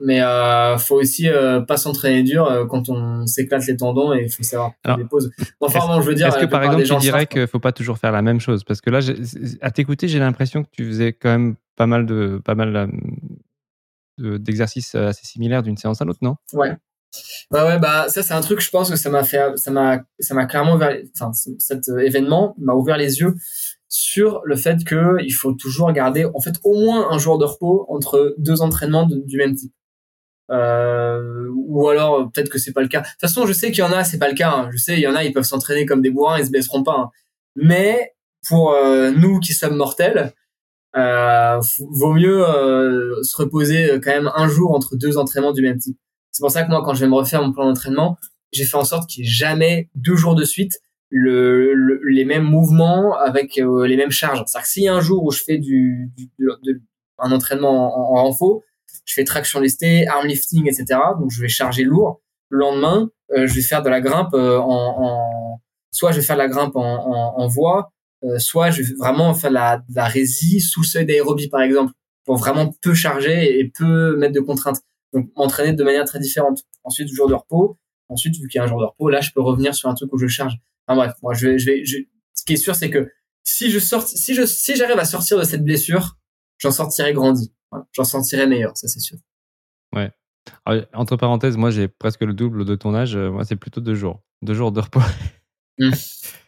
Speaker 2: mais euh, faut aussi euh, pas s'entraîner dur euh, quand on s'éclate les tendons et il faut savoir prendre des pauses. Enfin bon, je veux dire.
Speaker 1: Est-ce que par exemple tu dirais qu'il faut pas toujours faire la même chose? Parce que là, à t'écouter, j'ai l'impression que tu faisais quand même pas mal de pas mal d'exercices assez similaires d'une séance à l'autre, non?
Speaker 2: Ouais. Ouais, ouais, bah ça c'est un truc. Je pense que ça m'a fait, ça m'a, ça m'a clairement ouvert. Enfin, cet événement m'a ouvert les yeux sur le fait que il faut toujours garder en fait au moins un jour de repos entre deux entraînements du même type. Euh, ou alors peut-être que c'est pas le cas. De toute façon, je sais qu'il y en a, c'est pas le cas. Hein. Je sais, il y en a, ils peuvent s'entraîner comme des bourrins, ils se blesseront pas. Hein. Mais pour euh, nous qui sommes mortels, euh, vaut mieux euh, se reposer quand même un jour entre deux entraînements du même type. C'est pour ça que moi, quand je vais me refaire mon plan d'entraînement, j'ai fait en sorte qu'il n'y ait jamais deux jours de suite le, les mêmes mouvements avec les mêmes charges. C'est-à-dire que s'il y a un jour où je fais du, du un entraînement en, en je fais traction lestée, arm lifting, etc. Donc je vais charger lourd. Le lendemain, euh, je vais faire de la grimpe euh, en, en, soit je vais faire de la grimpe en, en, en voie, euh, soit je vais vraiment faire la, la résie sous le seuil d'aérobie par exemple, pour vraiment peu charger et peu mettre de contraintes. Donc m'entraîner de manière très différente. Ensuite, jour de repos. Ensuite, vu qu'il y a un jour de repos, là, je peux revenir sur un truc où je charge. Enfin bref, moi, je vais, je vais, je... ce qui est sûr, c'est que si je sors, si je, si j'arrive à sortir de cette blessure, j'en sortirai grandi j'en sentirais meilleur, ça c'est sûr.
Speaker 1: Ouais. entre parenthèses, moi j'ai presque le double de ton âge. Moi c'est plutôt deux jours. Deux jours de repos.
Speaker 2: Mmh. [laughs]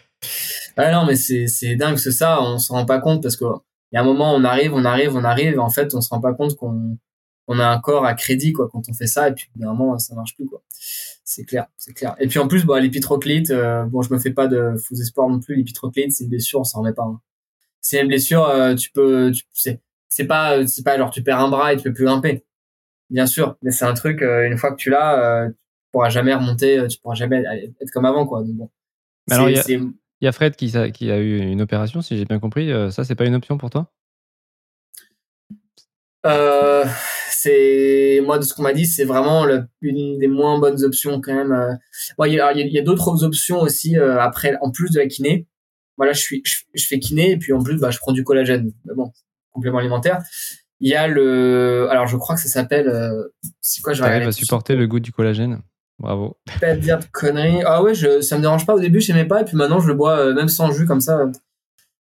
Speaker 2: Ah non, mais c'est dingue, c'est ça, on se rend pas compte parce que il y a un moment, on arrive, on arrive, on arrive, et en fait, on se rend pas compte qu'on on a un corps à crédit quoi quand on fait ça, et puis moment, ça marche plus quoi. C'est clair, c'est clair. Et puis en plus, bah, l'épitroclite, euh, bon, je me fais pas de faux espoirs non plus. L'épitroclite, c'est une blessure, on s'en remet pas. Hein. C'est une blessure, euh, tu peux, tu sais, c'est pas c'est pas genre tu perds un bras et tu peux plus grimper bien sûr mais c'est un truc euh, une fois que tu l'as tu pourras jamais remonter tu pourras jamais être comme avant quoi donc bon
Speaker 1: mais alors il y, a Fred qui, qui a eu une opération si j'ai bien compris ça c'est pas une option pour toi?
Speaker 2: Euh, c'est moi de ce qu'on m'a dit c'est vraiment une des moins bonnes options quand même il y a, y a d'autres options aussi après en plus de la kiné voilà je suis je, fais kiné et puis en plus bah je prends du collagène mais bon complément alimentaire. Il y a le, alors je crois que ça s'appelle, euh, c'est quoi, je
Speaker 1: vais à supporter le goût du collagène? Bravo.
Speaker 2: Pas dire de conneries. Ah ouais, je, ça me dérange pas au début, je n'aimais pas, et puis maintenant je le bois euh, même sans jus comme ça.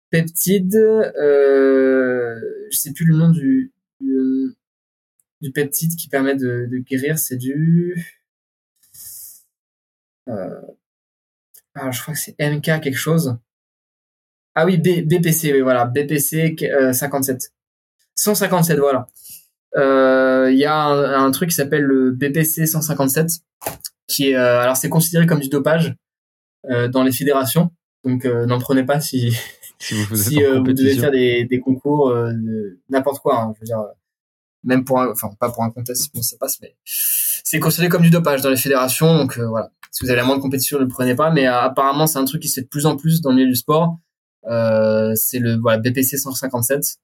Speaker 2: Peptide, euh, je sais plus le nom du, du, peptide qui permet de, guérir, c'est du, euh, alors je crois que c'est MK quelque chose. Ah oui, BPC, oui, voilà, BPC 57. 157, voilà. Euh, il y a un, truc qui s'appelle le BPC 157, qui est, euh, alors c'est considéré comme du dopage euh, dans les fédérations, donc n'en prenez pas si si vous, devez faire des, des concours, n'importe quoi, hein, je veux dire, même pour, un, enfin pas pour un contest, bon ça passe, mais c'est considéré comme du dopage dans les fédérations, donc voilà. Si vous avez la moindre compétition, ne le prenez pas, mais apparemment c'est un truc qui se fait de plus en plus dans le milieu du sport. Euh, c'est le voilà, BPC 157.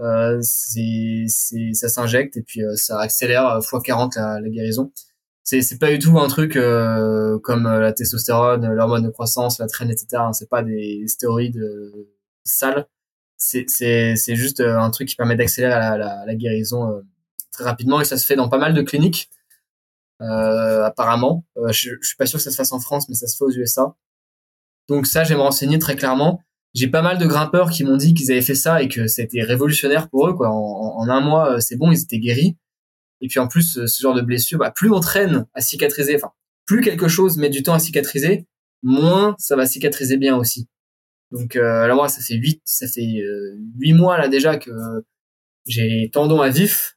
Speaker 2: Euh, c'est, ça s'injecte et puis euh, ça accélère x40 la, la guérison. C'est, pas du tout un truc euh, comme la testostérone, l'hormone de croissance, la traîne, etc. C'est pas des stéroïdes sales. C'est, juste un truc qui permet d'accélérer la, guérison très rapidement et ça se fait dans pas mal de cliniques. Euh, apparemment, je, je suis pas sûr que ça se fasse en France, mais ça se fait aux USA. Donc ça, je vais me renseigner très clairement j'ai pas mal de grimpeurs qui m'ont dit qu'ils avaient fait ça et que c'était révolutionnaire pour eux quoi. En, un mois, euh, c'est bon, ils étaient guéris. Et puis en plus, euh, ce genre de blessure, bah, plus on traîne à cicatriser, enfin, plus quelque chose met du temps à cicatriser, moins ça va cicatriser bien aussi. Donc euh, là moi, ça fait huit, ça fait huit mois là déjà que j'ai tendon à vif.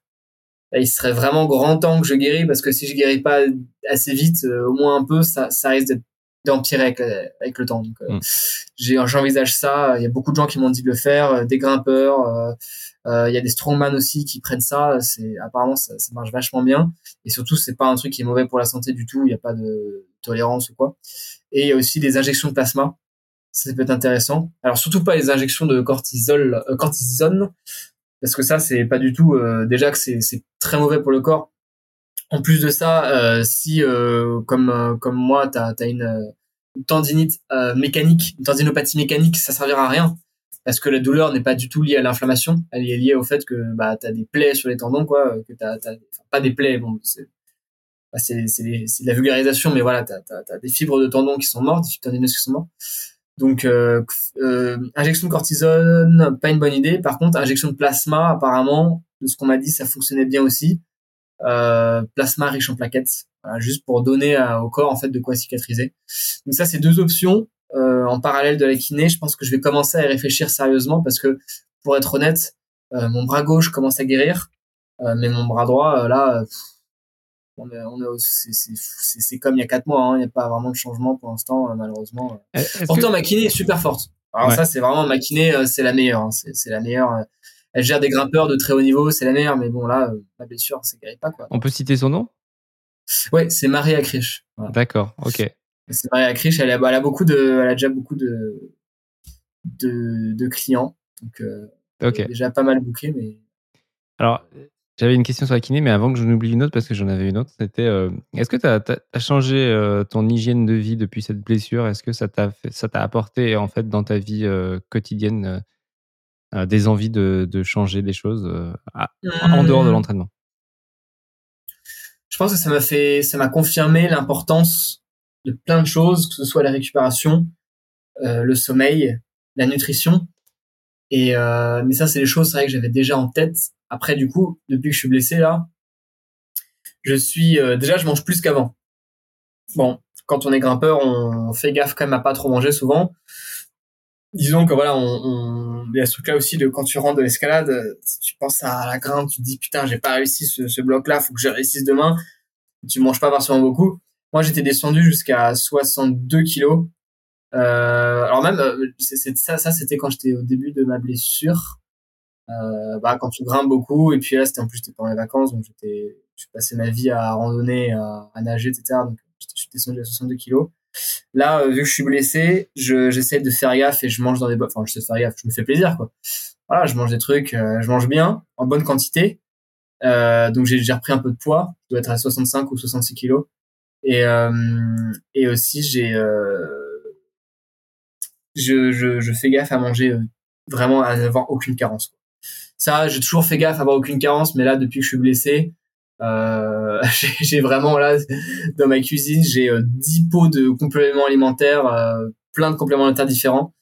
Speaker 2: il serait vraiment grand temps que je guéris parce que si je guéris pas assez vite, au moins un peu, ça, ça risque d'être d'empirer avec, avec, le temps. Donc, euh, mm. j'envisage ça. Il y a beaucoup de gens qui m'ont dit de le faire, euh, des grimpeurs. Euh, il y a des strongman aussi qui prennent ça. C'est apparemment ça, ça, marche vachement bien. Et surtout, c'est pas un truc qui est mauvais pour la santé du tout. Il n'y a pas de tolérance ou quoi. Et il y a aussi des injections de plasma. Ça peut être intéressant. Alors surtout pas les injections de cortisol, cortisone, parce que ça c'est pas du tout. déjà que c'est très mauvais pour le corps En plus de ça, si comme comme moi, t'as as une, tendinite mécanique, une tendinopathie mécanique, ça servira à rien parce que la douleur n'est pas du tout liée à l'inflammation, elle est liée au fait que bah t'as des plaies sur les tendons quoi, que pas des plaies, bon c'est bah, c'est, de la vulgarisation, mais voilà t'as, t'as, t'as des fibres de tendons qui sont mortes, des fibres tendineuses qui sont mortes. Donc euh, euh, injection de cortisone, pas une bonne idée. Par contre, injection de plasma, apparemment, de ce qu'on m'a dit, ça fonctionnait bien aussi. Euh, plasma riche en plaquettes, voilà, juste pour donner au corps en fait de quoi cicatriser. Donc ça, c'est deux options. Euh, en parallèle de la kiné, je pense que je vais commencer à y réfléchir sérieusement parce que, pour être honnête, euh, mon bras gauche commence à guérir, euh, mais mon bras droit, là, on est, on est, c'est comme il y a quatre mois. Hein, il n'y a pas vraiment de changement pour l'instant, malheureusement. Pourtant, ma kiné est super forte. Alors ça, c'est vraiment ma kiné, c'est la meilleure. Hein, c'est la meilleure. Elle gère des grimpeurs de très haut niveau, c'est la meilleure. Mais bon, là, ma blessure, ça guérit pas quoi.
Speaker 1: On peut citer son nom?
Speaker 2: Ouais, c'est Marie Akrich.
Speaker 1: D'accord, ok.
Speaker 2: C'est vrai, Krish, elle a, elle a beaucoup de, elle a déjà beaucoup de, de, de clients. Donc, euh, déjà pas mal booké, mais.
Speaker 1: Alors, j'avais une question sur la kiné, mais avant que je n'oublie une autre, parce que j'en avais une autre, c'était euh, est-ce que tu as, changé euh, ton hygiène de vie depuis cette blessure? Est-ce que ça t'a ça t'a apporté en fait dans ta vie quotidienne des envies de, de, changer des choses en dehors de l'entraînement
Speaker 2: Je pense que ça m'a fait, ça m'a confirmé l'importance de plein de choses, que ce soit la récupération, euh, le sommeil, la nutrition. Et euh, mais ça, c'est les choses, c'est vrai que j'avais déjà en tête. Après, du coup, depuis que je suis blessé là, je suis euh, déjà, je mange plus qu'avant. Bon, quand on est grimpeur, on fait gaffe quand même à pas trop manger souvent. Disons que voilà, on, on... il y a ce truc-là aussi de quand tu rentres de l'escalade, tu penses à la grimpe, tu te dis putain, j'ai pas réussi ce, ce bloc-là, faut que je réussisse demain. Tu manges pas forcément beaucoup. Moi, j'étais descendu jusqu'à 62 kilos. Euh, alors même, euh, ça, ça c'était quand j'étais au début de ma blessure. Euh, bah, quand tu grimpes beaucoup, et puis là, c'était en plus, j'étais pendant les vacances, donc j'étais, je passais ma vie à randonner, à, à nager, etc. je suis descendu à 62 kilos. Là, euh, vu que je suis blessé, je, j'essaie de faire gaffe et je mange dans des enfin, je sais faire gaffe, je me fais plaisir, quoi. Voilà, je mange des trucs, euh, je mange bien, en bonne quantité. donc j'ai, repris un peu de poids, je dois être à 65 ou 66 kilos. Et, euh, et aussi, j'ai, euh, je, je, fais gaffe à manger euh, vraiment à n'avoir aucune carence. Ça, j'ai toujours fait gaffe à avoir aucune carence, mais là, depuis que je suis blessé, euh, [laughs] j'ai vraiment là dans ma cuisine, j'ai euh, 10 pots de compléments alimentaires, euh, plein de compléments alimentaires différents.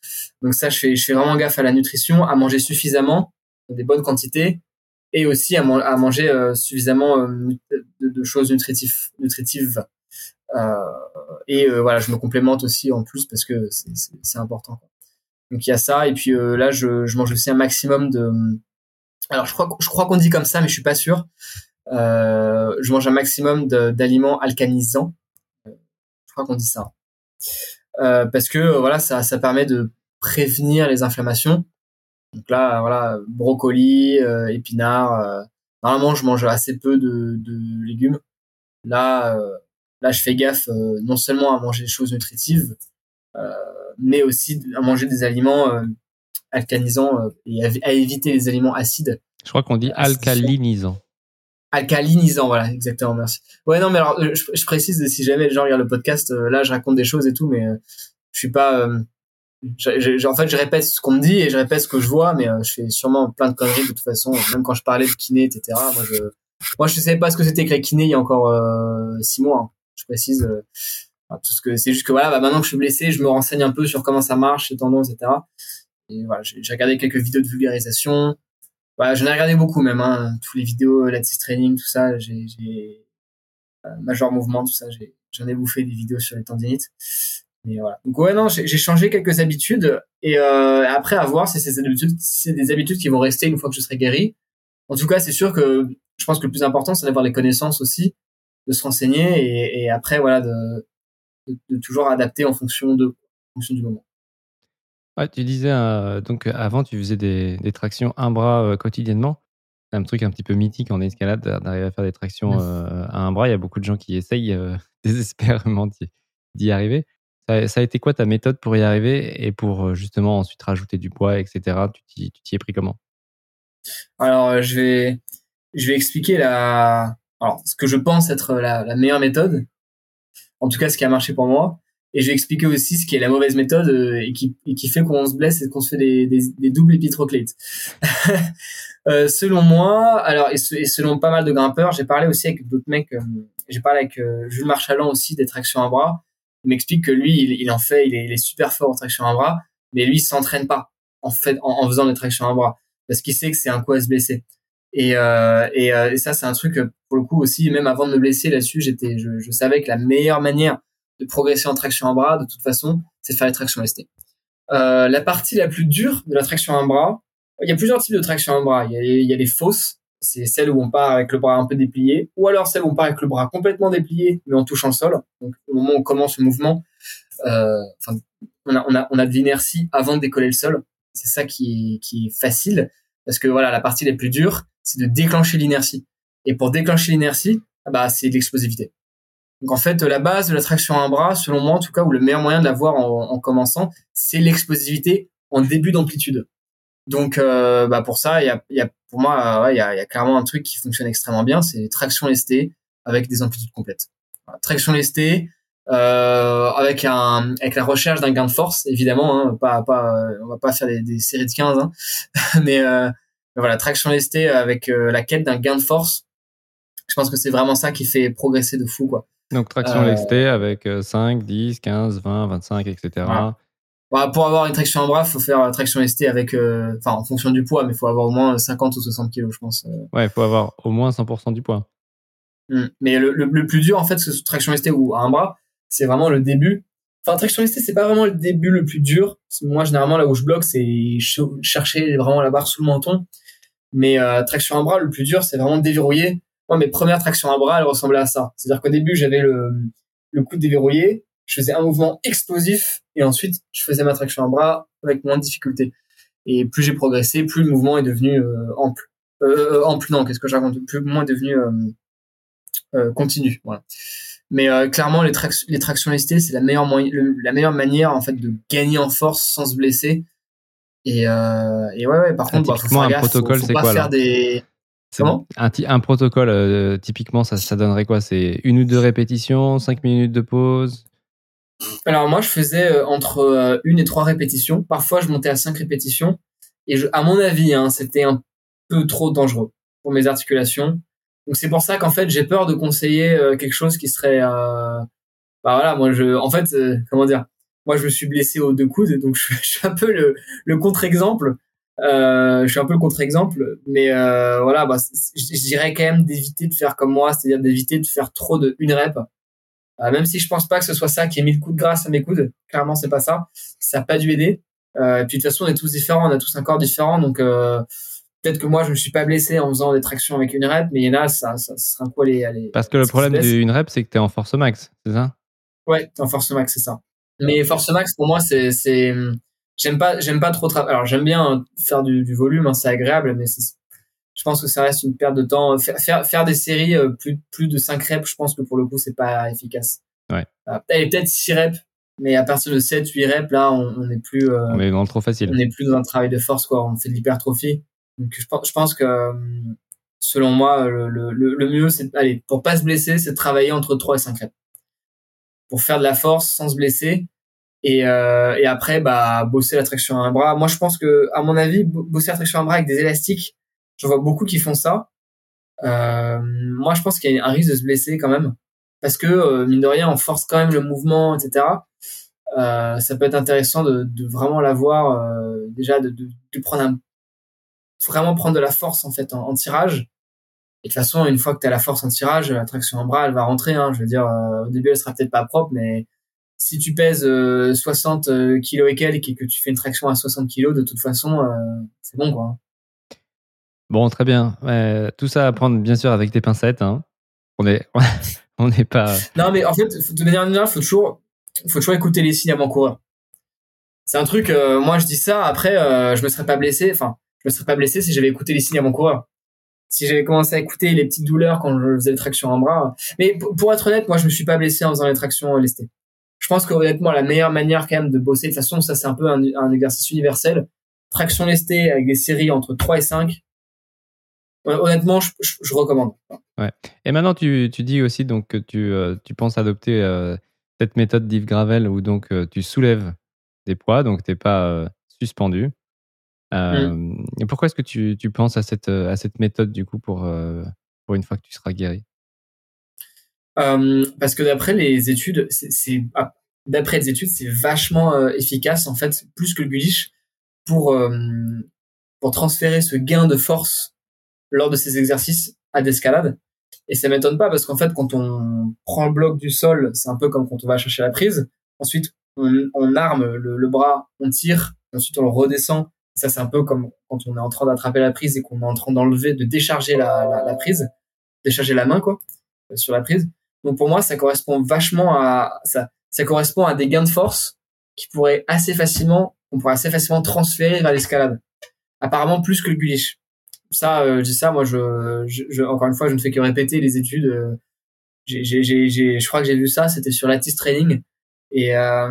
Speaker 2: Donc ça, je fais, je fais vraiment gaffe à la nutrition, à manger suffisamment, des bonnes quantités, et aussi à, manger suffisamment de, de, choses nutritives, nutritives euh, et euh, voilà, je me complémente aussi en plus parce que c'est important. Donc il y a ça et puis euh, là je, je mange aussi un maximum de alors je crois je crois qu'on dit comme ça mais je suis pas sûr. Euh, je mange un maximum d'aliments alcanisants. Je crois qu'on dit ça. Euh, parce que voilà ça ça permet de prévenir les inflammations. Donc là voilà brocoli, euh, épinards. normalement je mange assez peu de, de légumes. Là Là, je fais gaffe euh, non seulement à manger des choses nutritives, euh, mais aussi à manger des aliments euh, alcalinisants et à, éviter les aliments acides.
Speaker 1: Je crois qu'on dit alcalinisants.
Speaker 2: Alcalinisant, voilà, exactement, merci. Ouais, non, mais alors, je, précise, si jamais les gens regardent le podcast, là, je raconte des choses et tout, mais je suis pas... Je, en fait, je répète ce qu'on me dit et je répète ce que je vois, mais je fais sûrement plein de conneries de toute façon. Même quand je parlais de kiné, etc. Moi, je, moi, je savais pas ce que c'était que la kiné il y a encore six mois. Hein je précise. Euh, parce que c'est juste que voilà, bah, maintenant que je suis blessé, je me renseigne un peu sur comment ça marche, les tendons, etc. Et voilà, j'ai regardé quelques vidéos de vulgarisation. Voilà, j'en ai regardé beaucoup même, hein, tous les vidéos, lattice training, tout ça. J'ai, j'ai euh, major mouvement, tout ça. J'en ai, bouffé des vidéos sur les tendinites. Mais voilà. Donc ouais, non, j'ai changé quelques habitudes et euh, après à voir si c'est habitudes, si c'est des habitudes qui vont rester une fois que je serai guéri. En tout cas, c'est sûr que je pense que le plus important, c'est d'avoir les connaissances aussi de se renseigner et, et après voilà de, de, de, toujours adapter en fonction de en fonction du moment.
Speaker 1: Ouais, tu disais euh, donc avant tu faisais des, des tractions un bras euh, quotidiennement. C'est un truc un petit peu mythique en escalade d'arriver à faire des tractions euh, à un bras. Il y a beaucoup de gens qui essayent [laughs] désespérément d'y arriver. Ça, ça, a été quoi ta méthode pour y arriver et pour justement ensuite rajouter du poids, etc. Tu t'y es pris comment?
Speaker 2: Alors je vais je vais expliquer la alors ce que je pense être la, la, meilleure méthode, en tout cas ce qui a marché pour moi. Et je vais expliquer aussi ce qui est la mauvaise méthode euh, et, qui, et qui fait qu'on se blesse et qu'on se fait des, des, doubles épitroclites. [laughs] euh, selon moi, alors et, selon pas mal de grimpeurs, j'ai parlé aussi avec d'autres mecs. Euh, j'ai parlé avec euh, Jules Marchalant aussi des tractions à bras. Il m'explique que lui, il, il, en fait, il est, il est super fort en traction à bras, mais lui, il s'entraîne pas en fait en faisant des tractions à bras parce qu'il sait que c'est un coup à se blesser. Et, euh, et, et, ça, c'est un truc pour le coup aussi, même avant de me blesser là-dessus, j'étais, je, je, savais que la meilleure manière de progresser en traction à bras, de toute façon, c'est de faire les tractions lestées. Euh, la partie la plus dure de la traction à bras, il y a plusieurs types de traction à bras. Il y a, il y a les fausses, c'est celle où on part avec le bras un peu déplié, ou alors celle où on part avec le bras complètement déplié, mais en touchant le sol. Donc, au moment où on commence le mouvement, euh, enfin, on a, on a, on a de l'inertie avant de décoller le sol. C'est ça qui est, qui est facile, parce que voilà, la partie la plus dure, c'est de déclencher l'inertie. Et pour déclencher l'inertie, bah, c'est l'explosivité. Donc en fait, la base de la traction à un bras, selon moi en tout cas, ou le meilleur moyen de l'avoir en, en commençant, c'est l'explosivité en début d'amplitude. Donc euh, bah pour ça, il y a, y a, pour moi, ouais, il y, a, y, a, clairement un truc qui fonctionne extrêmement bien, c'est traction lestée avec des amplitudes complètes. traction lestée euh, avec un avec la recherche d'un gain de force, évidemment. Hein, pas pas, on va pas faire des, des séries de 15, hein, [laughs] mais euh, voilà, traction lestée avec euh, la quête d'un gain de force. Je pense que c'est vraiment ça qui fait progresser de fou, quoi.
Speaker 1: Donc traction euh, lestée avec 5, 10, 15, 20, 25, etc.
Speaker 2: Voilà. Bah, pour avoir une traction en bras, faut faire traction lestée avec, euh, enfin, en fonction du poids, mais il faut avoir au moins 50 ou 60 kilos, je pense. euh.
Speaker 1: Ouais, il faut avoir au moins 100% du poids.
Speaker 2: Mm. Mais le, le, le, plus dur, en fait, ce traction lestée ou à un bras, c'est vraiment le début. Enfin, traction lestée, c'est pas vraiment le début le plus dur. Moi, généralement, là où je bloque, c'est chercher vraiment la barre sous le menton. Mais euh, traction à bras, le plus dur, c'est vraiment de déverrouiller moi, mes premières tractions à bras, elles ressemblaient à ça. C'est-à-dire qu'au début, j'avais le, le coude déverrouillé, je faisais un mouvement explosif, et ensuite, je faisais ma traction à bras avec moins de difficulté. Et plus j'ai progressé, plus le mouvement est devenu euh, ample. Euh, euh ample, non, qu'est-ce que je raconte? Plus est devenu euh, euh, continu. Voilà. Mais clairement, les, les tractions lestées, c'est la meilleure, la meilleure manière en fait de gagner en force sans se blesser. Et, et ouais, ouais, par contre, bah, faut faire
Speaker 1: un
Speaker 2: gaffe,
Speaker 1: protocole,
Speaker 2: faut, faut
Speaker 1: pas
Speaker 2: faire
Speaker 1: là?
Speaker 2: des Comment
Speaker 1: un, un, protocole, euh, typiquement, ça, ça donnerait quoi? C'est une ou deux répétitions, cinq minutes de pause?
Speaker 2: Alors moi, je faisais euh, entre euh, une et trois répétitions. Parfois, je montais à cinq répétitions. Et je, à mon avis, hein, c'était un peu trop dangereux pour mes articulations. Donc c'est pour ça qu'en fait, j'ai peur de conseiller euh, quelque chose qui serait... Euh, bah voilà, moi, je, en fait, euh, comment dire? Moi, je me suis blessé aux deux coudes, donc je, [laughs] je suis un peu le, le contre-exemple. Euh, je suis un peu le contre-exemple, mais euh, voilà, bah, je dirais quand même d'éviter de faire comme moi, c'est-à-dire d'éviter de faire trop de une rep. Euh, même si je pense pas que ce soit ça qui ait mis le coup de grâce à mes coudes, clairement c'est pas ça. Ça a pas dû aider. Euh, et puis de toute façon on est tous différents, on a tous un corps différent, donc euh, peut-être que moi je me suis pas blessé en faisant des tractions avec une rep, mais il y en a ça, ça, ça sera quoi les, les
Speaker 1: Parce que le problème d'une rep c'est que tu es en force max, c'est ça?
Speaker 2: Ouais, t'es en force max, c'est ça. Mais force max pour moi c'est c'est j'aime pas j'aime pas trop travailler. Alors j'aime bien faire du, du volume hein, c'est agréable mais je pense que ça reste une perte de temps. Faire faire, faire des séries euh, plus plus de 5 reps je pense que pour le coup c'est pas efficace.
Speaker 1: Ouais.
Speaker 2: Euh, peut-être 6 reps mais à partir de 7 8 reps là on, on est plus euh,
Speaker 1: on est dans le trop facile.
Speaker 2: on est plus dans un travail de force quoi. On fait de l'hypertrophie. Donc je pense je pense que selon moi le le, le mieux c'est allez pour pas se blesser c'est de travailler entre 3 et 5 reps. Pour faire de la force sans se blesser et, euh, et après bah bosser la traction à un bras. Moi je pense que à mon avis bosser la traction à un bras avec des élastiques je vois beaucoup qui font ça. Euh, moi je pense qu'il y a un risque de se blesser quand même. Parce que euh, mine de rien on force quand même le mouvement etc euh, ça peut être intéressant de, de vraiment l'avoir euh, déjà de, de, de, prendre un vraiment prendre de la force en fait en, tirage. Et de toute façon une fois que tu as la force en tirage la traction en bras elle va rentrer hein, je veux dire euh, au début elle sera peut-être pas propre mais si tu pèses euh, 60 euh, kilos et quelques et que tu fais une traction à 60 kilos, de toute façon, euh, c'est bon, quoi.
Speaker 1: Bon, très bien. Euh, tout ça à prendre, bien sûr, avec des pincettes. Hein. On est, [laughs] on n'est pas.
Speaker 2: Non, mais en fait, de manière générale, faut toujours, faut toujours écouter les signes avant courir. C'est un truc. Euh, moi, je dis ça. Après, euh, je me serais pas blessé. Enfin, je me serais pas blessé si j'avais écouté les signes avant courir. Si j'avais commencé à écouter les petites douleurs quand je faisais les tractions en bras. Mais pour être honnête, moi, je me suis pas blessé en faisant les tractions lestées je pense que honnêtement la meilleure manière quand même de bosser de toute façon ça c'est un peu un, un, exercice universel traction lestée avec des séries entre 3 et 5 honnêtement, je, recommande.
Speaker 1: Ouais. Et maintenant, tu, tu, dis aussi donc que tu, tu penses adopter cette méthode d'Yves Gravel où donc tu soulèves des poids, donc tu n'es pas suspendu. Mmh. Et pourquoi est-ce que tu, tu, penses à cette, à cette méthode du coup pour, pour une fois que tu seras guéri?
Speaker 2: Parce que d'après les études, c'est ah, d'après les études, c'est vachement efficace en fait, plus que le guliche, pour pour transférer ce gain de force lors de ces exercices à d'escalade. Et ça m'étonne pas parce qu'en fait, quand on prend le bloc du sol, c'est un peu comme quand on va chercher la prise. Ensuite, on, on arme le, le, bras, on tire, ensuite on le redescend. ça, c'est un peu comme quand on est en train d'attraper la prise et qu'on est en train d'enlever, de décharger la, la, prise, décharger la main, quoi, euh, sur la prise. Donc pour moi, ça correspond vachement à ça. Ça correspond à des gains de force qui pourraient assez facilement, on pourrait assez facilement transférer vers l'escalade. Apparemment plus que le guliche ça, euh, je dis ça, moi, je, je, encore une fois, je ne fais que répéter les études. Euh, j'ai, j'ai, j'ai, je crois que j'ai vu ça, c'était sur Lattice Training. Et, euh,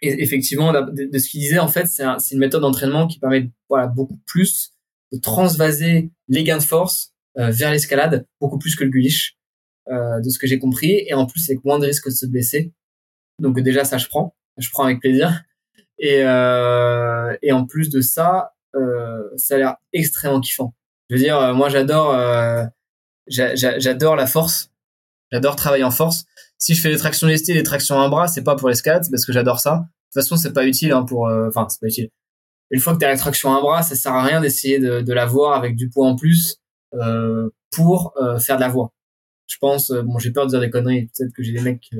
Speaker 2: effectivement, de, ce qu'il disait, en fait, c'est, une méthode d'entraînement qui permet voilà, beaucoup plus de transvaser les gains de force euh, vers l'escalade, beaucoup plus que le guliche, euh, de ce que j'ai compris. Et en plus, avec moins de risque de se blesser. Donc déjà, ça, je prends. Je prends avec plaisir. Et, euh, et en plus de ça, euh, ça a l'air extrêmement kiffant. Je veux dire, euh, moi j'adore, euh, j'adore la force, j'adore travailler en force. Si je fais des tractions lestées, des tractions à un bras, c'est pas pour l'escalade, c'est parce que j'adore ça. De toute façon, c'est pas utile hein, pour, enfin, c'est pas utile. Une fois que tu as la traction à un bras, ça sert à rien d'essayer de, de l'avoir avec du poids en plus euh, pour faire de la voix. Je pense, bon, j'ai peur de dire des conneries. Peut-être que j'ai des mecs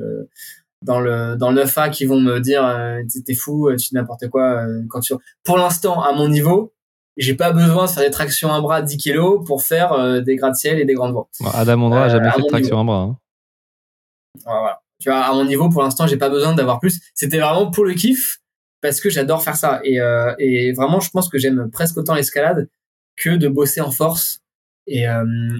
Speaker 2: dans le dans le 9A qui vont me dire euh, t'es fou, euh, tu n'importe quoi euh, quand tu pour l'instant à mon niveau, j'ai pas besoin de faire des tractions à bras de 10 kg pour faire euh, des gratte-ciel et des grandes voies.
Speaker 1: Adam Ondra a jamais fait de traction à bras. Hein.
Speaker 2: Voilà, Tu vois, à mon niveau pour l'instant, j'ai pas besoin d'avoir plus. C'était vraiment pour le kiff parce que j'adore faire ça et et vraiment je pense que j'aime presque autant l'escalade que de bosser en force et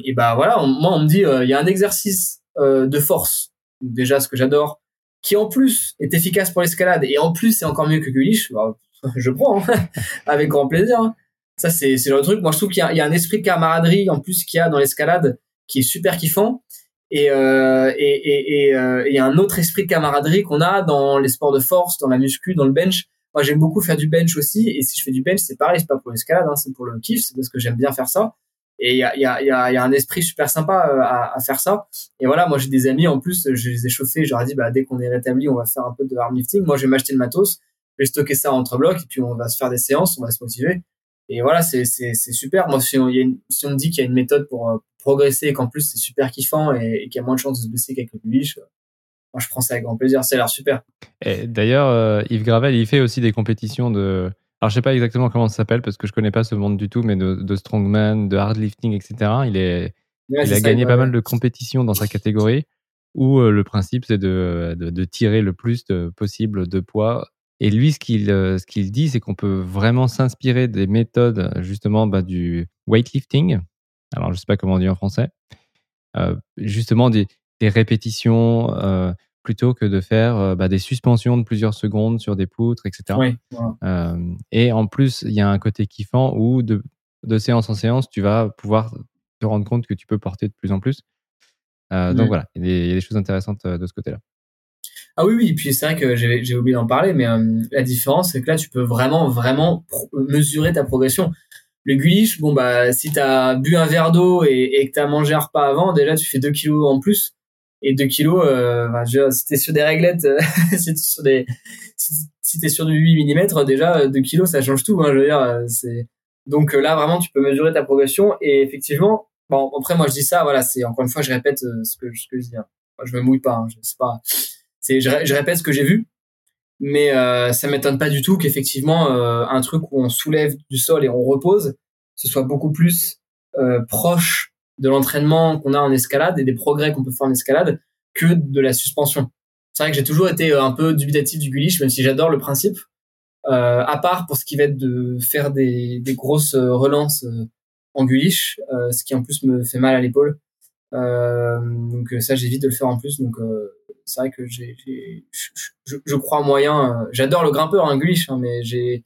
Speaker 2: et bah voilà, moi on me dit il y a un exercice de force déjà ce que j'adore qui en plus est efficace pour l'escalade et en plus c'est encore mieux que Gulich, bah, [laughs] je prends hein, [laughs] avec grand plaisir. Hein. Ça c'est le truc. Moi je trouve qu'il y, a un esprit de camaraderie en plus qu'il y a dans l'escalade qui est super kiffant et euh, et et et euh, il y a un autre esprit de camaraderie qu'on a dans les sports de force, dans la muscu, dans le bench. Moi j'aime beaucoup faire du bench aussi et si je fais du bench c'est pareil, c'est pas pour l'escalade, hein, c'est pour le kiff, c'est parce que j'aime bien faire ça. Et il y a, y, a, y, a, y a un esprit super sympa euh, à, faire ça. Et voilà, moi j'ai des amis en plus, je les ai chauffés, je leur ai dit bah dès qu'on est rétabli, on va faire un peu de armlifting. Moi je vais m'acheter le matos, je vais stocker ça entre blocs et puis on va se faire des séances, on va se motiver. Et voilà, c'est super. Moi si on, y a une, si on me dit qu'il y a une méthode pour euh, progresser qu'en plus c'est super kiffant et, qu'il y a moins de chances de se blesser qu'avec le biche, euh, moi je prends ça avec grand plaisir. Ça a l'air super.
Speaker 1: D'ailleurs, Yves Gravel, il fait aussi des compétitions de alors, je sais pas exactement comment ça s'appelle parce que je connais pas ce monde du tout, mais de, de strongman, de hardlifting, etc. Il, est, il a gagné pas mal de compétitions dans sa catégorie où euh, le principe c'est de, de, de, tirer le plus de, possible de poids. Et lui, ce qu'il euh, ce qu'il dit, c'est qu'on peut vraiment s'inspirer des méthodes justement bah, du weightlifting. Alors, je sais pas comment on dit en français. Euh, justement des, des répétitions. Plutôt que de faire euh, bah, des suspensions de plusieurs secondes sur des poutres, etc. Euh, et en plus, il y a un côté kiffant où de, de, séance en séance, tu vas pouvoir te rendre compte que tu peux porter de plus en plus. Euh, donc voilà, il y, a des choses intéressantes de ce côté-là.
Speaker 2: Ah oui, oui, et puis c'est vrai que j'ai oublié d'en parler, mais la différence, c'est que là, tu peux vraiment, vraiment mesurer ta progression. Le guliche, bon, bah, si tu as bu un verre d'eau et, et, que tu as mangé un repas avant, déjà, tu fais 2 kilos en plus et 2 kilos euh, je, si t'es sur des réglettes euh, [laughs] si t'es sur des si, t'es sur du 8 mm déjà 2 kilos ça change tout hein, je veux dire euh, c'est donc euh, là vraiment tu peux mesurer ta progression et effectivement bon après moi je dis ça voilà c'est encore une fois je répète ce que ce que je dis hein. je me mouille pas hein, je sais pas c'est je, je, répète ce que j'ai vu mais euh, ça m'étonne pas du tout qu'effectivement un truc où on soulève du sol et on repose ce soit beaucoup plus proche de l'entraînement qu'on a en escalade et des progrès qu'on peut faire en escalade que de la suspension. C'est vrai que j'ai toujours été euh, un peu dubitatif du guliche, même si j'adore le principe. Euh, à part pour ce qui va être de faire des, des grosses euh, relances euh, en guliche, euh, ce qui en plus me fait mal à l'épaule. Euh, donc ça, j'évite de le faire en plus. Donc c'est vrai que j'ai, je, je, crois moyen. j'adore le grimpeur, un hein, guliche, hein, mais j'ai,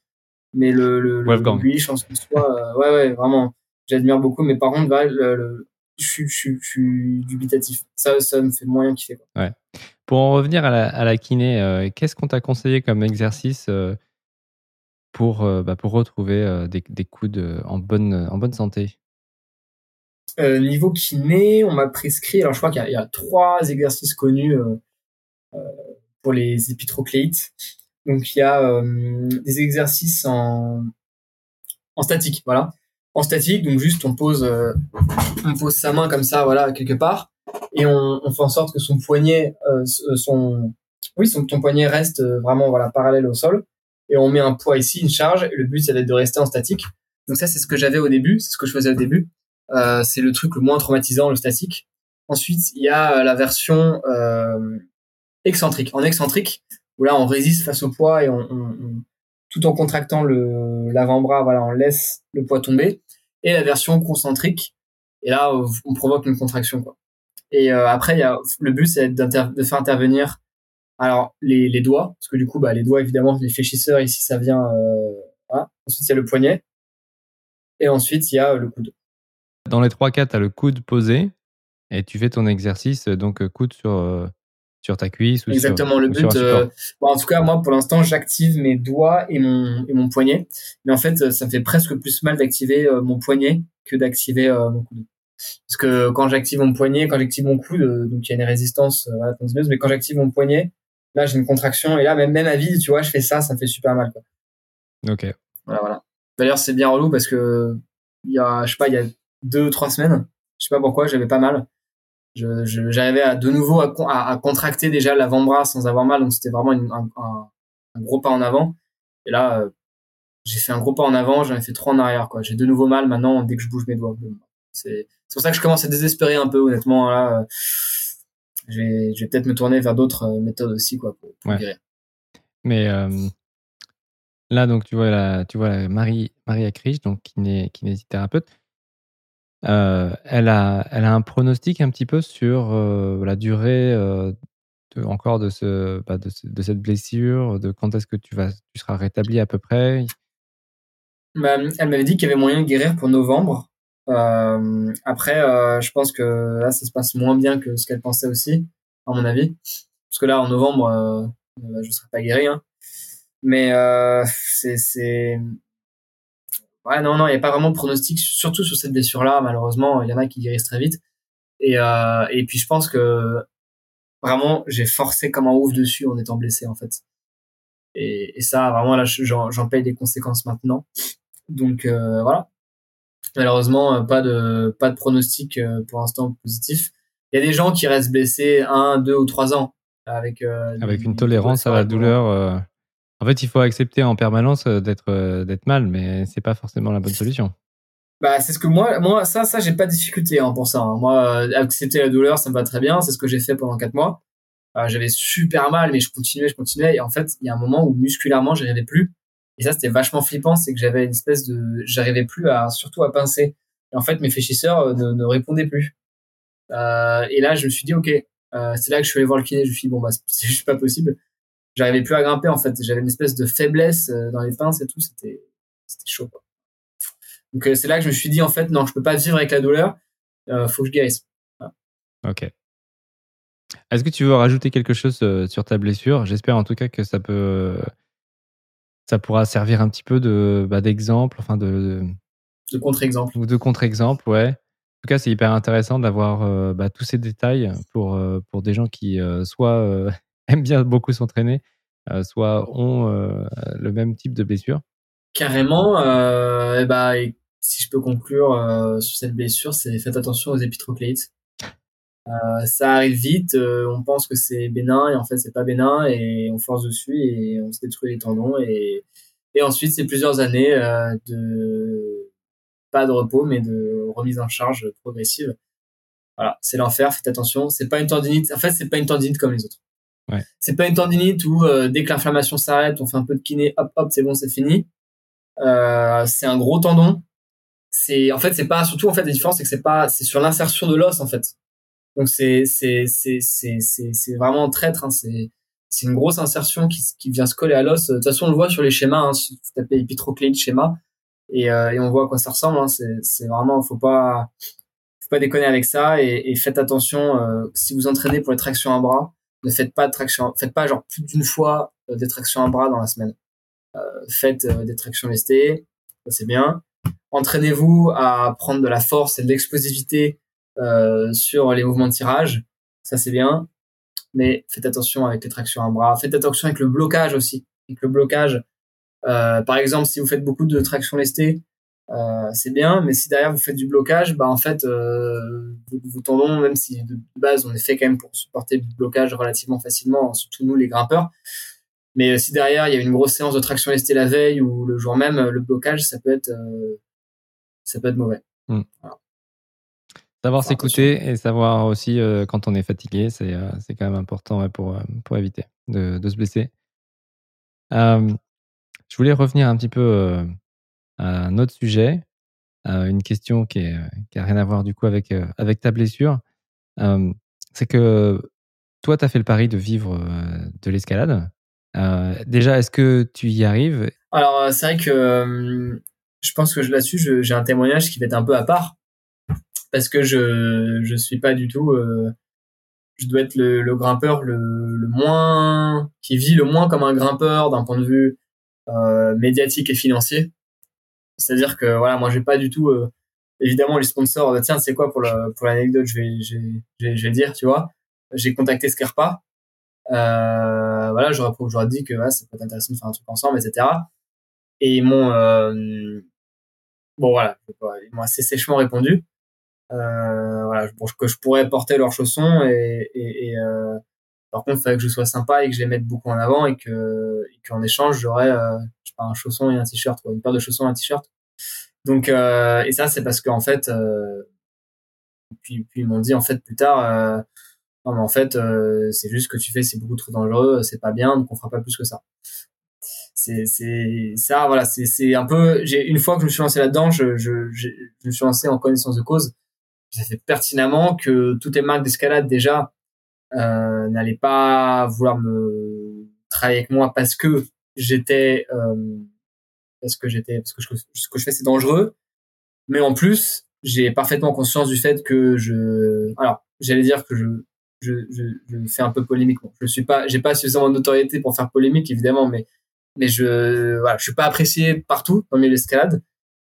Speaker 2: mais le, le, le, guliche en soi, ouais, ouais, vraiment j'admire beaucoup. Mais par contre, le, je, je, je, suis dubitatif. Ça, ça me fait moyen kiffer. Quoi.
Speaker 1: Ouais. Pour en revenir à la, à la kiné, euh, qu'est-ce qu'on t'a conseillé comme exercice euh, pour, euh, bah, pour retrouver des, des coudes en bonne, en bonne santé?
Speaker 2: Niveau kiné, on m'a prescrit, alors je crois qu'il y, y, a trois exercices connus pour les épitrocléites. Donc il y a des exercices en, en statique, voilà en statique, donc juste on pose, euh, on pose sa main comme ça, voilà, quelque part, et on, on fait en sorte que son poignet, euh, euh son, oui, son, ton poignet reste euh, vraiment voilà parallèle au sol, et on met un poids ici, une charge, et le but c'est de rester en statique. Donc ça c'est ce que j'avais au début, c'est ce que je faisais au début. Euh, c'est le truc le moins traumatisant, le statique. Ensuite il y a la version excentrique. En excentrique, où là on résiste face au poids et on, on tout en contractant le l'avant-bras, voilà, on laisse le poids tomber. Et la version concentrique, et là, on provoque une contraction. Et euh, après, y a le but, c'est de faire intervenir alors les, doigts, parce que du coup, bah, les doigts, évidemment, les fléchisseurs ici, ça vient. Euh. Ensuite, il y a le poignet, et ensuite il y a le coude.
Speaker 1: Dans les trois cas, tu as le coude posé, et tu fais ton exercice, donc coude sur sur ta cuisse ou
Speaker 2: Exactement, le but. Euh, en tout cas, moi, pour l'instant, j'active mes doigts et mon, et mon poignet. Mais en fait, ça me fait presque plus mal d'activer euh, mon poignet que d'activer euh, mon coude. Parce que quand j'active mon poignet, quand j'active mon coude, donc il y a une résistance voilà, mais quand j'active mon poignet, là, j'ai une contraction. Et là, même, même à vide, tu vois, je fais ça, ça me fait super mal. Quoi.
Speaker 1: Ok.
Speaker 2: Voilà, voilà. D'ailleurs, c'est bien relou parce que il y a, je sais pas, il y a deux, trois semaines, je sais pas pourquoi, j'avais pas mal j'arrivais à de nouveau à, à, contracter déjà l'avant-bras sans avoir mal, donc c'était vraiment un, un, un, gros pas en avant. Et là, euh, j'ai fait un gros pas en avant, j'en ai fait trois en arrière. quoi. J'ai de nouveau mal maintenant dès que je bouge mes doigts. C'est pour ça que je commence à désespérer un peu honnêtement. Là, euh, je vais, je vais peut-être me tourner vers d'autres euh, méthodes aussi quoi pour, guérir.
Speaker 1: Mais là, donc tu vois la, tu vois la Marie Marie Akrich, donc kinésithérapeute. Euh, elle, a, elle a un pronostic un petit peu sur euh, la durée euh, encore de, ce, bah, de, cette blessure, de quand est-ce que tu, vas, tu seras rétabli à peu près?
Speaker 2: Bah, Elle m'avait dit qu'il y avait moyen de guérir pour novembre. après, je pense que là, ça se passe moins bien que ce qu'elle pensait aussi, à mon avis. Parce que là, en novembre, je ne serai pas guéri. Hein. Mais c'est Ouais, non, non, il n'y a pas vraiment de pronostic, surtout sur cette blessure-là. Malheureusement, il y en a qui guérissent très vite. Et, euh, et puis je pense que vraiment, j'ai forcé comme un ouf dessus en étant blessé, en fait. Et, et ça, vraiment, là, j'en paye des conséquences maintenant. Donc euh, voilà. Malheureusement, pas de pas de pronostic euh, pour l'instant positif. Il y a des gens qui restent blessés un, deux ou trois ans avec euh,
Speaker 1: avec une tolérance à la douleur. En fait, il faut accepter en permanence euh, d'être euh, d'être mal, mais c'est pas forcément la bonne solution.
Speaker 2: Bah, c'est ce que moi, moi, ça, ça, j'ai pas de difficulté hein, pour ça. Hein. Moi, euh, accepter la douleur, ça me va très bien. C'est ce que j'ai fait pendant quatre mois. j'avais super mal, mais je continuais, je continuais. Et en fait, il y a un moment où musculairement, j'arrivais plus. Et ça, c'était vachement flippant, c'est que j'avais une espèce de, j'arrivais plus à, surtout à pincer. Et en fait, mes fléchisseurs ne, répondaient plus. Et là, je me suis dit, ok, c'est là que je suis allé voir le kiné. Je me suis dit, bon, bah, [laughs] c'est pas possible j'arrivais plus à grimper en fait. J'avais une espèce de faiblesse euh, dans les pinces et tout. C'était c'était chaud. Quoi. Donc euh, c'est là que je me suis dit en fait non, je peux pas vivre avec la douleur. Euh, faut que je guérisse.
Speaker 1: Ok. Est-ce que tu veux rajouter quelque chose euh, sur ta blessure? J'espère en tout cas que ça peut, ça pourra servir un petit peu de bah, d'exemple, enfin de,
Speaker 2: de, contre-exemple.
Speaker 1: Ou de contre-exemple, ouais. En tout cas, c'est hyper intéressant d'avoir bah, tous ces détails pour pour des gens qui soit [laughs] aiment bien beaucoup s'entraîner, euh, soit ont euh, le même type de blessure
Speaker 2: Carrément. Bah, si je peux conclure sur cette blessure, c'est faites attention aux épitrocléites. Ça arrive vite, on pense que c'est bénin et en fait c'est pas bénin et on force dessus et on se détruit les tendons et, et ensuite c'est plusieurs années de pas de repos mais de remise en charge progressive. Voilà, c'est l'enfer, faites attention. C'est pas une tendinite. En fait, c'est pas une tendinite comme les autres.
Speaker 1: Ouais.
Speaker 2: C'est pas une tendinite où euh, dès que l'inflammation s'arrête, on fait un peu de kiné, hop hop, c'est bon, c'est fini. Euh, c'est un gros tendon. C'est en fait c'est pas surtout en fait la différence c'est que c'est pas c'est sur l'insertion de l'os en fait. Donc c'est c'est c'est c'est c'est c'est vraiment traître. Hein. C'est c'est une grosse insertion qui qui vient se coller à l'os. De toute façon on le voit sur les schémas. Hein. Si vous tapez épitrocléite schéma, et, et on voit à quoi ça ressemble. Hein. C'est vraiment, faut pas, faut pas déconner avec ça et, et faites attention. si vous entraînez pour les tractions à bras, ne faites pas de traction, faites pas genre plus d'une fois des tractions à bras dans la semaine. faites des tractions lestées, ça c'est bien. Entraînez-vous à prendre de la force et de l'explosivité sur les mouvements de tirage, ça c'est bien mais faites attention avec les tractions à bras. Faites attention avec le blocage aussi. Avec le blocage, euh, par exemple, si vous faites beaucoup de traction lestée, euh, c'est bien, mais si derrière vous faites du blocage, bah en fait, euh, vous, vous tendons, même si de base on est fait quand même pour supporter du blocage relativement facilement, surtout nous les grimpeurs. Mais si derrière il y a une grosse séance de traction lestée la veille ou le jour même, le blocage, ça peut être, euh, ça peut être mauvais.
Speaker 1: Voilà. Savoir s'écouter et savoir aussi euh, quand on est fatigué, c'est euh, quand même important pour, euh, pour éviter de, de se blesser. je voulais revenir un petit peu un autre sujet, une question qui n'a rien à voir du coup avec, avec ta blessure. c'est que toi, tu as fait le pari de vivre de l'escalade. déjà, est-ce que tu y arrives?
Speaker 2: Alors, c'est vrai que je pense que là-dessus, j'ai un témoignage qui va être un peu à part parce que je je suis pas du tout euh, je dois être le, grimpeur le, moins qui vit le moins comme un grimpeur d'un point de vue euh, médiatique et financier c'est à dire que voilà moi j'ai pas du tout euh, évidemment les sponsors bah, tiens c'est quoi pour le, pour l'anecdote je vais je vais, je vais dire tu vois. J'ai contacté Scarpa. Euh, voilà j'aurais j'aurais dit que ouais, ça peut être intéressant de faire un truc ensemble etc et ils m'ont euh, bon voilà ils m'ont assez sèchement répondu. Euh, voilà, que je pourrais porter leurs chaussons et, et, et euh, par contre, il fallait que je sois sympa et que je les mette beaucoup en avant et que qu'en échange, j'aurais euh, je un chausson et un t-shirt, une paire de chaussons et un t-shirt. Donc euh, et ça c'est parce qu'en fait euh, puis puis ils m'ont dit en fait plus tard non mais en fait c'est juste que tu fais c'est beaucoup trop dangereux, c'est pas bien, donc on fera pas plus que ça. C'est c'est ça voilà, c'est c'est un peu j'ai une fois que je me suis lancé là-dedans, je, je je me suis lancé en connaissance de cause je sais pertinemment que toutes les marques d'escalade déjà euh, n'allaient pas vouloir me travailler avec moi parce que j'étais euh, parce que j'étais parce que je, ce que je fais c'est dangereux. Mais en plus j'ai parfaitement conscience du fait que je alors j'allais dire que je je, je, fais un peu polémique. Je suis pas j'ai pas suffisamment de notoriété pour faire polémique évidemment mais mais je voilà je suis pas apprécié partout dans l'escalade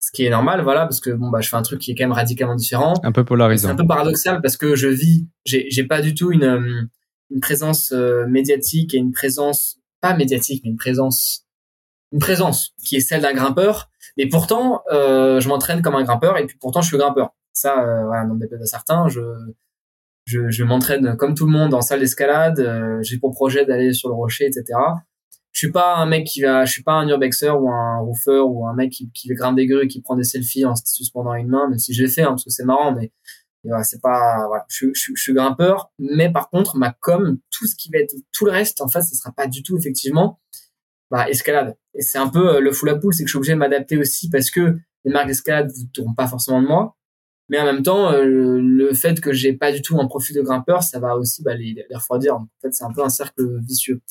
Speaker 2: ce qui est normal, voilà, parce que bon bah je fais un truc qui est quand même radicalement différent.
Speaker 1: Un peu polarisant.
Speaker 2: C'est un peu paradoxal parce que je vis, j'ai pas du tout une euh, une présence euh, médiatique et une présence pas médiatique mais une présence une présence qui est celle d'un grimpeur. Mais pourtant, euh, je m'entraîne comme un grimpeur et puis pourtant je suis grimpeur. Ça, euh, voilà, non à certains, je je, je m'entraîne comme tout le monde en salle d'escalade. j'ai pour projet d'aller sur le rocher, etc je suis pas un mec qui va, je suis pas un urbexer ou un roofer ou un mec qui, qui grimpe des grues qui prend des selfies en suspendant une main, même si je l'ai fait, hein, parce que c'est marrant, mais, voilà, c'est pas, voilà, je, je, je, suis grimpeur, mais par contre, ma com, tout ce qui va être, tout le reste, en fait, ce sera pas du tout, effectivement, bah, escalade. Et c'est un peu euh, le fou la poule, c'est que je suis obligé de m'adapter aussi parce que les marques d'escalade ne tournent pas forcément de moi. Mais en même temps, euh, le fait que j'ai pas du tout un profil de grimpeur, ça va aussi bah, les, les refroidir. En fait, c'est un peu un cercle vicieux.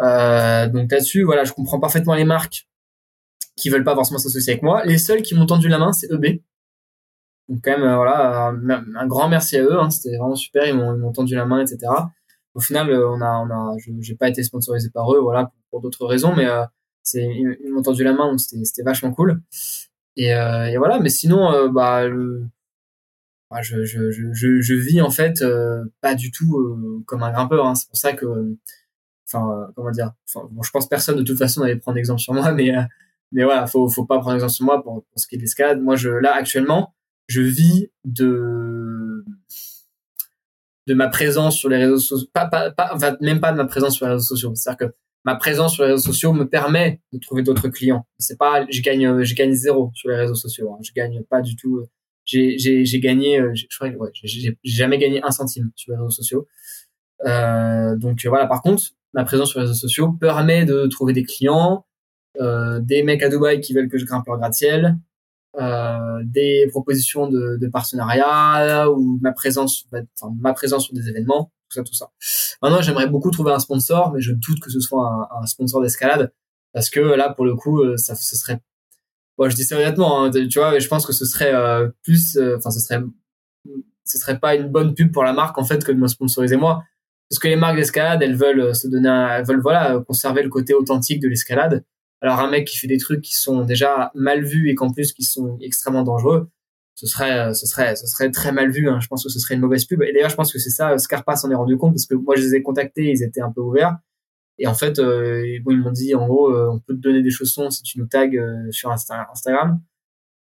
Speaker 2: Euh, donc là-dessus, voilà, je comprends parfaitement les marques qui veulent pas forcément s'associer avec moi. Les seuls qui m'ont tendu la main, c'est EB. Donc quand même, euh, voilà, un, grand merci à eux. Hein, C'était vraiment super. Ils m'ont tendu la main, etc. Au final, euh, on a, on a, j'ai pas été sponsorisé par eux, voilà, pour, d'autres raisons, mais c'est, ils, m'ont tendu la main, donc c'était, vachement cool. Et, et, voilà. Mais sinon, bah, le, bah, je, je, je, je, vis en fait pas du tout comme un grimpeur. Hein. C'est pour ça que enfin euh, comment dire bon, je pense personne de toute façon n'allait prendre exemple sur moi [laughs] mais euh, mais voilà faut faut pas prendre exemple sur moi pour, ce qui est de l'escalade. Moi je là actuellement je vis de de ma présence sur les réseaux sociaux pas pas, pas même pas de ma présence sur les réseaux sociaux. C'est à dire que ma présence sur les réseaux sociaux me permet de trouver d'autres clients. C'est pas je gagne je gagne zéro sur les réseaux sociaux hein. je gagne pas du tout j'ai j'ai j'ai gagné je crois ouais, j'ai jamais gagné un centime sur les réseaux sociaux. Euh, donc voilà. Par contre ma présence sur les réseaux sociaux permet de trouver des clients, euh, des mecs à Dubaï qui veulent que je grimpe leur gratte-ciel, euh, des propositions de, de partenariat ou ma présence, enfin, ma présence sur des événements, tout ça, tout ça. Maintenant, j'aimerais beaucoup trouver un sponsor, mais je doute que ce soit un, un sponsor d'escalade parce que là, pour le coup, euh, ça, ce serait bon, je dis ça honnêtement, hein, tu vois, je pense que ce serait plus, enfin, ce serait, ce serait pas une bonne pub pour la marque en fait que de me sponsoriser moi, parce que les marques d'escalade, elles veulent se donner, elles veulent voilà conserver le côté authentique de l'escalade. Alors un mec qui fait des trucs qui sont déjà mal vus et qu'en plus qui sont extrêmement dangereux, ce serait, ce serait, ce serait très mal vu. Hein. Je pense que ce serait une mauvaise pub. Et d'ailleurs, je pense que c'est ça. Scarpa s'en est rendu compte parce que moi, je les ai contactés, ils étaient un peu ouverts. Et en fait, euh, ils m'ont dit, en gros, euh, on peut te donner des chaussons si tu nous tags euh, sur Instagram.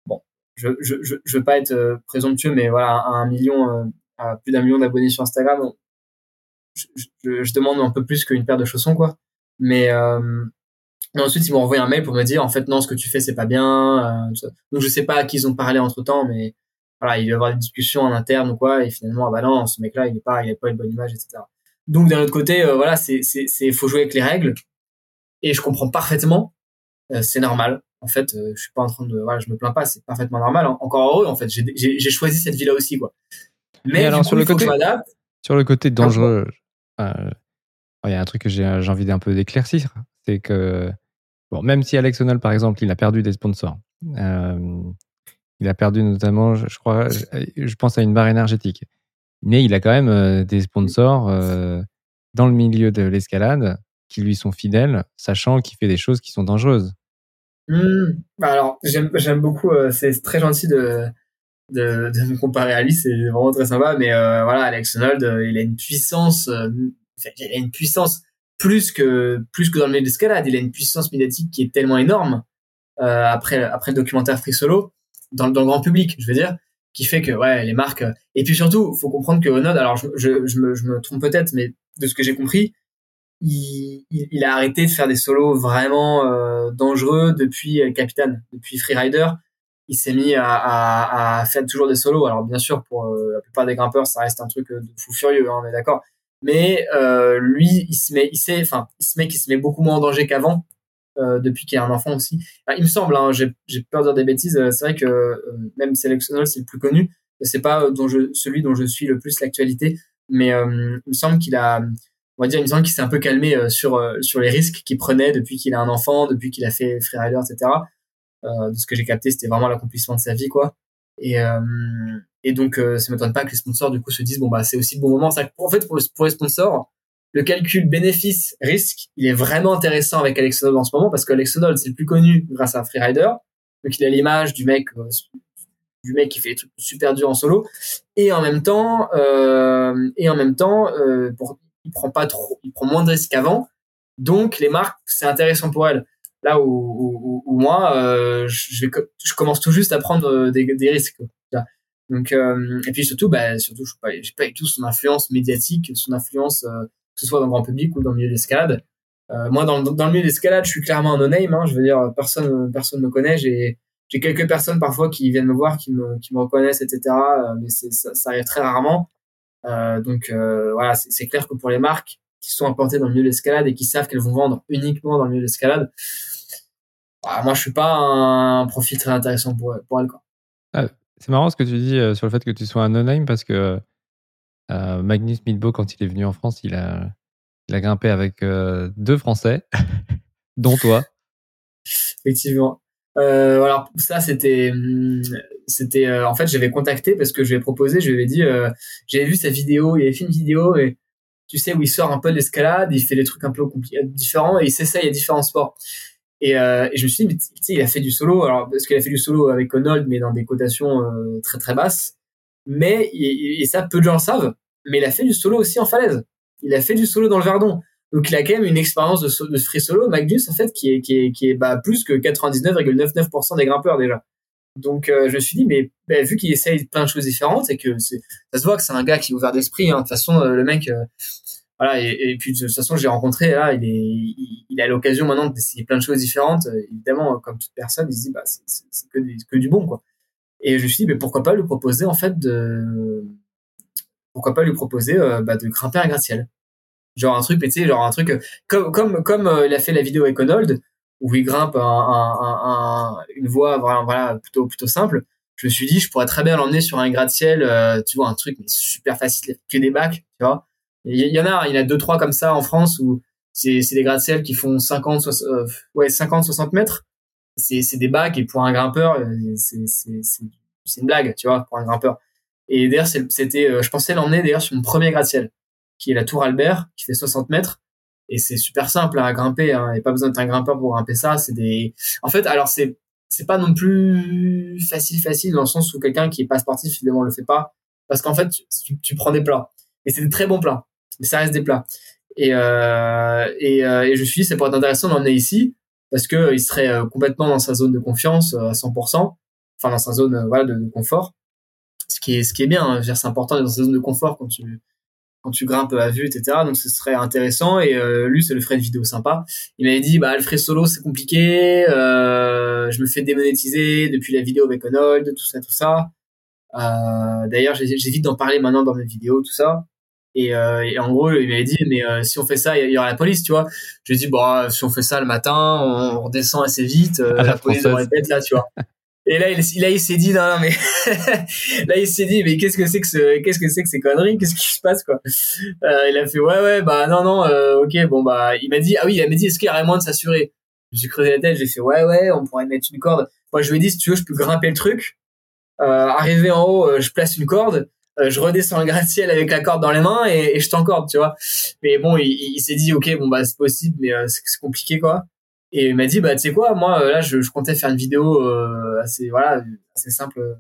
Speaker 2: Bon, je, je, je, je veux pas être présomptueux, mais voilà, un million, à plus d'un million d'abonnés sur Instagram, je, demande un peu plus qu'une paire de chaussons, quoi. Mais et ensuite, ils m'ont envoyé un mail pour me dire, en fait, non, ce que tu fais, c'est pas bien. Euh, donc, je sais pas à qui ils ont parlé entre temps, mais voilà, il doit y avoir des discussions en interne ou quoi. Et finalement, ah bah non, ce mec-là, il est pas, il a pas une bonne image, etc. Donc, d'un autre côté, euh, voilà, c'est, c'est, c'est, faut jouer avec les règles. Et je comprends parfaitement. Euh, c'est normal. En fait, je suis pas en train de, voilà, je me plains pas, c'est parfaitement normal. Encore heureux, en fait. J'ai, j'ai, j'ai choisi cette vie-là aussi, quoi.
Speaker 1: Mais, alors, sur, le côté, sur le côté dangereux, il y a un truc que j'ai, envie d'un peu d'éclaircir. C'est que Bon, même si Alex Honnold, par exemple, il a perdu des sponsors. Euh, il a perdu notamment, je, crois, je, pense à une barre énergétique. Mais il a quand même euh, des sponsors euh, dans le milieu de l'escalade qui lui sont fidèles, sachant qu'il fait des choses qui sont dangereuses.
Speaker 2: Mmh. Bah alors, j'aime beaucoup, c'est très gentil de, de, de, me comparer à lui, c'est vraiment très sympa, mais voilà, Alex Honnold, il a une puissance, il a une puissance plus que plus que dans le milieu d'escalade. Il a une puissance médiatique qui est tellement énorme euh, après après le documentaire Free Solo dans, le grand public, je veux dire, qui fait que ouais les marques. Et puis surtout, faut comprendre que Renaud, alors je, je, me, je me trompe peut-être, mais de ce que j'ai compris, il, il, a arrêté de faire des solos vraiment euh, dangereux depuis Capitaine, depuis Freerider. Il s'est mis à, faire toujours des solos. Alors bien sûr, pour euh, la plupart des grimpeurs, ça reste un truc de fou furieux, hein, on est d'accord. Mais euh, lui il se met il sait enfin il se met qu'il se met beaucoup moins en danger qu'avant euh, depuis qu'il a un enfant aussi. Il me semble hein, j'ai peur de dire des bêtises euh, c'est vrai que euh, même Selectional c'est le plus connu c'est pas celui dont je suis le plus l'actualité. Mais euh, il me semble qu'il a on va dire il me semble qu'il s'est un peu calmé sur sur les risques qu'il prenait depuis qu'il a un enfant depuis qu'il a fait Freerider etc de ce que j'ai capté c'était vraiment l'accomplissement de sa vie quoi et et donc, euh, ça m'étonne pas que les sponsors du coup se disent bon bah c'est aussi le bon moment. en fait, pour, les sponsors, le calcul bénéfice-risque, il est vraiment intéressant avec Alex en ce moment parce que Alex c'est le plus connu grâce à Freerider. Donc il a l'image du mec euh, du mec qui fait des trucs super durs en solo et en même temps euh, et en même temps euh, il prend pas trop il prend moins de risques qu'avant donc les marques c'est intéressant pour elles là où, où, où moi euh, je, je commence tout juste à prendre des, des risques donc, euh, et puis surtout, bah, surtout, je n'ai pas, pas du tout son influence médiatique, son influence, euh, que ce soit dans le grand public ou dans le milieu de l'escalade. Euh, moi, dans, dans, le milieu de l'escalade, je suis clairement un no-name. Hein, je veux dire, personne, personne me connaît. J'ai, j'ai quelques personnes parfois qui viennent me voir, qui me, qui me reconnaissent, etc. Euh, mais ça, ça, arrive très rarement. Euh, donc voilà, c'est clair que pour les marques qui sont implantées dans le milieu de l'escalade et qui savent qu'elles vont vendre uniquement dans le milieu de l'escalade, bah, moi je suis pas un profil très intéressant pour. Quoi.
Speaker 1: Ah, c'est marrant ce que tu dis euh, sur le fait que tu sois un no-name parce que euh, Magnus Midbo, quand il est venu en France, il a, il a grimpé avec euh, deux Français, [laughs] dont toi.
Speaker 2: Effectivement. Euh, alors ça c'était c'était en fait j'avais contacté parce que je lui ai proposé je lui avais dit j'avais vu sa vidéo il avait fait une vidéo et tu sais où il sort un peu de l'escalade il fait des trucs un peu différents et il s'essaye à différents sports et, euh, et, je me suis dit, il a fait du solo, alors parce qu'il a fait du solo avec Onold, mais dans des cotations euh, très très basses. Mais et, ça, peu de gens le savent. Mais il a fait du solo aussi en falaise. Il a fait du solo dans le Verdon. Donc il a quand même une expérience de, free solo, Magnus en fait, qui est qui est qui est bah, plus que 99,99% des grimpeurs déjà. Donc euh, je me suis dit, mais bah, vu qu'il essaye plein de choses différentes et que ça se voit que c'est un gars qui est ouvert d'esprit. Hein. De toute façon, le mec, voilà et, puis de toute façon j'ai rencontré là il a l'occasion maintenant d'essayer plein de choses différentes. Évidemment comme toute personne il se dit bah c'est que, du bon quoi. Et je me suis dit mais pourquoi pas lui proposer en fait de pourquoi pas lui proposer euh, bah, de grimper un gratte-ciel. Genre un truc tu sais genre un truc comme comme comme euh, il a fait la vidéo avec Onold où il grimpe un, un, une voie voilà plutôt plutôt simple. Je me suis dit je pourrais très bien l'emmener sur un gratte-ciel euh, tu vois un truc mais super facile que des bacs tu vois il y, en a, il y en a deux trois comme ça en France où c'est c'est des gratte-ciel qui font 50 60, euh, ouais 50 60 mètres c'est c'est des bacs et pour un grimpeur, c'est c'est c'est une blague, tu vois, pour un grimpeur. Et d'ailleurs, c'était, je pensais l'emmener d'ailleurs sur mon premier gratte-ciel, qui est la Tour Albert, qui fait 60 mètres. Et c'est super simple à grimper. Hein. A pas besoin d'être un grimpeur pour grimper ça. C'est des. En fait, alors c'est c'est pas non plus facile facile dans le sens où quelqu'un qui est pas sportif évidemment le fait pas parce qu'en fait tu, tu, prends des plats et c'est des très bons plats mais ça reste des plats et euh, et, euh, et je suis dit ça pourrait être intéressant d'emmener ici parce que il serait euh, complètement dans sa zone de confiance euh, à 100% enfin dans sa zone voilà de, confort ce qui est ce qui est bien hein. c'est important d'être dans sa zone de confort quand tu quand tu grimpes à vue, etc. Donc ce serait intéressant. Et euh, lui, ça le ferait une vidéo sympa. Il m'avait dit, bah Alfred Solo, c'est compliqué. Euh, je me fais démonétiser depuis la vidéo avec Onold, tout ça, tout ça. Euh, D'ailleurs, j'évite d'en parler maintenant dans mes vidéos, tout ça. Et, euh, et en gros, il m'avait dit, mais euh, si on fait ça, il y, aura la police, tu vois. Je lui ai dit, bon, si on fait ça le matin, on redescend assez vite. la, la police devrait être là, tu vois. [laughs] Et là, il, là, il s'est dit, non, non, mais [laughs] là, il s'est dit, mais qu'est-ce que c'est que ce, qu'est-ce que c'est que ces conneries? Qu'est-ce qui se passe, quoi? Euh, Il a fait, ouais, ouais, bah non, non, euh, ok, bon, bah, il m'a dit, ah oui, il m'a dit, est-ce qu'il y aurait moyen de s'assurer? J'ai creusé la tête, j'ai fait, ouais, ouais, on pourrait mettre une corde. Moi, je lui ai dit, si tu veux, je peux grimper le truc. Euh, arriver en haut, euh, je place une corde. Euh, je redescends le gratte-ciel avec la corde dans les mains et, et je t'encorde, tu vois. Mais bon, il, il s'est dit, ok, bon, bah, c'est possible, mais c'est compliqué, quoi. Et il m'a dit, bah, tu sais quoi, moi, là, je, je, comptais faire une vidéo euh, assez, voilà, assez simple.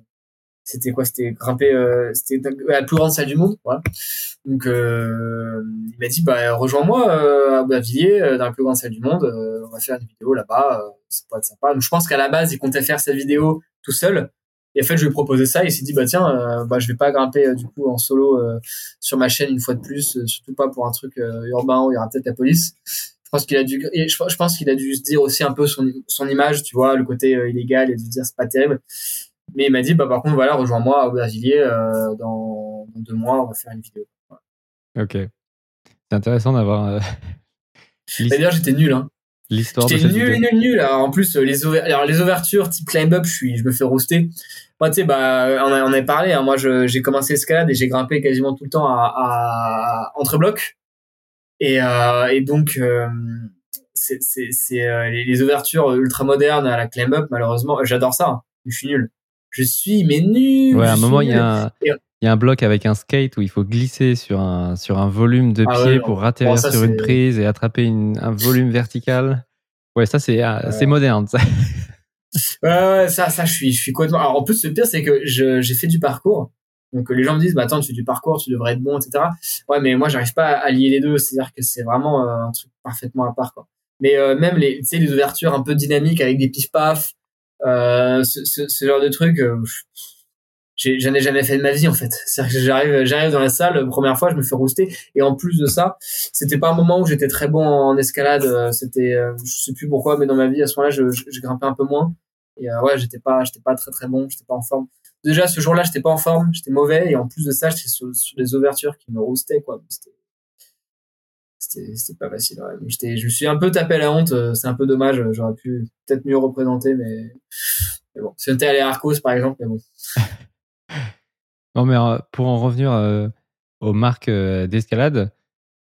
Speaker 2: C'était quoi C'était grimper, euh, c'était la plus grande salle du monde, voilà. Donc, euh, il m'a dit, bah, rejoins-moi euh, à Bougavilliers, dans la plus grande salle du monde. on va faire une vidéo là-bas. ça pourrait être sympa. Donc, je pense qu'à la base, il comptait faire cette vidéo tout seul. Et en fait, je lui ai proposé ça. Et il s'est dit, bah tiens, bah je vais pas grimper du coup en solo sur ma chaîne une fois de plus, surtout pas pour un truc urbain où il y aura peut-être la police pense qu'il a dû, je, pense qu'il a dû se dire aussi un peu son, son image, tu vois, le côté euh, illégal et de se dire c'est pas terrible. Mais il m'a dit, bah par contre voilà, rejoins-moi à Aubervilliers euh, dans, dans, deux mois, on va faire une vidéo.
Speaker 1: Ok, c'est intéressant d'avoir. Euh,
Speaker 2: D'ailleurs, j'étais nul, hein.
Speaker 1: L'histoire.
Speaker 2: J'étais nul, nul, nul. en plus, les, Alors, les ouvertures type climb up, je suis, je me fais roaster. Moi, tu sais, bah, on, a, on avait parlé. Hein. moi, j'ai commencé l'escalade et j'ai grimpé quasiment tout le temps à, à entre blocs. Et, euh, et donc, euh, c'est euh, les, les, ouvertures ultra modernes à la climb up, malheureusement, j'adore ça. Hein. Je suis nul. Je suis, mais nul.
Speaker 1: Ouais, à un moment, il y a un... Il y a un bloc avec un skate où il faut glisser sur un, sur un volume de ah pied pour atterrir sur une prise et attraper une, un volume vertical. Ouais, ça, c'est c'est moderne. Ça.
Speaker 2: Ouais, ouais, ça, ça, je suis, je suis complètement. Alors, en plus, le pire, c'est que j'ai fait du parcours. Donc les gens me disent, bah attends, tu fais du parcours, tu devrais être bon, etc. Ouais, mais moi j'arrive pas à lier les deux. C'est-à-dire que c'est vraiment euh, un truc parfaitement à part, quoi. Mais euh, même les, tu sais, les ouvertures un peu dynamiques avec des pif paf, euh, ce, ce, ce, genre de truc, euh, j'en ai jamais fait de ma vie en fait. C'est-à-dire que j'arrive, j'arrive dans la salle, première fois, je me fais rouster. Et en plus de ça, c'était pas un moment où j'étais très bon en escalade. C'était, je sais plus pourquoi, mais dans ma vie à ce moment-là, je, grimpais un peu moins. Et ouais, j'étais pas, j'étais pas très très bon, j'étais pas en forme déjà ce jour-là, j'étais pas en forme, j'étais mauvais, et en plus de ça, j'étais sur, des ouvertures qui me roustaient, quoi. C'était pas facile. Ouais. je me suis un peu tapé à la honte. Euh, c'est un peu dommage. J'aurais pu peut-être mieux représenter, mais, mais bon. Si on était allé à Arcos, par exemple, mais bon. [laughs]
Speaker 1: non, mais euh, pour en revenir euh, aux marques d'escalade,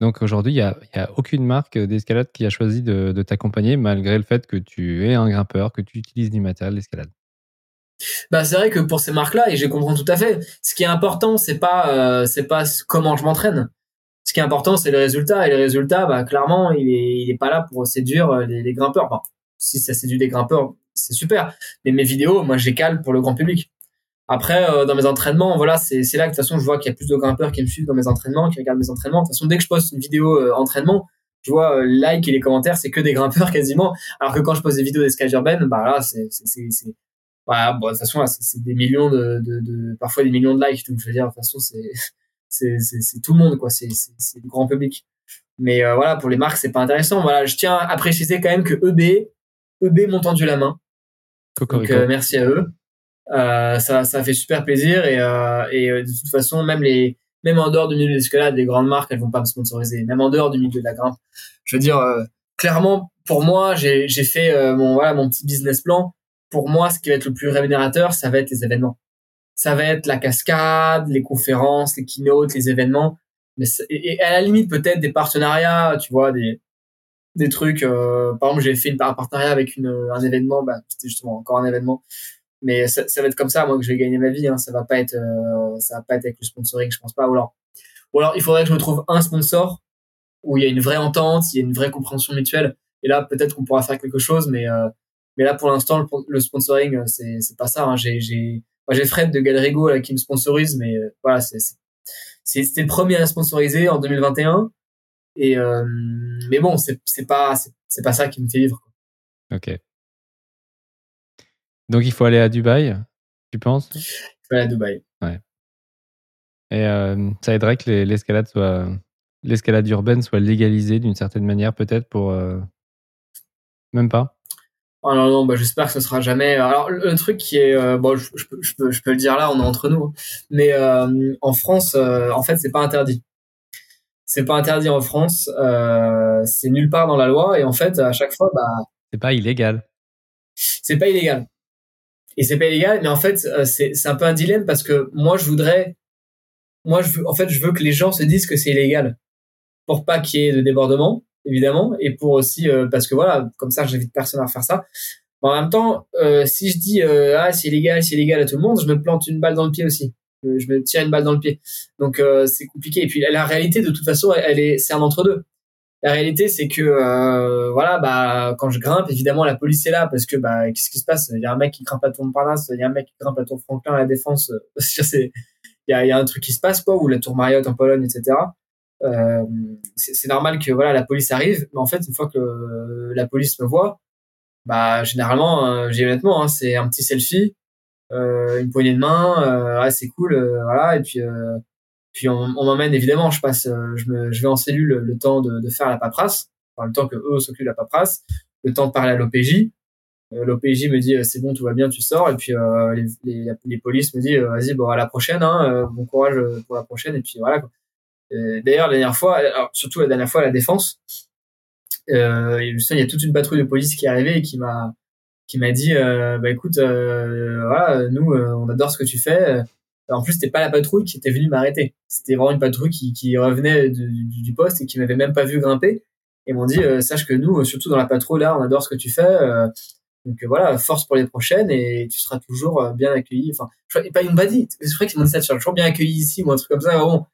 Speaker 1: donc aujourd'hui, il n'y a, aucune marque d'escalade qui a choisi de, t'accompagner malgré le fait que tu es un grimpeur, que tu utilises du matériel d'escalade.
Speaker 2: Bah c'est vrai que pour ces marques-là, et je comprends tout à fait. Ce qui est important, c'est pas euh, pas comment je m'entraîne. Ce qui est important, c'est le résultat. Et le résultat, bah clairement, il est il est pas là pour séduire euh, les, les grimpeurs. Si ça séduit des grimpeurs, c'est super. Mais mes vidéos, moi, j'ai cale pour le grand public. Après, euh, dans mes entraînements, voilà, c'est c'est là que de toute façon, je vois qu'il y a plus de grimpeurs qui me suivent dans mes entraînements, qui regardent mes entraînements. De toute façon, dès que je poste une vidéo entraînement, je vois les likes et les commentaires, c'est que des grimpeurs [laughs] quasiment. Alors que quand je poste des vidéos d'escalade urbaine, bah là, c'est c'est c'est voilà, bon, de toute façon, c'est des millions de, de, de, parfois des millions de likes. Donc, je veux dire, de toute façon, c'est, [laughs] c'est, c'est, tout le monde, quoi. C'est, c'est, le grand public. Mais euh, voilà, pour les marques, c'est pas intéressant. Voilà, je tiens à préciser quand même que EB, EB m'ont tendu la main. Donc, euh, merci à eux. Euh, ça, ça fait super plaisir et, euh, et de toute façon, même les, même en dehors du milieu de l'escalade, les grandes marques, elles vont pas me sponsoriser. Même en dehors du milieu de la grimpe. Je veux dire, clairement, pour moi, j'ai, fait mon, voilà, mon petit business plan pour moi, ce qui va être le plus rémunérateur, ça va être les événements. Ça va être la cascade, les conférences, les keynotes, les événements. Mais et, à la limite, peut-être des partenariats, tu vois, des, des trucs. par exemple, j'ai fait une, un partenariat avec une, un événement. Bah, c'était justement encore un événement. Mais ça, ça, va être comme ça, moi, que je vais gagner ma vie. Hein. Ça va pas être, ça va pas être avec le sponsoring, je pense pas. Ou alors, ou alors, il faudrait que je me trouve un sponsor où il y a une vraie entente, il y a une vraie compréhension mutuelle. Et là, peut-être qu'on pourra faire quelque chose, mais mais là, pour l'instant, le, sponsoring, c'est c'est pas ça. Hein. J'ai j'ai moi, j'ai Fred de Galrigo là, qui me sponsorise, mais voilà, c'est c'était le premier à sponsoriser en 2021. Et euh, mais bon, c'est c'est pas c'est pas ça qui me fait vivre.
Speaker 1: Quoi. Ok. Donc il faut aller à Dubaï, tu penses? Il
Speaker 2: faut aller à Dubaï.
Speaker 1: Ouais. Et euh, ça aiderait que l'escalade soit l'escalade urbaine soit légalisée d'une certaine manière peut-être pour euh... même pas?
Speaker 2: Oh non, non, bah, j'espère que ce sera jamais. Alors, le, truc qui est, euh, bon, je, je, peux, je, peux, je peux le dire là, on est entre nous, hein. mais en France, en fait, c'est pas interdit. C'est pas interdit en France, c'est nulle part dans la loi, et en fait, à chaque fois, bah.
Speaker 1: C'est pas illégal.
Speaker 2: C'est pas illégal. Et c'est pas illégal, mais en fait, c'est, c'est un peu un dilemme parce que moi, je voudrais, moi, je veux, en fait, je veux que les gens se disent que c'est illégal pour pas qu'il y ait de débordement évidemment, et pour aussi euh, parce que voilà, comme ça, j'invite personne à faire ça. en même temps, euh, si je dis euh, ah c'est illégal, c'est illégal à tout le monde, je me plante une balle dans le pied aussi. Je me tire une balle dans le pied. Donc c'est compliqué. Et puis la réalité, de toute façon, elle est, c'est un entre deux. La réalité, c'est que voilà, bah quand je grimpe, évidemment, la police est là parce que bah qu'est-ce qui se passe? Il y a un mec qui grimpe à Tour Montparnasse, il y a un mec qui grimpe à Tour Franklin à la Défense. [laughs] c'est il y a, y a un truc qui se passe quoi, ou la Tour Marriott en Pologne, etc. Euh, c'est normal que voilà la police arrive, mais en fait une fois que la police me voit, bah généralement, euh, j'ai honnêtement, hein, c'est un petit selfie, euh, une poignée de main, euh, ah, c'est cool, euh, voilà, et puis puis on, on m'emmène évidemment, je passe, je, me, je vais en cellule le, temps de, de, faire la paperasse, enfin, le temps que eux s'occupent de la paperasse, le temps de parler à l'OPJ. L'OPJ me dit c'est bon, tout va bien, tu sors, et puis les, les, les, polices me disent vas-y, bon à la prochaine, hein, bon courage pour la prochaine, et puis voilà. Euh, d'ailleurs, la dernière fois, surtout la dernière fois à la défense, euh, il y a toute une patrouille de police qui est arrivée et qui m'a qui m'a dit euh, bah écoute euh, voilà nous euh, on adore ce que tu fais en plus c'était pas la patrouille qui était venue m'arrêter. C'était vraiment une patrouille qui, revenait du, poste et qui m'avait même pas vu grimper. Et m'ont dit sache que nous surtout dans la patrouille là on adore ce que tu fais donc voilà force pour les prochaines et tu seras toujours bien accueilli. Enfin je crois, pas une badie c'est vrai qu'ils m'ont dit ça tu seras toujours bien accueilli ici ou un truc comme ça bon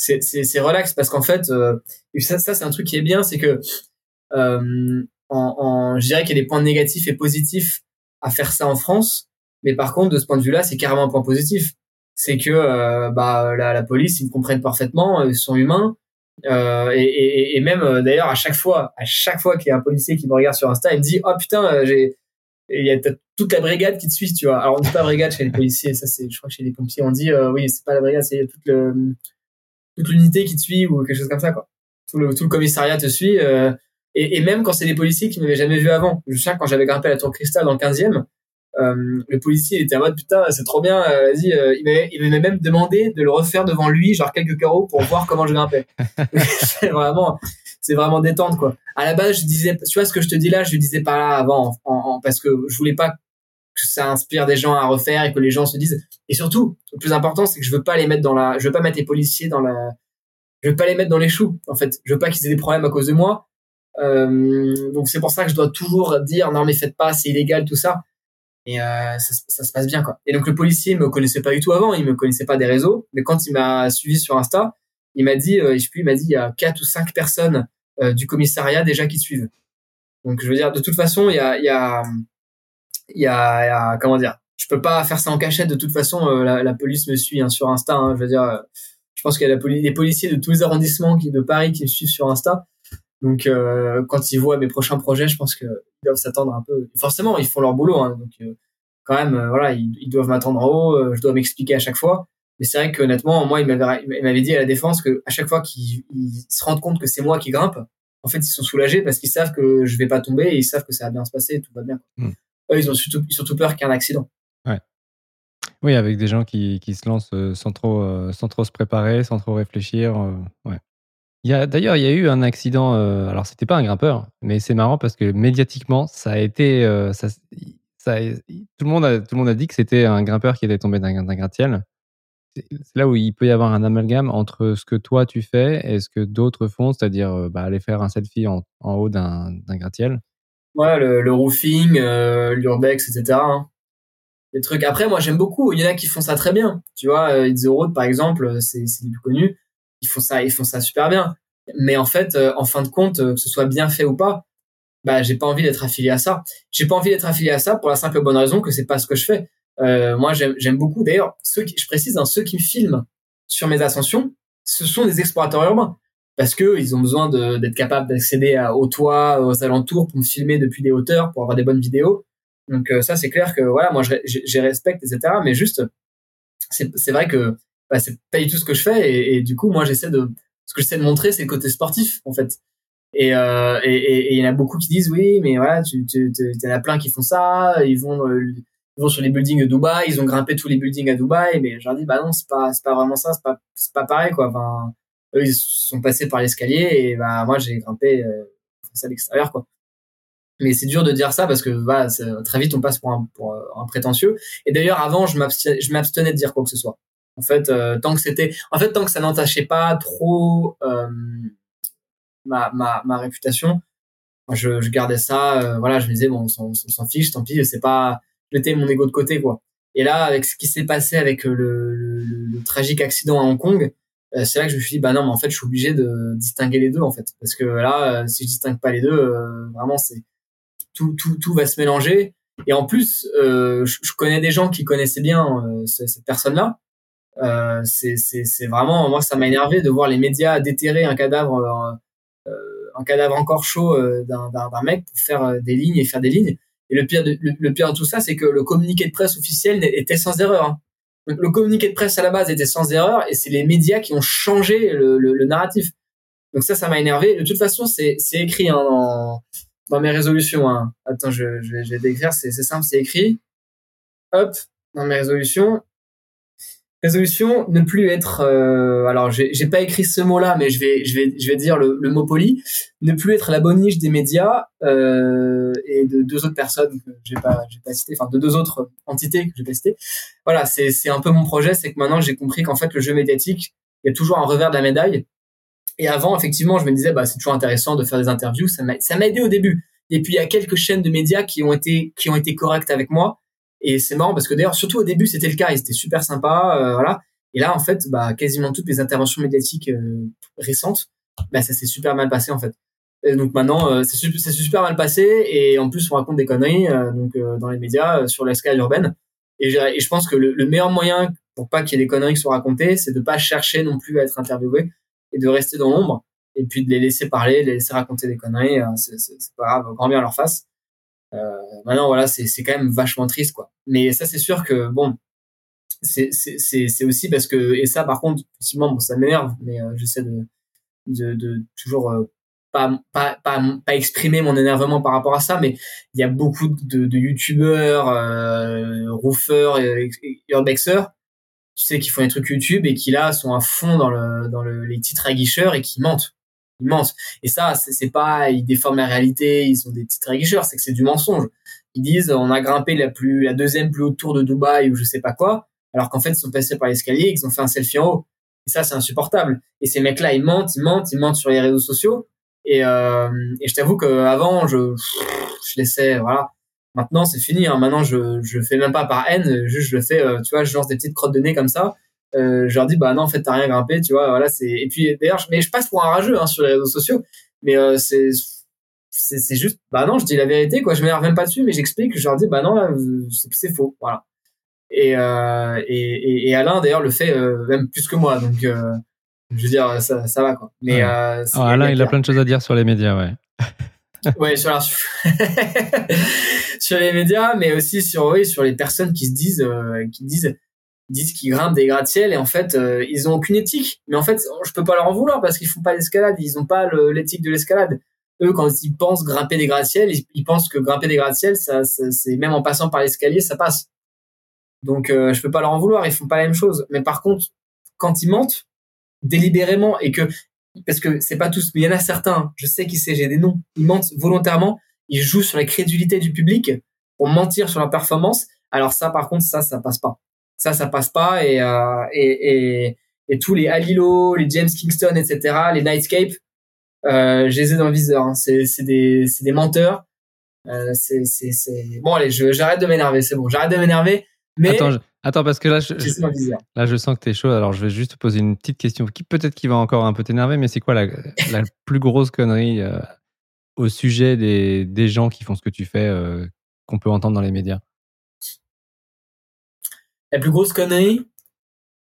Speaker 2: c'est relax parce qu'en fait euh, ça, c'est un truc qui est bien c'est que euh, en, je dirais qu'il y a des points négatifs et positifs à faire ça en France mais par contre de ce point de vue là c'est carrément un point positif c'est que euh, bah la, police ils me comprennent parfaitement ils sont humains euh, et, même euh, d'ailleurs à chaque fois à chaque fois qu'il y a un policier qui me regarde sur Insta il me dit oh putain j'ai il y a toute la brigade qui te suit tu vois alors on dit pas brigade chez les policiers ça c'est je crois que chez les pompiers on dit oui c'est pas la brigade c'est toute l'unité qui te suit ou quelque chose comme ça quoi. Tout le, tout le commissariat te suit euh, et, et, même quand c'est des policiers qui m'avaient jamais vu avant. Je sais quand j'avais grimpé à la tour cristal dans le 15e, euh, le policier était en mode putain c'est trop bien, euh, vas-y. Euh, il m'avait même demandé de le refaire devant lui genre quelques carreaux pour voir comment je grimpais. [laughs] [laughs] c'est vraiment c'est vraiment détente quoi. À la base je disais tu vois ce que je te dis là je le disais pas là avant en, parce que je voulais pas que ça inspire des gens à refaire et que les gens se disent. Et surtout, le plus important, c'est que je veux pas les mettre dans la, je veux pas mettre les policiers dans la, je veux pas les mettre dans les choux. En fait, je veux pas qu'ils aient des problèmes à cause de moi. Donc c'est pour ça que je dois toujours dire non mais faites pas, c'est illégal tout ça. Et euh, ça, se passe bien quoi. Et donc le policier me connaissait pas du tout avant, il me connaissait pas des réseaux, mais quand il m'a suivi sur Insta, il m'a dit, euh, je puis, il m'a dit il y a quatre ou cinq personnes euh, du commissariat déjà qui suivent. Donc je veux dire de toute façon il y a, il y a il y a, comment dire, je peux pas faire ça en cachette. De toute façon, euh, la, la, police me suit hein, sur Insta. Hein, je veux dire, euh, je pense qu'il y a la les policiers de tous les arrondissements qui, de Paris qui me suivent sur Insta. Donc, euh, quand ils voient mes prochains projets, je pense qu'ils doivent s'attendre un peu. Forcément, ils font leur boulot. Hein, donc, quand même, voilà, ils, ils doivent m'attendre en haut. je dois m'expliquer à chaque fois. Mais c'est vrai que honnêtement, moi, il m'avait, il m'avait dit à la défense que à chaque fois qu'ils se rendent compte que c'est moi qui grimpe, en fait, ils sont soulagés parce qu'ils savent que je vais pas tomber et ils savent que ça va bien se passer et tout va bien. Hmm ils ont surtout, surtout peur qu'il y ait un accident.
Speaker 1: Ouais. Oui, avec des gens qui, qui se lancent euh, sans trop, euh, sans trop se préparer, sans trop réfléchir. Euh, ouais. D'ailleurs, il y a eu un accident. alors, c'était pas un grimpeur, mais c'est marrant parce que médiatiquement, ça a été, ça, tout le monde a, tout le monde a dit que c'était un grimpeur qui était tombé d'un, gratte-ciel. c'est là où il peut y avoir un amalgame entre ce que toi tu fais et ce que d'autres font, c'est-à-dire euh, bah, aller faire un selfie en, haut d'un gratte-ciel.
Speaker 2: Ouais, le, roofing, euh, l'urbex, etc. Hein. Les trucs. Après, moi, j'aime beaucoup. Il y en a qui font ça très bien. Tu vois, euh, It's the Road, par exemple, c'est le plus connu. Ils font ça, ils font ça super bien. Mais en fait, euh, en fin de compte, que ce soit bien fait ou pas, bah, j'ai pas envie d'être affilié à ça. J'ai pas envie d'être affilié à ça pour la simple bonne raison que c'est pas ce que je fais. Euh, moi, j'aime beaucoup. D'ailleurs, ceux qui, je précise, hein, ceux qui me filment sur mes ascensions, ce sont des explorateurs urbains parce que ils ont besoin d'être capables d'accéder au toit, aux alentours pour me filmer depuis des hauteurs, pour avoir des bonnes vidéos. Donc euh, ça, c'est clair que voilà, moi, je, respecte, etc. Mais juste, c'est vrai que bah, c'est pas du tout ce que je fais et, du coup, moi, j'essaie de ce que j'essaie de montrer, c'est le côté sportif, en fait. Et euh, il y en a beaucoup qui disent oui, mais voilà, tu, tu, en as plein qui font ça, ils vont ils vont sur les buildings de Dubaï, ils ont grimpé tous les buildings à Dubaï, mais je leur dis bah non, c'est pas c'est pas vraiment ça, c'est pas c'est pas pareil quoi. Eux ils sont passés par l'escalier et bah moi j'ai grimpé euh, à l'extérieur quoi. Mais c'est dur de dire ça parce que bah, très vite on passe pour un, pour un prétentieux. Et d'ailleurs avant je m'abstenais de dire quoi que ce soit. En fait, euh, tant que c'était, en fait tant que ça n'entachait pas trop euh, ma, ma, ma réputation, je, je gardais ça. Euh, voilà, je me disais bon, on s'en fiche, tant pis, c'est pas jeter mon ego de côté quoi. Et là, avec ce qui s'est passé avec le, tragique accident à Hong Kong, c'est là que je me suis dit bah non, mais en fait, je suis obligé de distinguer les deux en fait, parce que là, si je distingue pas les deux, vraiment c'est tout, tout, tout va se mélanger. Et en plus, je, je, connais des gens qui connaissaient bien cette personne-là. c'est, c'est, c'est vraiment moi ça m'a énervé de voir les médias déterrer un cadavre, un cadavre encore chaud d'un, d'un, mec pour faire des lignes et faire des lignes. Et le pire de, le, pire de tout ça, c'est que le communiqué de presse officiel était sans erreur. Hein. Le communiqué de presse à la base était sans erreur et c'est les médias qui ont changé le, le, narratif. Donc ça, ça m'a énervé. De toute façon, c'est écrit hein, dans, dans, mes résolutions. Hein. Attends, je, je, je vais décrire. C'est simple, c'est écrit. Hop, dans mes résolutions, Résolution, ne plus être. Euh, alors, j'ai pas écrit ce mot-là, mais je vais, je vais, je vais dire le, le mot poli. Ne plus être la bonne niche des médias euh, et de deux autres personnes que j'ai pas, j'ai pas cité, enfin de deux autres entités que j'ai pas cité. Voilà, c'est, c'est un peu mon projet, c'est que maintenant j'ai compris qu'en fait le jeu médiatique, il y a toujours un revers de la médaille. Et avant, effectivement, je me disais, bah c'est toujours intéressant de faire des interviews. Ça m'a, ça m'a aidé au début. Et puis il y a quelques chaînes de médias qui ont été, qui ont été correctes avec moi et c'est marrant parce que d'ailleurs, surtout au début, c'était le cas, ils étaient super sympas, euh, voilà. Et là, en fait, bah, quasiment toutes les interventions médiatiques euh, récentes, bah, ça s'est super mal passé en fait. Donc maintenant, euh, c'est super, super mal passé et en plus, on raconte des conneries donc dans les médias sur l'escale urbaine. Et, et, je pense que le, meilleur moyen pour pas qu'il y ait des conneries qui soient racontées, c'est de pas chercher non plus à être interviewé et de rester dans l'ombre et puis de les laisser parler, les laisser raconter des conneries. c'est pas grave, grand bien leur face. Euh, maintenant, voilà, c'est quand même vachement triste, quoi. Mais ça, c'est sûr que bon, c'est c'est c'est aussi parce que et ça, par contre, effectivement, bon, ça m'énerve, mais euh, j'essaie de, de de toujours euh, pas, pas, pas, pas exprimer mon énervement par rapport à ça, mais il y a beaucoup de, de youtubeurs, euh, roofers et, tu sais, qui font des trucs YouTube et qui là sont à fond dans le, dans le, les titres aguicheurs et qui mentent immense. Et ça, c'est pas, ils déforment la réalité, ils sont des petits réguicheurs, c'est que c'est du mensonge. Ils disent, on a grimpé la plus, la deuxième plus haute tour de Dubaï ou je sais pas quoi, alors qu'en fait, ils sont passés par l'escalier, ils ont fait un selfie en haut. Et ça, c'est insupportable. Et ces mecs-là, ils mentent, ils mentent, ils mentent sur les réseaux sociaux. Et, euh, et je t'avoue qu'avant, je, je laissais, voilà. Maintenant, c'est fini. Hein. Maintenant, je, je fais même pas par haine, juste je le fais, euh, tu vois, je lance des petites crottes de nez comme ça euh, je leur dis bah non en fait t'as rien grimpé tu vois voilà c'est et puis d'ailleurs mais je passe pour un rageux hein, sur les réseaux sociaux mais euh, c'est c'est juste bah non je dis la vérité quoi je m'énerve même pas dessus mais j'explique je leur dis bah non là c'est faux voilà. Et, euh, et, et Alain d'ailleurs le fait même plus que moi donc je veux dire ça ça va quoi. Mais
Speaker 1: oh, Alain il a plein de choses à dire sur les médias ouais. [laughs]
Speaker 2: Ouais sur la... [laughs] sur les médias mais aussi sur oui sur les personnes qui se disent qui disent disent qu'ils grimpent des gratte-ciel et en fait euh, ils ont aucune éthique. Mais en fait je peux pas leur en vouloir parce qu'ils font pas d'escalade ils ont pas l'éthique de l'escalade. Eux quand ils pensent grimper des gratte-ciel ils, pensent que grimper des gratte-ciel ça, c'est même en passant par l'escalier ça passe. Donc euh, je peux pas leur en vouloir. Ils font pas la même chose. Mais par contre quand ils mentent délibérément et que parce que c'est pas tous mais il y en a certains je sais qui c'est j'ai des noms ils mentent volontairement ils jouent sur la crédulité du public pour mentir sur la performance. Alors ça par contre ça ça passe pas ça, ça passe pas. Et, euh, et, et, et, tous les Alilo, les James Kingston, etc., les Nightscape, euh, je les ai dans le viseur. Hein. C'est, c'est des, c'est des menteurs. Euh, c'est, c'est, c'est... Bon, allez, j'arrête de m'énerver. C'est bon, j'arrête de m'énerver. Mais
Speaker 1: attends, attends, parce que là, je, là, je sens que t'es chaud. Alors, je vais juste te poser une petite question qui peut-être qui va encore un peu t'énerver, mais c'est quoi la, la [laughs] plus grosse connerie euh, au sujet des, des gens qui font ce que tu fais euh, qu'on peut entendre dans les médias?
Speaker 2: La plus grosse connerie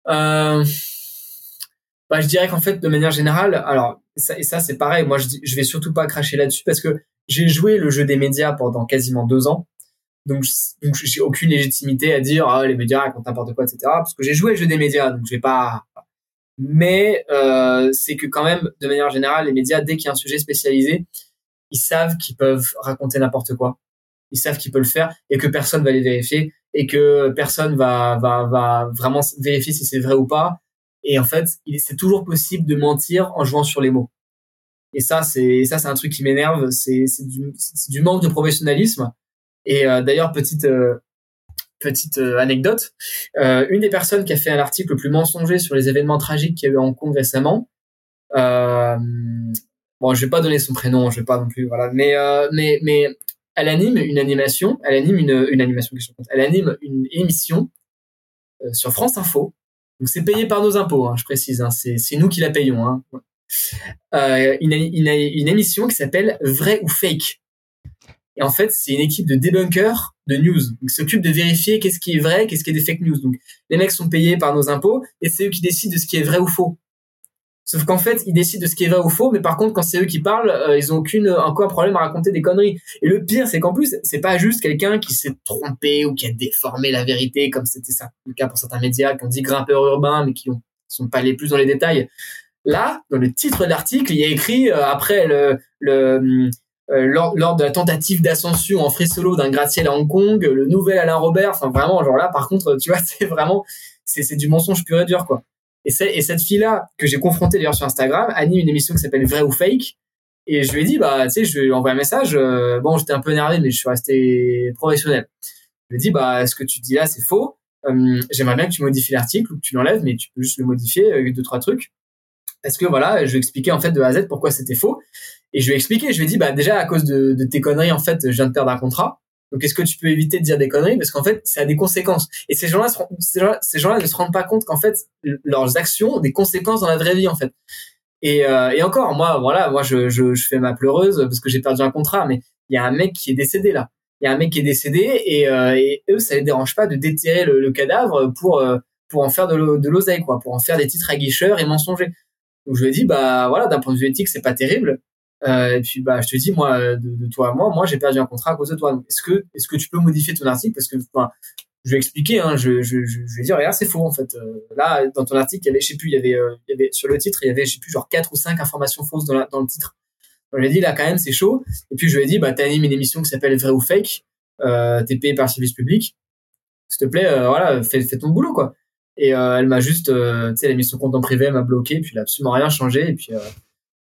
Speaker 2: euh, bah, Je dirais qu'en fait, de manière générale, alors, ça, et ça, c'est pareil, moi, je, je vais surtout pas cracher là-dessus parce que j'ai joué le jeu des médias pendant quasiment deux ans. Donc, donc j'ai aucune légitimité à dire ah, les médias racontent n'importe quoi, etc. Parce que j'ai joué le jeu des médias, donc je vais pas. Mais euh, c'est que quand même, de manière générale, les médias, dès qu'il y a un sujet spécialisé, ils savent qu'ils peuvent raconter n'importe quoi. Ils savent qu'ils peuvent le faire et que personne va les vérifier et que personne va va va vraiment vérifier si c'est vrai ou pas. Et en fait, c'est toujours possible de mentir en jouant sur les mots. Et ça, c'est ça, c'est un truc qui m'énerve. C'est du, du manque de professionnalisme. Et euh, d'ailleurs, petite euh, petite euh, anecdote, une des personnes qui a fait un article le plus mensonger sur les événements tragiques qu'il y a eu en Hong Kong récemment, bon, je vais pas donner son prénom, je vais pas non plus, voilà, mais mais mais elle anime une animation, elle anime une, elle anime une émission sur France Info. Donc c'est payé par nos impôts, hein, je précise, hein, c'est nous qui la payons. Hein. Euh, une, émission qui s'appelle Vrai ou Fake. Et en fait, c'est une équipe de débunkers de news. Ils s'occupent de vérifier qu'est-ce qui est vrai, qu'est-ce qui est des fake news. Donc, les mecs sont payés par nos impôts et c'est eux qui décident de ce qui est vrai ou faux. Sauf qu'en fait, ils décident de ce qui est vrai ou faux, mais par contre, quand c'est eux qui parlent, euh, ils ont aucune, encore un problème à raconter des conneries. Et le pire, c'est qu'en plus, c'est pas juste quelqu'un qui s'est trompé ou qui a déformé la vérité, comme c'était le cas pour certains médias qui ont dit grimpeurs urbains, mais qui ont, sont pas allés plus dans les détails. Là, dans le titre de l'article, il y a écrit euh, après le, euh, lors, de la tentative d'ascension en free d'un gratte-ciel à Hong Kong, le nouvel Alain Robert, enfin vraiment, genre là, par contre, tu vois, [laughs] c'est vraiment, c'est du mensonge pur et dur, quoi. Et, et cette fille-là, que j'ai confrontée d'ailleurs sur Instagram, anime une émission qui s'appelle Vrai ou Fake. Et je lui ai dit, bah, tu sais, je lui ai envoyé un message. Euh, bon, j'étais un peu énervé, mais je suis resté professionnel. Je lui ai dit, bah, ce que tu dis là, c'est faux. Euh, J'aimerais bien que tu modifies l'article ou que tu l'enlèves, mais tu peux juste le modifier avec deux, trois trucs. Parce que voilà, je vais expliquer en fait de A à Z pourquoi c'était faux. Et je lui ai expliqué, je lui ai dit, bah, déjà, à cause de, de tes conneries, en fait, je viens de perdre un contrat. Donc, est-ce que tu peux éviter de dire des conneries? Parce qu'en fait, ça a des conséquences. Et ces gens-là, ces gens-là, ne se rendent pas compte qu'en fait, leurs actions ont des conséquences dans la vraie vie, en fait. Et, euh, et encore, moi, voilà, moi, je, je, je fais ma pleureuse parce que j'ai perdu un contrat, mais il y a un mec qui est décédé là. Il y a un mec qui est décédé et, euh, et eux, ça les dérange pas de déterrer le, le cadavre pour euh, pour en faire de l'oseille, quoi, pour en faire des titres aguicheurs et mensongers. Donc je lui ai dit, bah voilà, d'un point de vue éthique, c'est pas terrible. Euh, et puis bah je te dis moi de, toi à moi, moi j'ai perdu un contrat à cause de toi. est-ce que est-ce que tu peux modifier ton article? Parce que enfin, je vais expliquer, hein, je, je, je, vais dire regarde c'est faux en fait. Euh, là dans ton article il y avait je sais plus il y avait euh, il y avait sur le titre il y avait je sais plus genre quatre ou cinq informations fausses dans, la, dans le titre. Donc, je lui ai dit là quand même c'est chaud. Et puis je lui ai dit bah t'animes une émission qui s'appelle Vrai ou Fake, euh, t'es payé par le service public, s'il te plaît euh, voilà fais, fais ton boulot quoi. Et elle m'a juste tu sais elle a mis son compte en privé, elle m'a bloqué, puis il a absolument rien changé et puis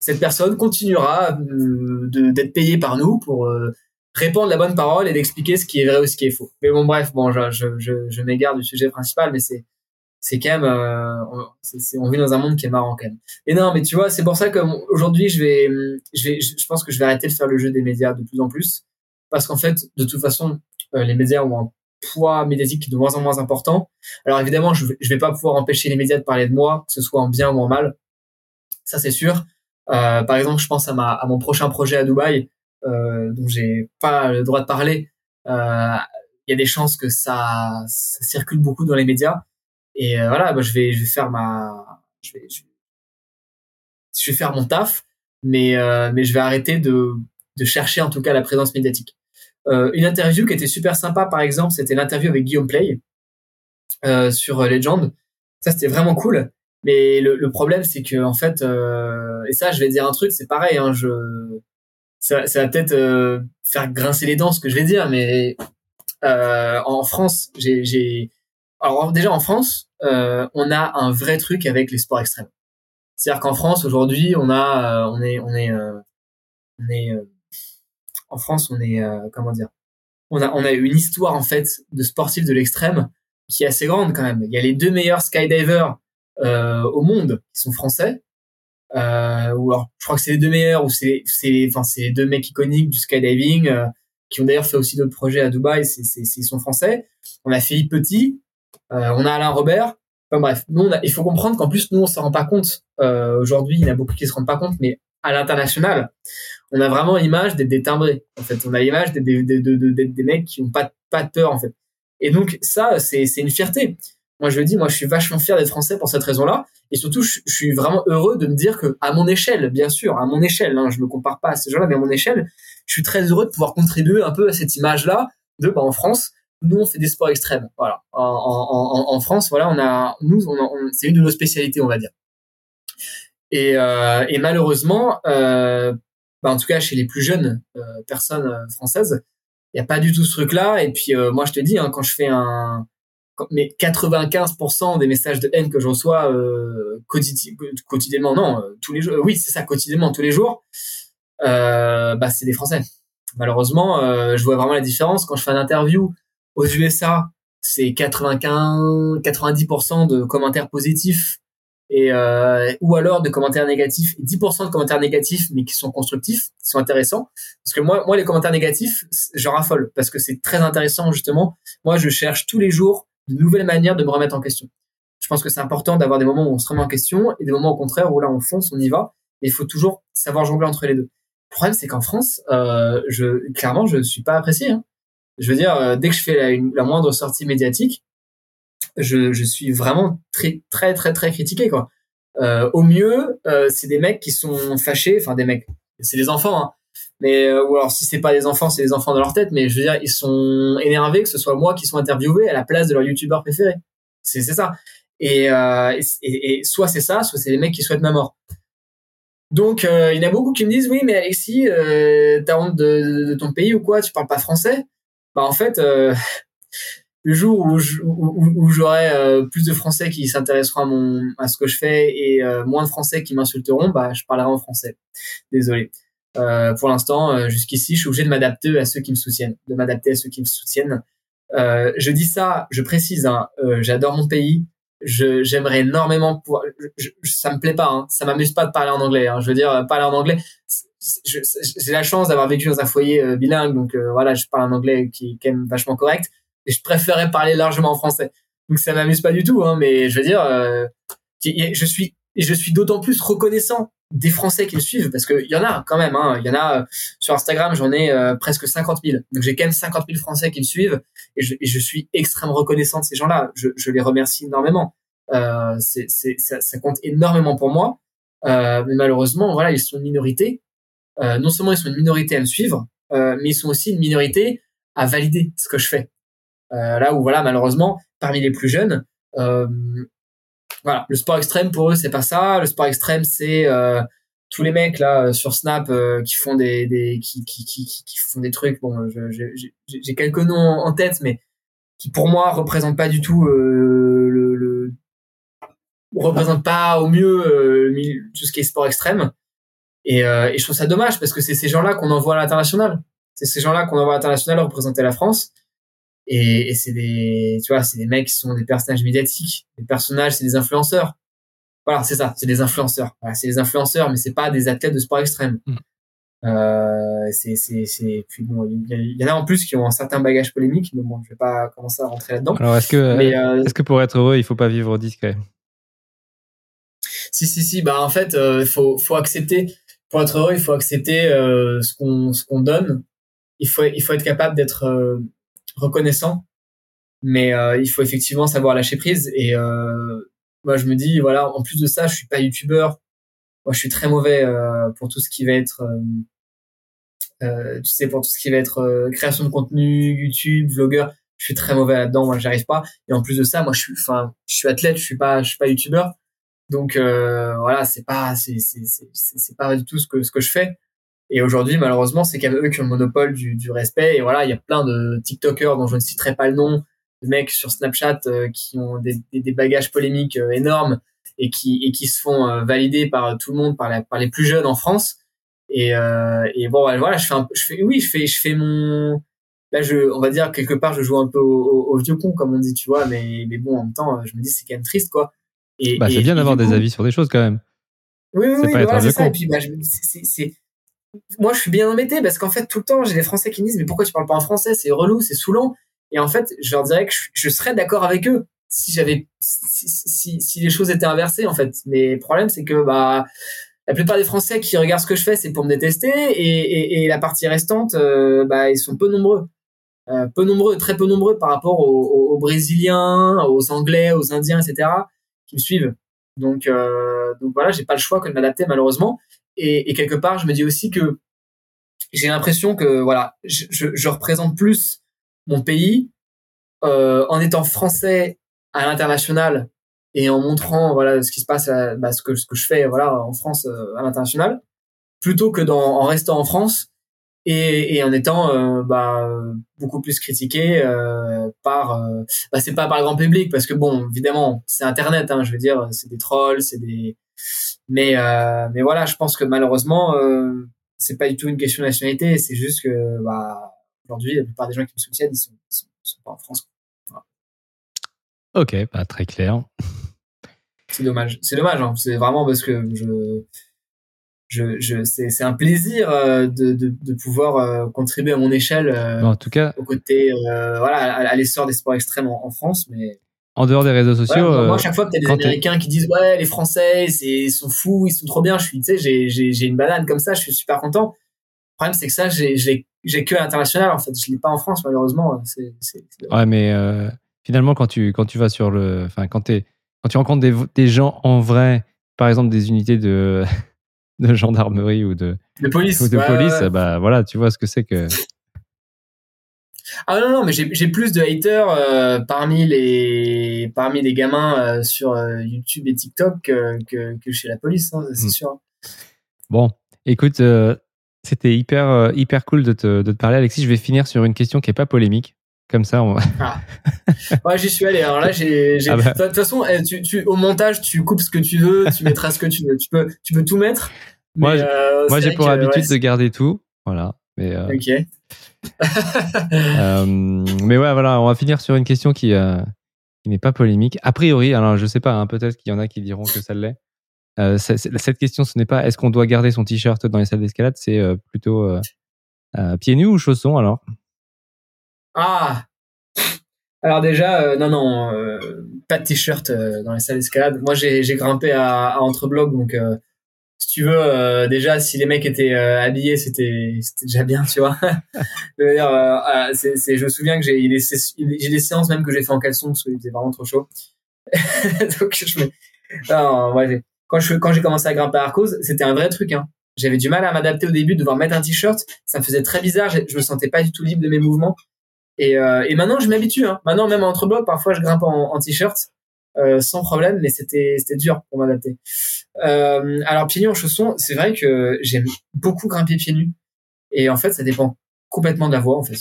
Speaker 2: cette personne continuera euh, d'être payée par nous pour euh, répandre la bonne parole et d'expliquer ce qui est vrai ou ce qui est faux. Mais bon, bref, bon, je, je, m'égare du sujet principal, mais c'est quand même euh, on, vit dans un monde qui est marrant quand même. Et non, mais tu vois, c'est pour ça que aujourd'hui, je pense que je vais arrêter de faire le jeu des médias de plus en plus parce qu'en fait, de toute façon, les médias ont un poids médiatique de moins en moins important. Alors évidemment, je, je vais pas pouvoir empêcher les médias de parler de moi, que ce soit en bien ou en mal. Ça c'est sûr. Euh, par exemple, je pense à, mon prochain projet à Dubaï, euh, dont j'ai pas le droit de parler. Euh, il y a des chances que ça, circule beaucoup dans les médias. Et voilà, je vais, faire mon taf, mais euh, mais je vais arrêter de de chercher en tout cas la présence médiatique. Une interview qui était super sympa, par exemple, c'était l'interview avec Guillaume Play sur Legend. Ça, c'était vraiment cool. Mais le, le problème, c'est que en fait, euh, et ça, je vais dire un truc, c'est pareil. Hein, je, ça, ça va peut-être euh, faire grincer les dents ce que je vais dire, mais euh, en France, j'ai, alors déjà en France, euh, on a un vrai truc avec les sports extrêmes. C'est-à-dire qu'en France aujourd'hui, on a, euh, on est, on est, euh, on est, en France, on est, comment dire, on a, on a une histoire en fait de sportifs de l'extrême qui est assez grande quand même. Il y a les deux meilleurs skydivers au monde qui sont français. Euh, ou alors, je crois que c'est les deux meilleurs, ou c'est, c'est, enfin, c'est les deux mecs iconiques du skydiving, euh, qui ont d'ailleurs fait aussi d'autres projets à Dubaï. C'est, c'est, ils sont français. On a Philippe Petit, euh, on a Alain Robert. Enfin bref, nous, on a, il faut comprendre qu'en plus, nous, on se rend pas compte. Euh, aujourd'hui, il y en a beaucoup qui se rendent pas compte, mais à l'international, on a vraiment l'image d'être des timbrés. En fait, on a l'image d'être des, des, des, mecs qui ont pas, pas de peur, en fait. Et donc, ça, c'est une fierté. Moi, je le dis, moi, je suis vachement fier d'être français pour cette raison-là. Et surtout, je, suis vraiment heureux de me dire que, à mon échelle, bien sûr, à mon échelle, hein, je me compare pas à ces gens-là, mais à mon échelle, je suis très heureux de pouvoir contribuer un peu à cette image-là de, bah, en France, nous, on fait des sports extrêmes. Voilà. En, France, voilà, on a, nous, on, c'est une de nos spécialités, on va dire. Et, euh, et malheureusement, euh, bah, en tout cas, chez les plus jeunes euh, personnes euh, françaises, il n'y a pas du tout ce truc-là. Et puis, euh, moi, je te dis, hein, quand je fais un, mais 95% des messages de haine que je reçois euh, quotidiennement, non, euh, tous les jours, oui, c'est ça, quotidiennement, tous les jours, euh, bah, c'est des Français. Malheureusement, euh, je vois vraiment la différence quand je fais une interview aux USA, c'est 95, 90% de commentaires positifs et euh, ou alors de commentaires négatifs, 10% de commentaires négatifs mais qui sont constructifs, qui sont intéressants. Parce que moi, moi les commentaires négatifs, je raffole parce que c'est très intéressant justement. Moi, je cherche tous les jours de nouvelles manières de me remettre en question. Je pense que c'est important d'avoir des moments où on se remet en question et des moments au contraire où là on fonce, on y va. Et il faut toujours savoir jongler entre les deux. Le problème, c'est qu'en France, euh, je clairement, je suis pas apprécié. Hein. Je veux dire, euh, dès que je fais la, la moindre sortie médiatique, je, je, suis vraiment très très très très critiqué quoi. Euh, au mieux, euh, c'est des mecs qui sont fâchés, enfin des mecs, c'est des enfants, hein. Mais euh, ou alors si c'est pas des enfants, c'est des enfants dans leur tête, mais je veux dire, ils sont énervés que ce soit moi qui soit interviewé à la place de leur youtubeur préféré. C'est ça. Et, euh, et, et, soit c'est ça, soit c'est les mecs qui souhaitent ma mort. Donc euh, il y en a beaucoup qui me disent oui mais Alexis, euh, t'as honte de, de, ton pays ou quoi? Tu parles pas français? Bah en fait le jour où, où, j'aurai euh, plus de Français qui s'intéresseront à à ce que je fais et euh, moins de Français qui m'insulteront, bah je parlerai en français. Désolé. Euh, pour l'instant, euh, jusqu'ici, je suis obligé de m'adapter à ceux qui me soutiennent, de m'adapter à ceux qui me soutiennent. je dis ça, je précise, hein, j'adore mon pays. J'aimerais énormément pouvoir. Je, ça me plaît pas, hein, ça m'amuse pas de parler en anglais. Hein, je veux dire, parler en anglais. J'ai la chance d'avoir vécu dans un foyer bilingue, donc voilà, je parle un anglais qui est vachement correct et je préférais parler largement en français. Donc ça m'amuse pas du tout, hein, mais je veux dire, euh, je suis je suis d'autant plus reconnaissant des Français qui me suivent parce qu'il y en a quand même. Hein, il y en a euh, sur Instagram, j'en ai euh, presque 50 000. Donc j'ai quand même 50 000 Français qui me suivent et je, et je suis extrêmement reconnaissant de ces gens-là. Je, je, les remercie énormément. Euh, c'est, c'est, ça, ça, compte énormément pour moi. Euh, mais malheureusement, voilà, ils sont une minorité. Euh, non seulement ils sont une minorité à me suivre, mais ils sont aussi une minorité à valider ce que je fais. Là où voilà malheureusement parmi les plus jeunes le sport extrême pour eux c'est pas ça. Le sport extrême c'est euh, tous les mecs là sur Snap qui font des, qui, font des trucs. Bon j'ai quelques noms en tête mais qui pour moi représentent pas du tout euh, le, représentent pas au mieux euh, tout ce qui est sport extrême. Et, euh, et je trouve ça dommage parce que c'est ces gens-là qu'on envoie à l'international. C'est ces gens-là qu'on envoie à l'international représenter la France et, et c'est des, tu vois, c'est des mecs qui sont des personnages médiatiques. Les personnages, c'est des influenceurs. Voilà, c'est ça, c'est des influenceurs. Voilà, c'est des influenceurs, mais c'est pas des athlètes de sport extrême. Mm. Euh, c'est, c'est, c'est, puis bon, il y, en a en plus qui ont un certain bagage polémique, mais bon, je vais pas commencer à rentrer là-dedans.
Speaker 1: Alors, est-ce que, euh, est-ce que pour être heureux, il faut pas vivre discret?
Speaker 2: Si, si, si, bah, en fait, il euh, faut, faut accepter, pour être heureux, il faut accepter, euh, ce qu'on, ce qu'on donne. Il faut, il faut être capable d'être, euh, reconnaissant, mais euh, il faut effectivement savoir lâcher prise. Et euh, moi, je me dis, voilà, en plus de ça, je suis pas youtubeur. Moi, je suis très mauvais euh, pour tout ce qui va être, tu sais, pour tout ce qui va être création de contenu, YouTube, vlogueur. Je suis très mauvais là-dedans. Moi, j'arrive pas. Et en plus de ça, moi, je suis, enfin, je suis athlète. Je suis pas, je suis pas youtubeur. Donc voilà, c'est pas, c'est, c'est, c'est, c'est pas du tout ce que ce que je fais. Et aujourd'hui, malheureusement, c'est quand même eux qui ont le monopole du, du respect. Et voilà, il y a plein de TikTokers dont je ne citerai pas le nom, de mecs sur Snapchat euh, qui ont des, des, des, bagages polémiques euh, énormes et qui et qui se font euh, valider par tout le monde, par, la, par les plus jeunes en France. Et, et bon, voilà, je fais, un, je fais, oui, je fais, je fais mon, là je on va dire quelque part je joue un peu au, vieux con comme on dit tu vois mais mais bon en même temps je me dis c'est quand même triste quoi
Speaker 1: et bah c'est bien d'avoir des avis sur des choses quand même
Speaker 2: oui oui oui voilà, c'est ça et puis bah, c'est moi je suis bien embêté parce qu'en fait tout le temps j'ai des français qui me disent mais pourquoi tu parles pas en français? C'est relou c'est saoulant et en fait je leur dirais que je, serais d'accord avec eux si les choses étaient inversées en fait mais le problème c'est que bah la plupart des Français qui regardent ce que je fais, c'est pour me détester, et, la partie restante, euh, bah, ils sont peu nombreux. Euh, peu nombreux, très peu nombreux par rapport aux, Brésiliens, aux Anglais, aux Indiens, etc., qui me suivent. Donc, euh, donc voilà, j'ai pas le choix que de m'adapter malheureusement. Et, et, quelque part, je me dis aussi que j'ai l'impression que voilà, je, je, je, représente plus mon pays euh, en étant français à l'international et en montrant voilà ce qui se passe, bah, ce que ce que je fais voilà en France euh, à l'international, plutôt que dans, en restant en France et, et en étant euh, bah, beaucoup plus critiqué euh, par euh, bah, c'est pas par le grand public parce que bon évidemment c'est internet hein, je veux dire c'est des trolls c'est des mais euh, mais voilà je pense que malheureusement c'est pas du tout une question de nationalité c'est juste que bah aujourd'hui la plupart des gens qui me soutiennent ils sont, sont, sont pas en France voilà.
Speaker 1: ok pas très clair
Speaker 2: c'est dommage c'est dommage hein. c'est vraiment parce que je je, je c'est un plaisir euh, de, de, de pouvoir euh, contribuer à mon échelle euh,
Speaker 1: en tout cas
Speaker 2: au côté voilà à, l'essor des sports extrêmes en, France mais
Speaker 1: en dehors des réseaux sociaux
Speaker 2: moi à chaque fois que t'as des américains qui disent ouais les français c'est ils sont fous ils sont trop bien je suis tu sais j'ai j'ai une banane comme ça je suis super content. Le problème c'est que ça j'ai j'ai que à l'international en fait je l'ai pas en France malheureusement c'est
Speaker 1: ouais mais finalement quand tu quand tu vas sur le enfin quand t'es quand tu rencontres des, des gens en vrai par exemple des unités de de gendarmerie ou de,
Speaker 2: de police,
Speaker 1: ou de police bah voilà, tu vois ce que c'est que.
Speaker 2: Ah non non, mais j'ai plus de haters euh, parmi les parmi les gamins euh, sur euh, YouTube et TikTok que, que, chez la police, hein, c'est hmm. sûr.
Speaker 1: Bon, écoute, c'était hyper hyper cool de te, de te parler, Alexis. Je vais finir sur une question qui est pas polémique. Comme ça, on...
Speaker 2: ah. Ouais, j'y suis allé. Alors là, j'ai. Ah bah. De toute façon, eh, tu, tu, au montage, tu coupes ce que tu veux, tu mettras ce que tu veux. Tu peux, tu peux tout mettre.
Speaker 1: moi, euh, moi j'ai pour habitude de garder tout. Voilà. Mais, euh...
Speaker 2: Ok. [laughs]
Speaker 1: euh, mais ouais, voilà, on va finir sur une question qui, qui n'est pas polémique. A priori, alors je sais pas, hein, peut-être qu'il y en a qui diront que ça l'est. Cette question, ce n'est pas est-ce qu'on doit garder son t-shirt dans les salles d'escalade, c'est plutôt pieds nus ou chaussons alors?
Speaker 2: Ah Alors déjà, euh, non, non, euh, pas de t-shirt euh, dans les salles d'escalade. Moi, j'ai grimpé à, à Entrebloc, donc si tu veux, déjà, si les mecs étaient habillés, c'était déjà bien, tu vois. [laughs] je je me souviens que j'ai j'ai des séances même que j'ai fait en caleçon parce qu'il faisait vraiment trop chaud. [laughs] donc quand je quand j'ai commencé à grimper à Arcos, c'était un vrai truc. Hein. J'avais du mal à m'adapter au début, de devoir mettre un t-shirt. Ça me faisait très bizarre. Je, je me sentais pas du tout libre de mes mouvements. Et, euh, et maintenant, je m'habitue. Hein. Maintenant, même entre blocs, parfois, je grimpe en, en t-shirt euh, sans problème, mais c'était dur pour m'adapter. Euh, alors pieds nus en chaussons, c'est vrai que j'aime beaucoup grimper pieds nus. Et en fait, ça dépend complètement de la voie, en fait.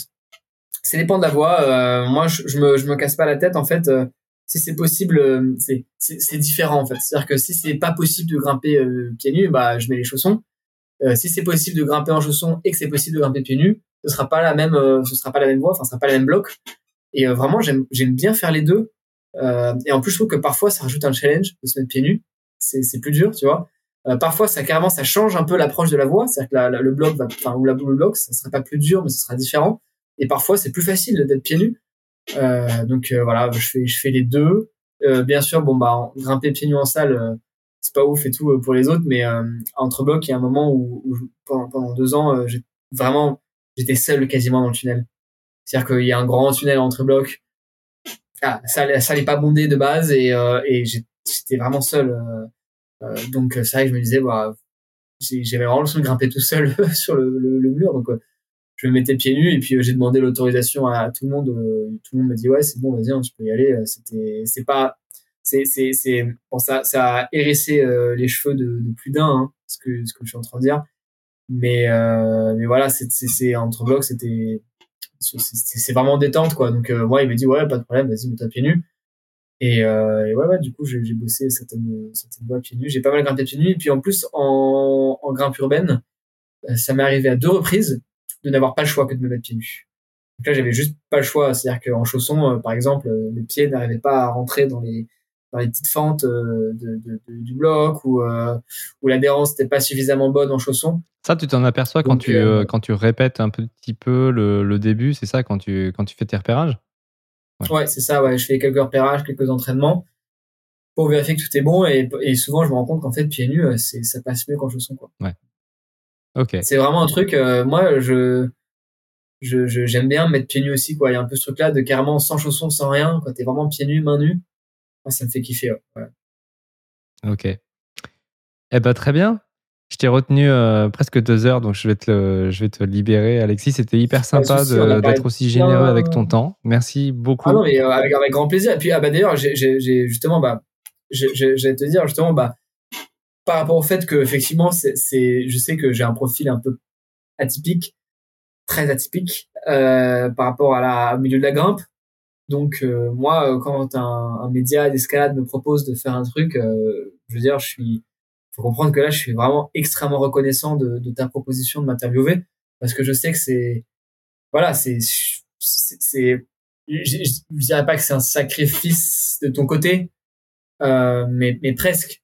Speaker 2: Ça dépend de la voie. Euh, moi, je, je, me je me casse pas la tête. En fait, euh, si c'est possible, euh, c'est c'est différent en fait. C'est-à-dire que si c'est pas possible de grimper pieds nus, bah je mets les chaussons. si c'est possible de grimper en chaussons et que c'est possible de grimper pieds nus, ce sera pas la même, euh, ce sera pas la même voie, enfin, ce sera pas la même bloc. Et euh, vraiment, j'aime, j'aime bien faire les deux. Euh, et en plus, je trouve que parfois, ça rajoute un challenge de se mettre pieds nus. C'est, c'est plus dur, tu vois. parfois, ça carrément, ça change un peu l'approche de la voie. C'est-à-dire que la, le bloc enfin, ou la le bloc, ça serait pas plus dur, mais ce sera différent. Et parfois, c'est plus facile d'être pieds nus. donc voilà, je fais, je fais les deux. bien sûr, bon bah, grimper pieds nus en salle, c'est pas ouf et tout pour les autres, mais entre blocs, il y a un moment où, pendant, deux ans, j'ai vraiment j'étais seul quasiment dans le tunnel. C'est-à-dire qu'il y a un grand tunnel entre blocs. Ah, ça, ça n'est pas bondé de base et, euh, et j'étais vraiment seul. Euh, euh, donc vrai que je me disais, bah, j'avais vraiment le de grimper tout seul [laughs] sur le, mur. Donc je me mettais pieds nus et puis j'ai demandé l'autorisation à, tout le monde. tout le monde m'a dit ouais, c'est bon, vas-y, hein, tu peux y aller. C'est pas, c'est, c'est, c'est, ça, ça a hérissé les cheveux de, de plus d'un, hein, ce que ce que je suis en train de dire mais euh, mais voilà c'est c'est entre blocs c'était c'est vraiment détente quoi. Donc euh, moi il m'a dit ouais pas de problème vas-y mets-toi pieds nus. Et, euh, et ouais, ouais du coup j'ai bossé certaines certaines voies pieds nus. J'ai pas mal grimpé pieds nus. Et puis en plus en en grimpe urbaine euh, ça m'est arrivé à deux reprises de n'avoir pas le choix que de me mettre pieds nus. Donc là, j'avais juste pas le choix. C'est-à-dire qu'en chaussons, par exemple, mes pieds n'arrivaient pas à rentrer dans les dans les petites fentes de, de, du bloc ou où l'adhérence n'était pas suffisamment bonne en chaussons.
Speaker 1: Ça, tu t'en aperçois quand tu quand tu répètes un petit peu le, le début, c'est ça quand tu quand tu fais tes repérages?
Speaker 2: Ouais, c'est ça. Ouais, je fais quelques repérages, quelques entraînements pour vérifier que tout est bon et, et souvent je me rends compte qu'en fait pieds nus, ça passe mieux qu'en chaussons quoi.
Speaker 1: Ouais. Ok.
Speaker 2: C'est vraiment un truc. moi, je je j'aime bien mettre pieds nus aussi quoi. Il y a un peu ce truc là de carrément sans chaussons, sans rien. Quand t'es vraiment pieds nus, mains nues ça me fait kiffer.
Speaker 1: Ok. Eh ben, très bien. Je t'ai retenu euh, presque deux heures, donc je vais te, je vais te libérer. Alexis, c'était hyper sympa d'être aussi généreux avec ton temps. Merci beaucoup.
Speaker 2: Ah non, mais euh, avec, grand plaisir. Et puis, ah bah, d'ailleurs, j'ai justement, bah, j'allais te dire, justement, bah, par rapport au fait que, effectivement, c'est, je sais que j'ai un profil un peu atypique, très atypique, euh, par rapport à la, au milieu de la grimpe. Donc euh, moi, euh, quand un, un média d'escalade me propose de faire un truc, euh, je veux dire, je suis, faut comprendre que là, je suis vraiment extrêmement reconnaissant de, de ta proposition de m'interviewer parce que je sais que c'est, voilà, c'est, c'est, je, je, dirais pas que c'est un sacrifice de ton côté, euh, mais, mais presque,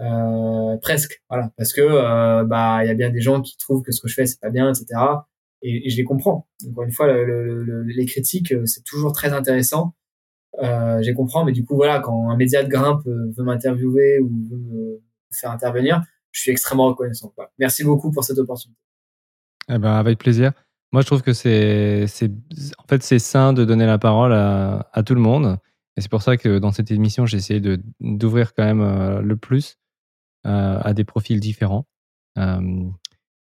Speaker 2: euh, presque, voilà, parce que bah il y a bien des gens qui trouvent que ce que je fais c'est pas bien, etc et, je les comprends. Encore une fois, le, les critiques, euh, c'est toujours très intéressant. Euh, je les comprends, mais du coup, voilà, quand un média de grimpe euh, veut m'interviewer ou veut me faire intervenir, je suis extrêmement reconnaissant. Merci beaucoup pour cette opportunité.
Speaker 1: Eh ben, avec plaisir. Moi, je trouve que c'est, en fait, c'est sain de donner la parole à, tout le monde. Et c'est pour ça que dans cette émission, j'ai essayé de, d'ouvrir quand même le plus à des profils différents.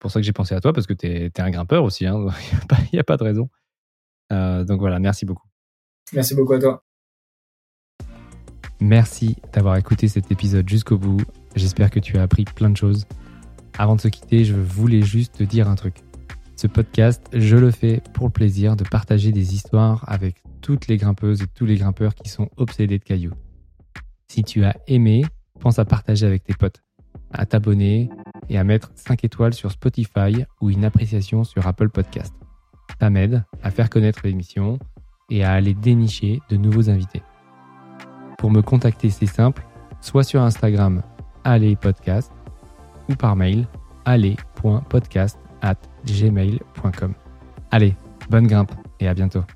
Speaker 1: Pour ça que j'ai pensé à toi, parce que tu es, un grimpeur aussi. Hein, il [laughs] n'y a, pas de raison. Euh, donc voilà, merci beaucoup.
Speaker 2: Merci beaucoup à toi.
Speaker 1: Merci d'avoir écouté cet épisode jusqu'au bout. J'espère que tu as appris plein de choses. Avant de se quitter, je voulais juste te dire un truc. Ce podcast, je le fais pour le plaisir de partager des histoires avec toutes les grimpeuses et tous les grimpeurs qui sont obsédés de cailloux. Si tu as aimé, pense à partager avec tes potes, à t'abonner et à mettre 5 étoiles sur Spotify ou une appréciation sur Apple Podcast. Ça m'aide à faire connaître l'émission et à aller dénicher de nouveaux invités. Pour me contacter, c'est simple, soit sur Instagram, allez podcast, ou par mail, allez.podcast at gmail.com. Allez, bonne grimpe et à bientôt.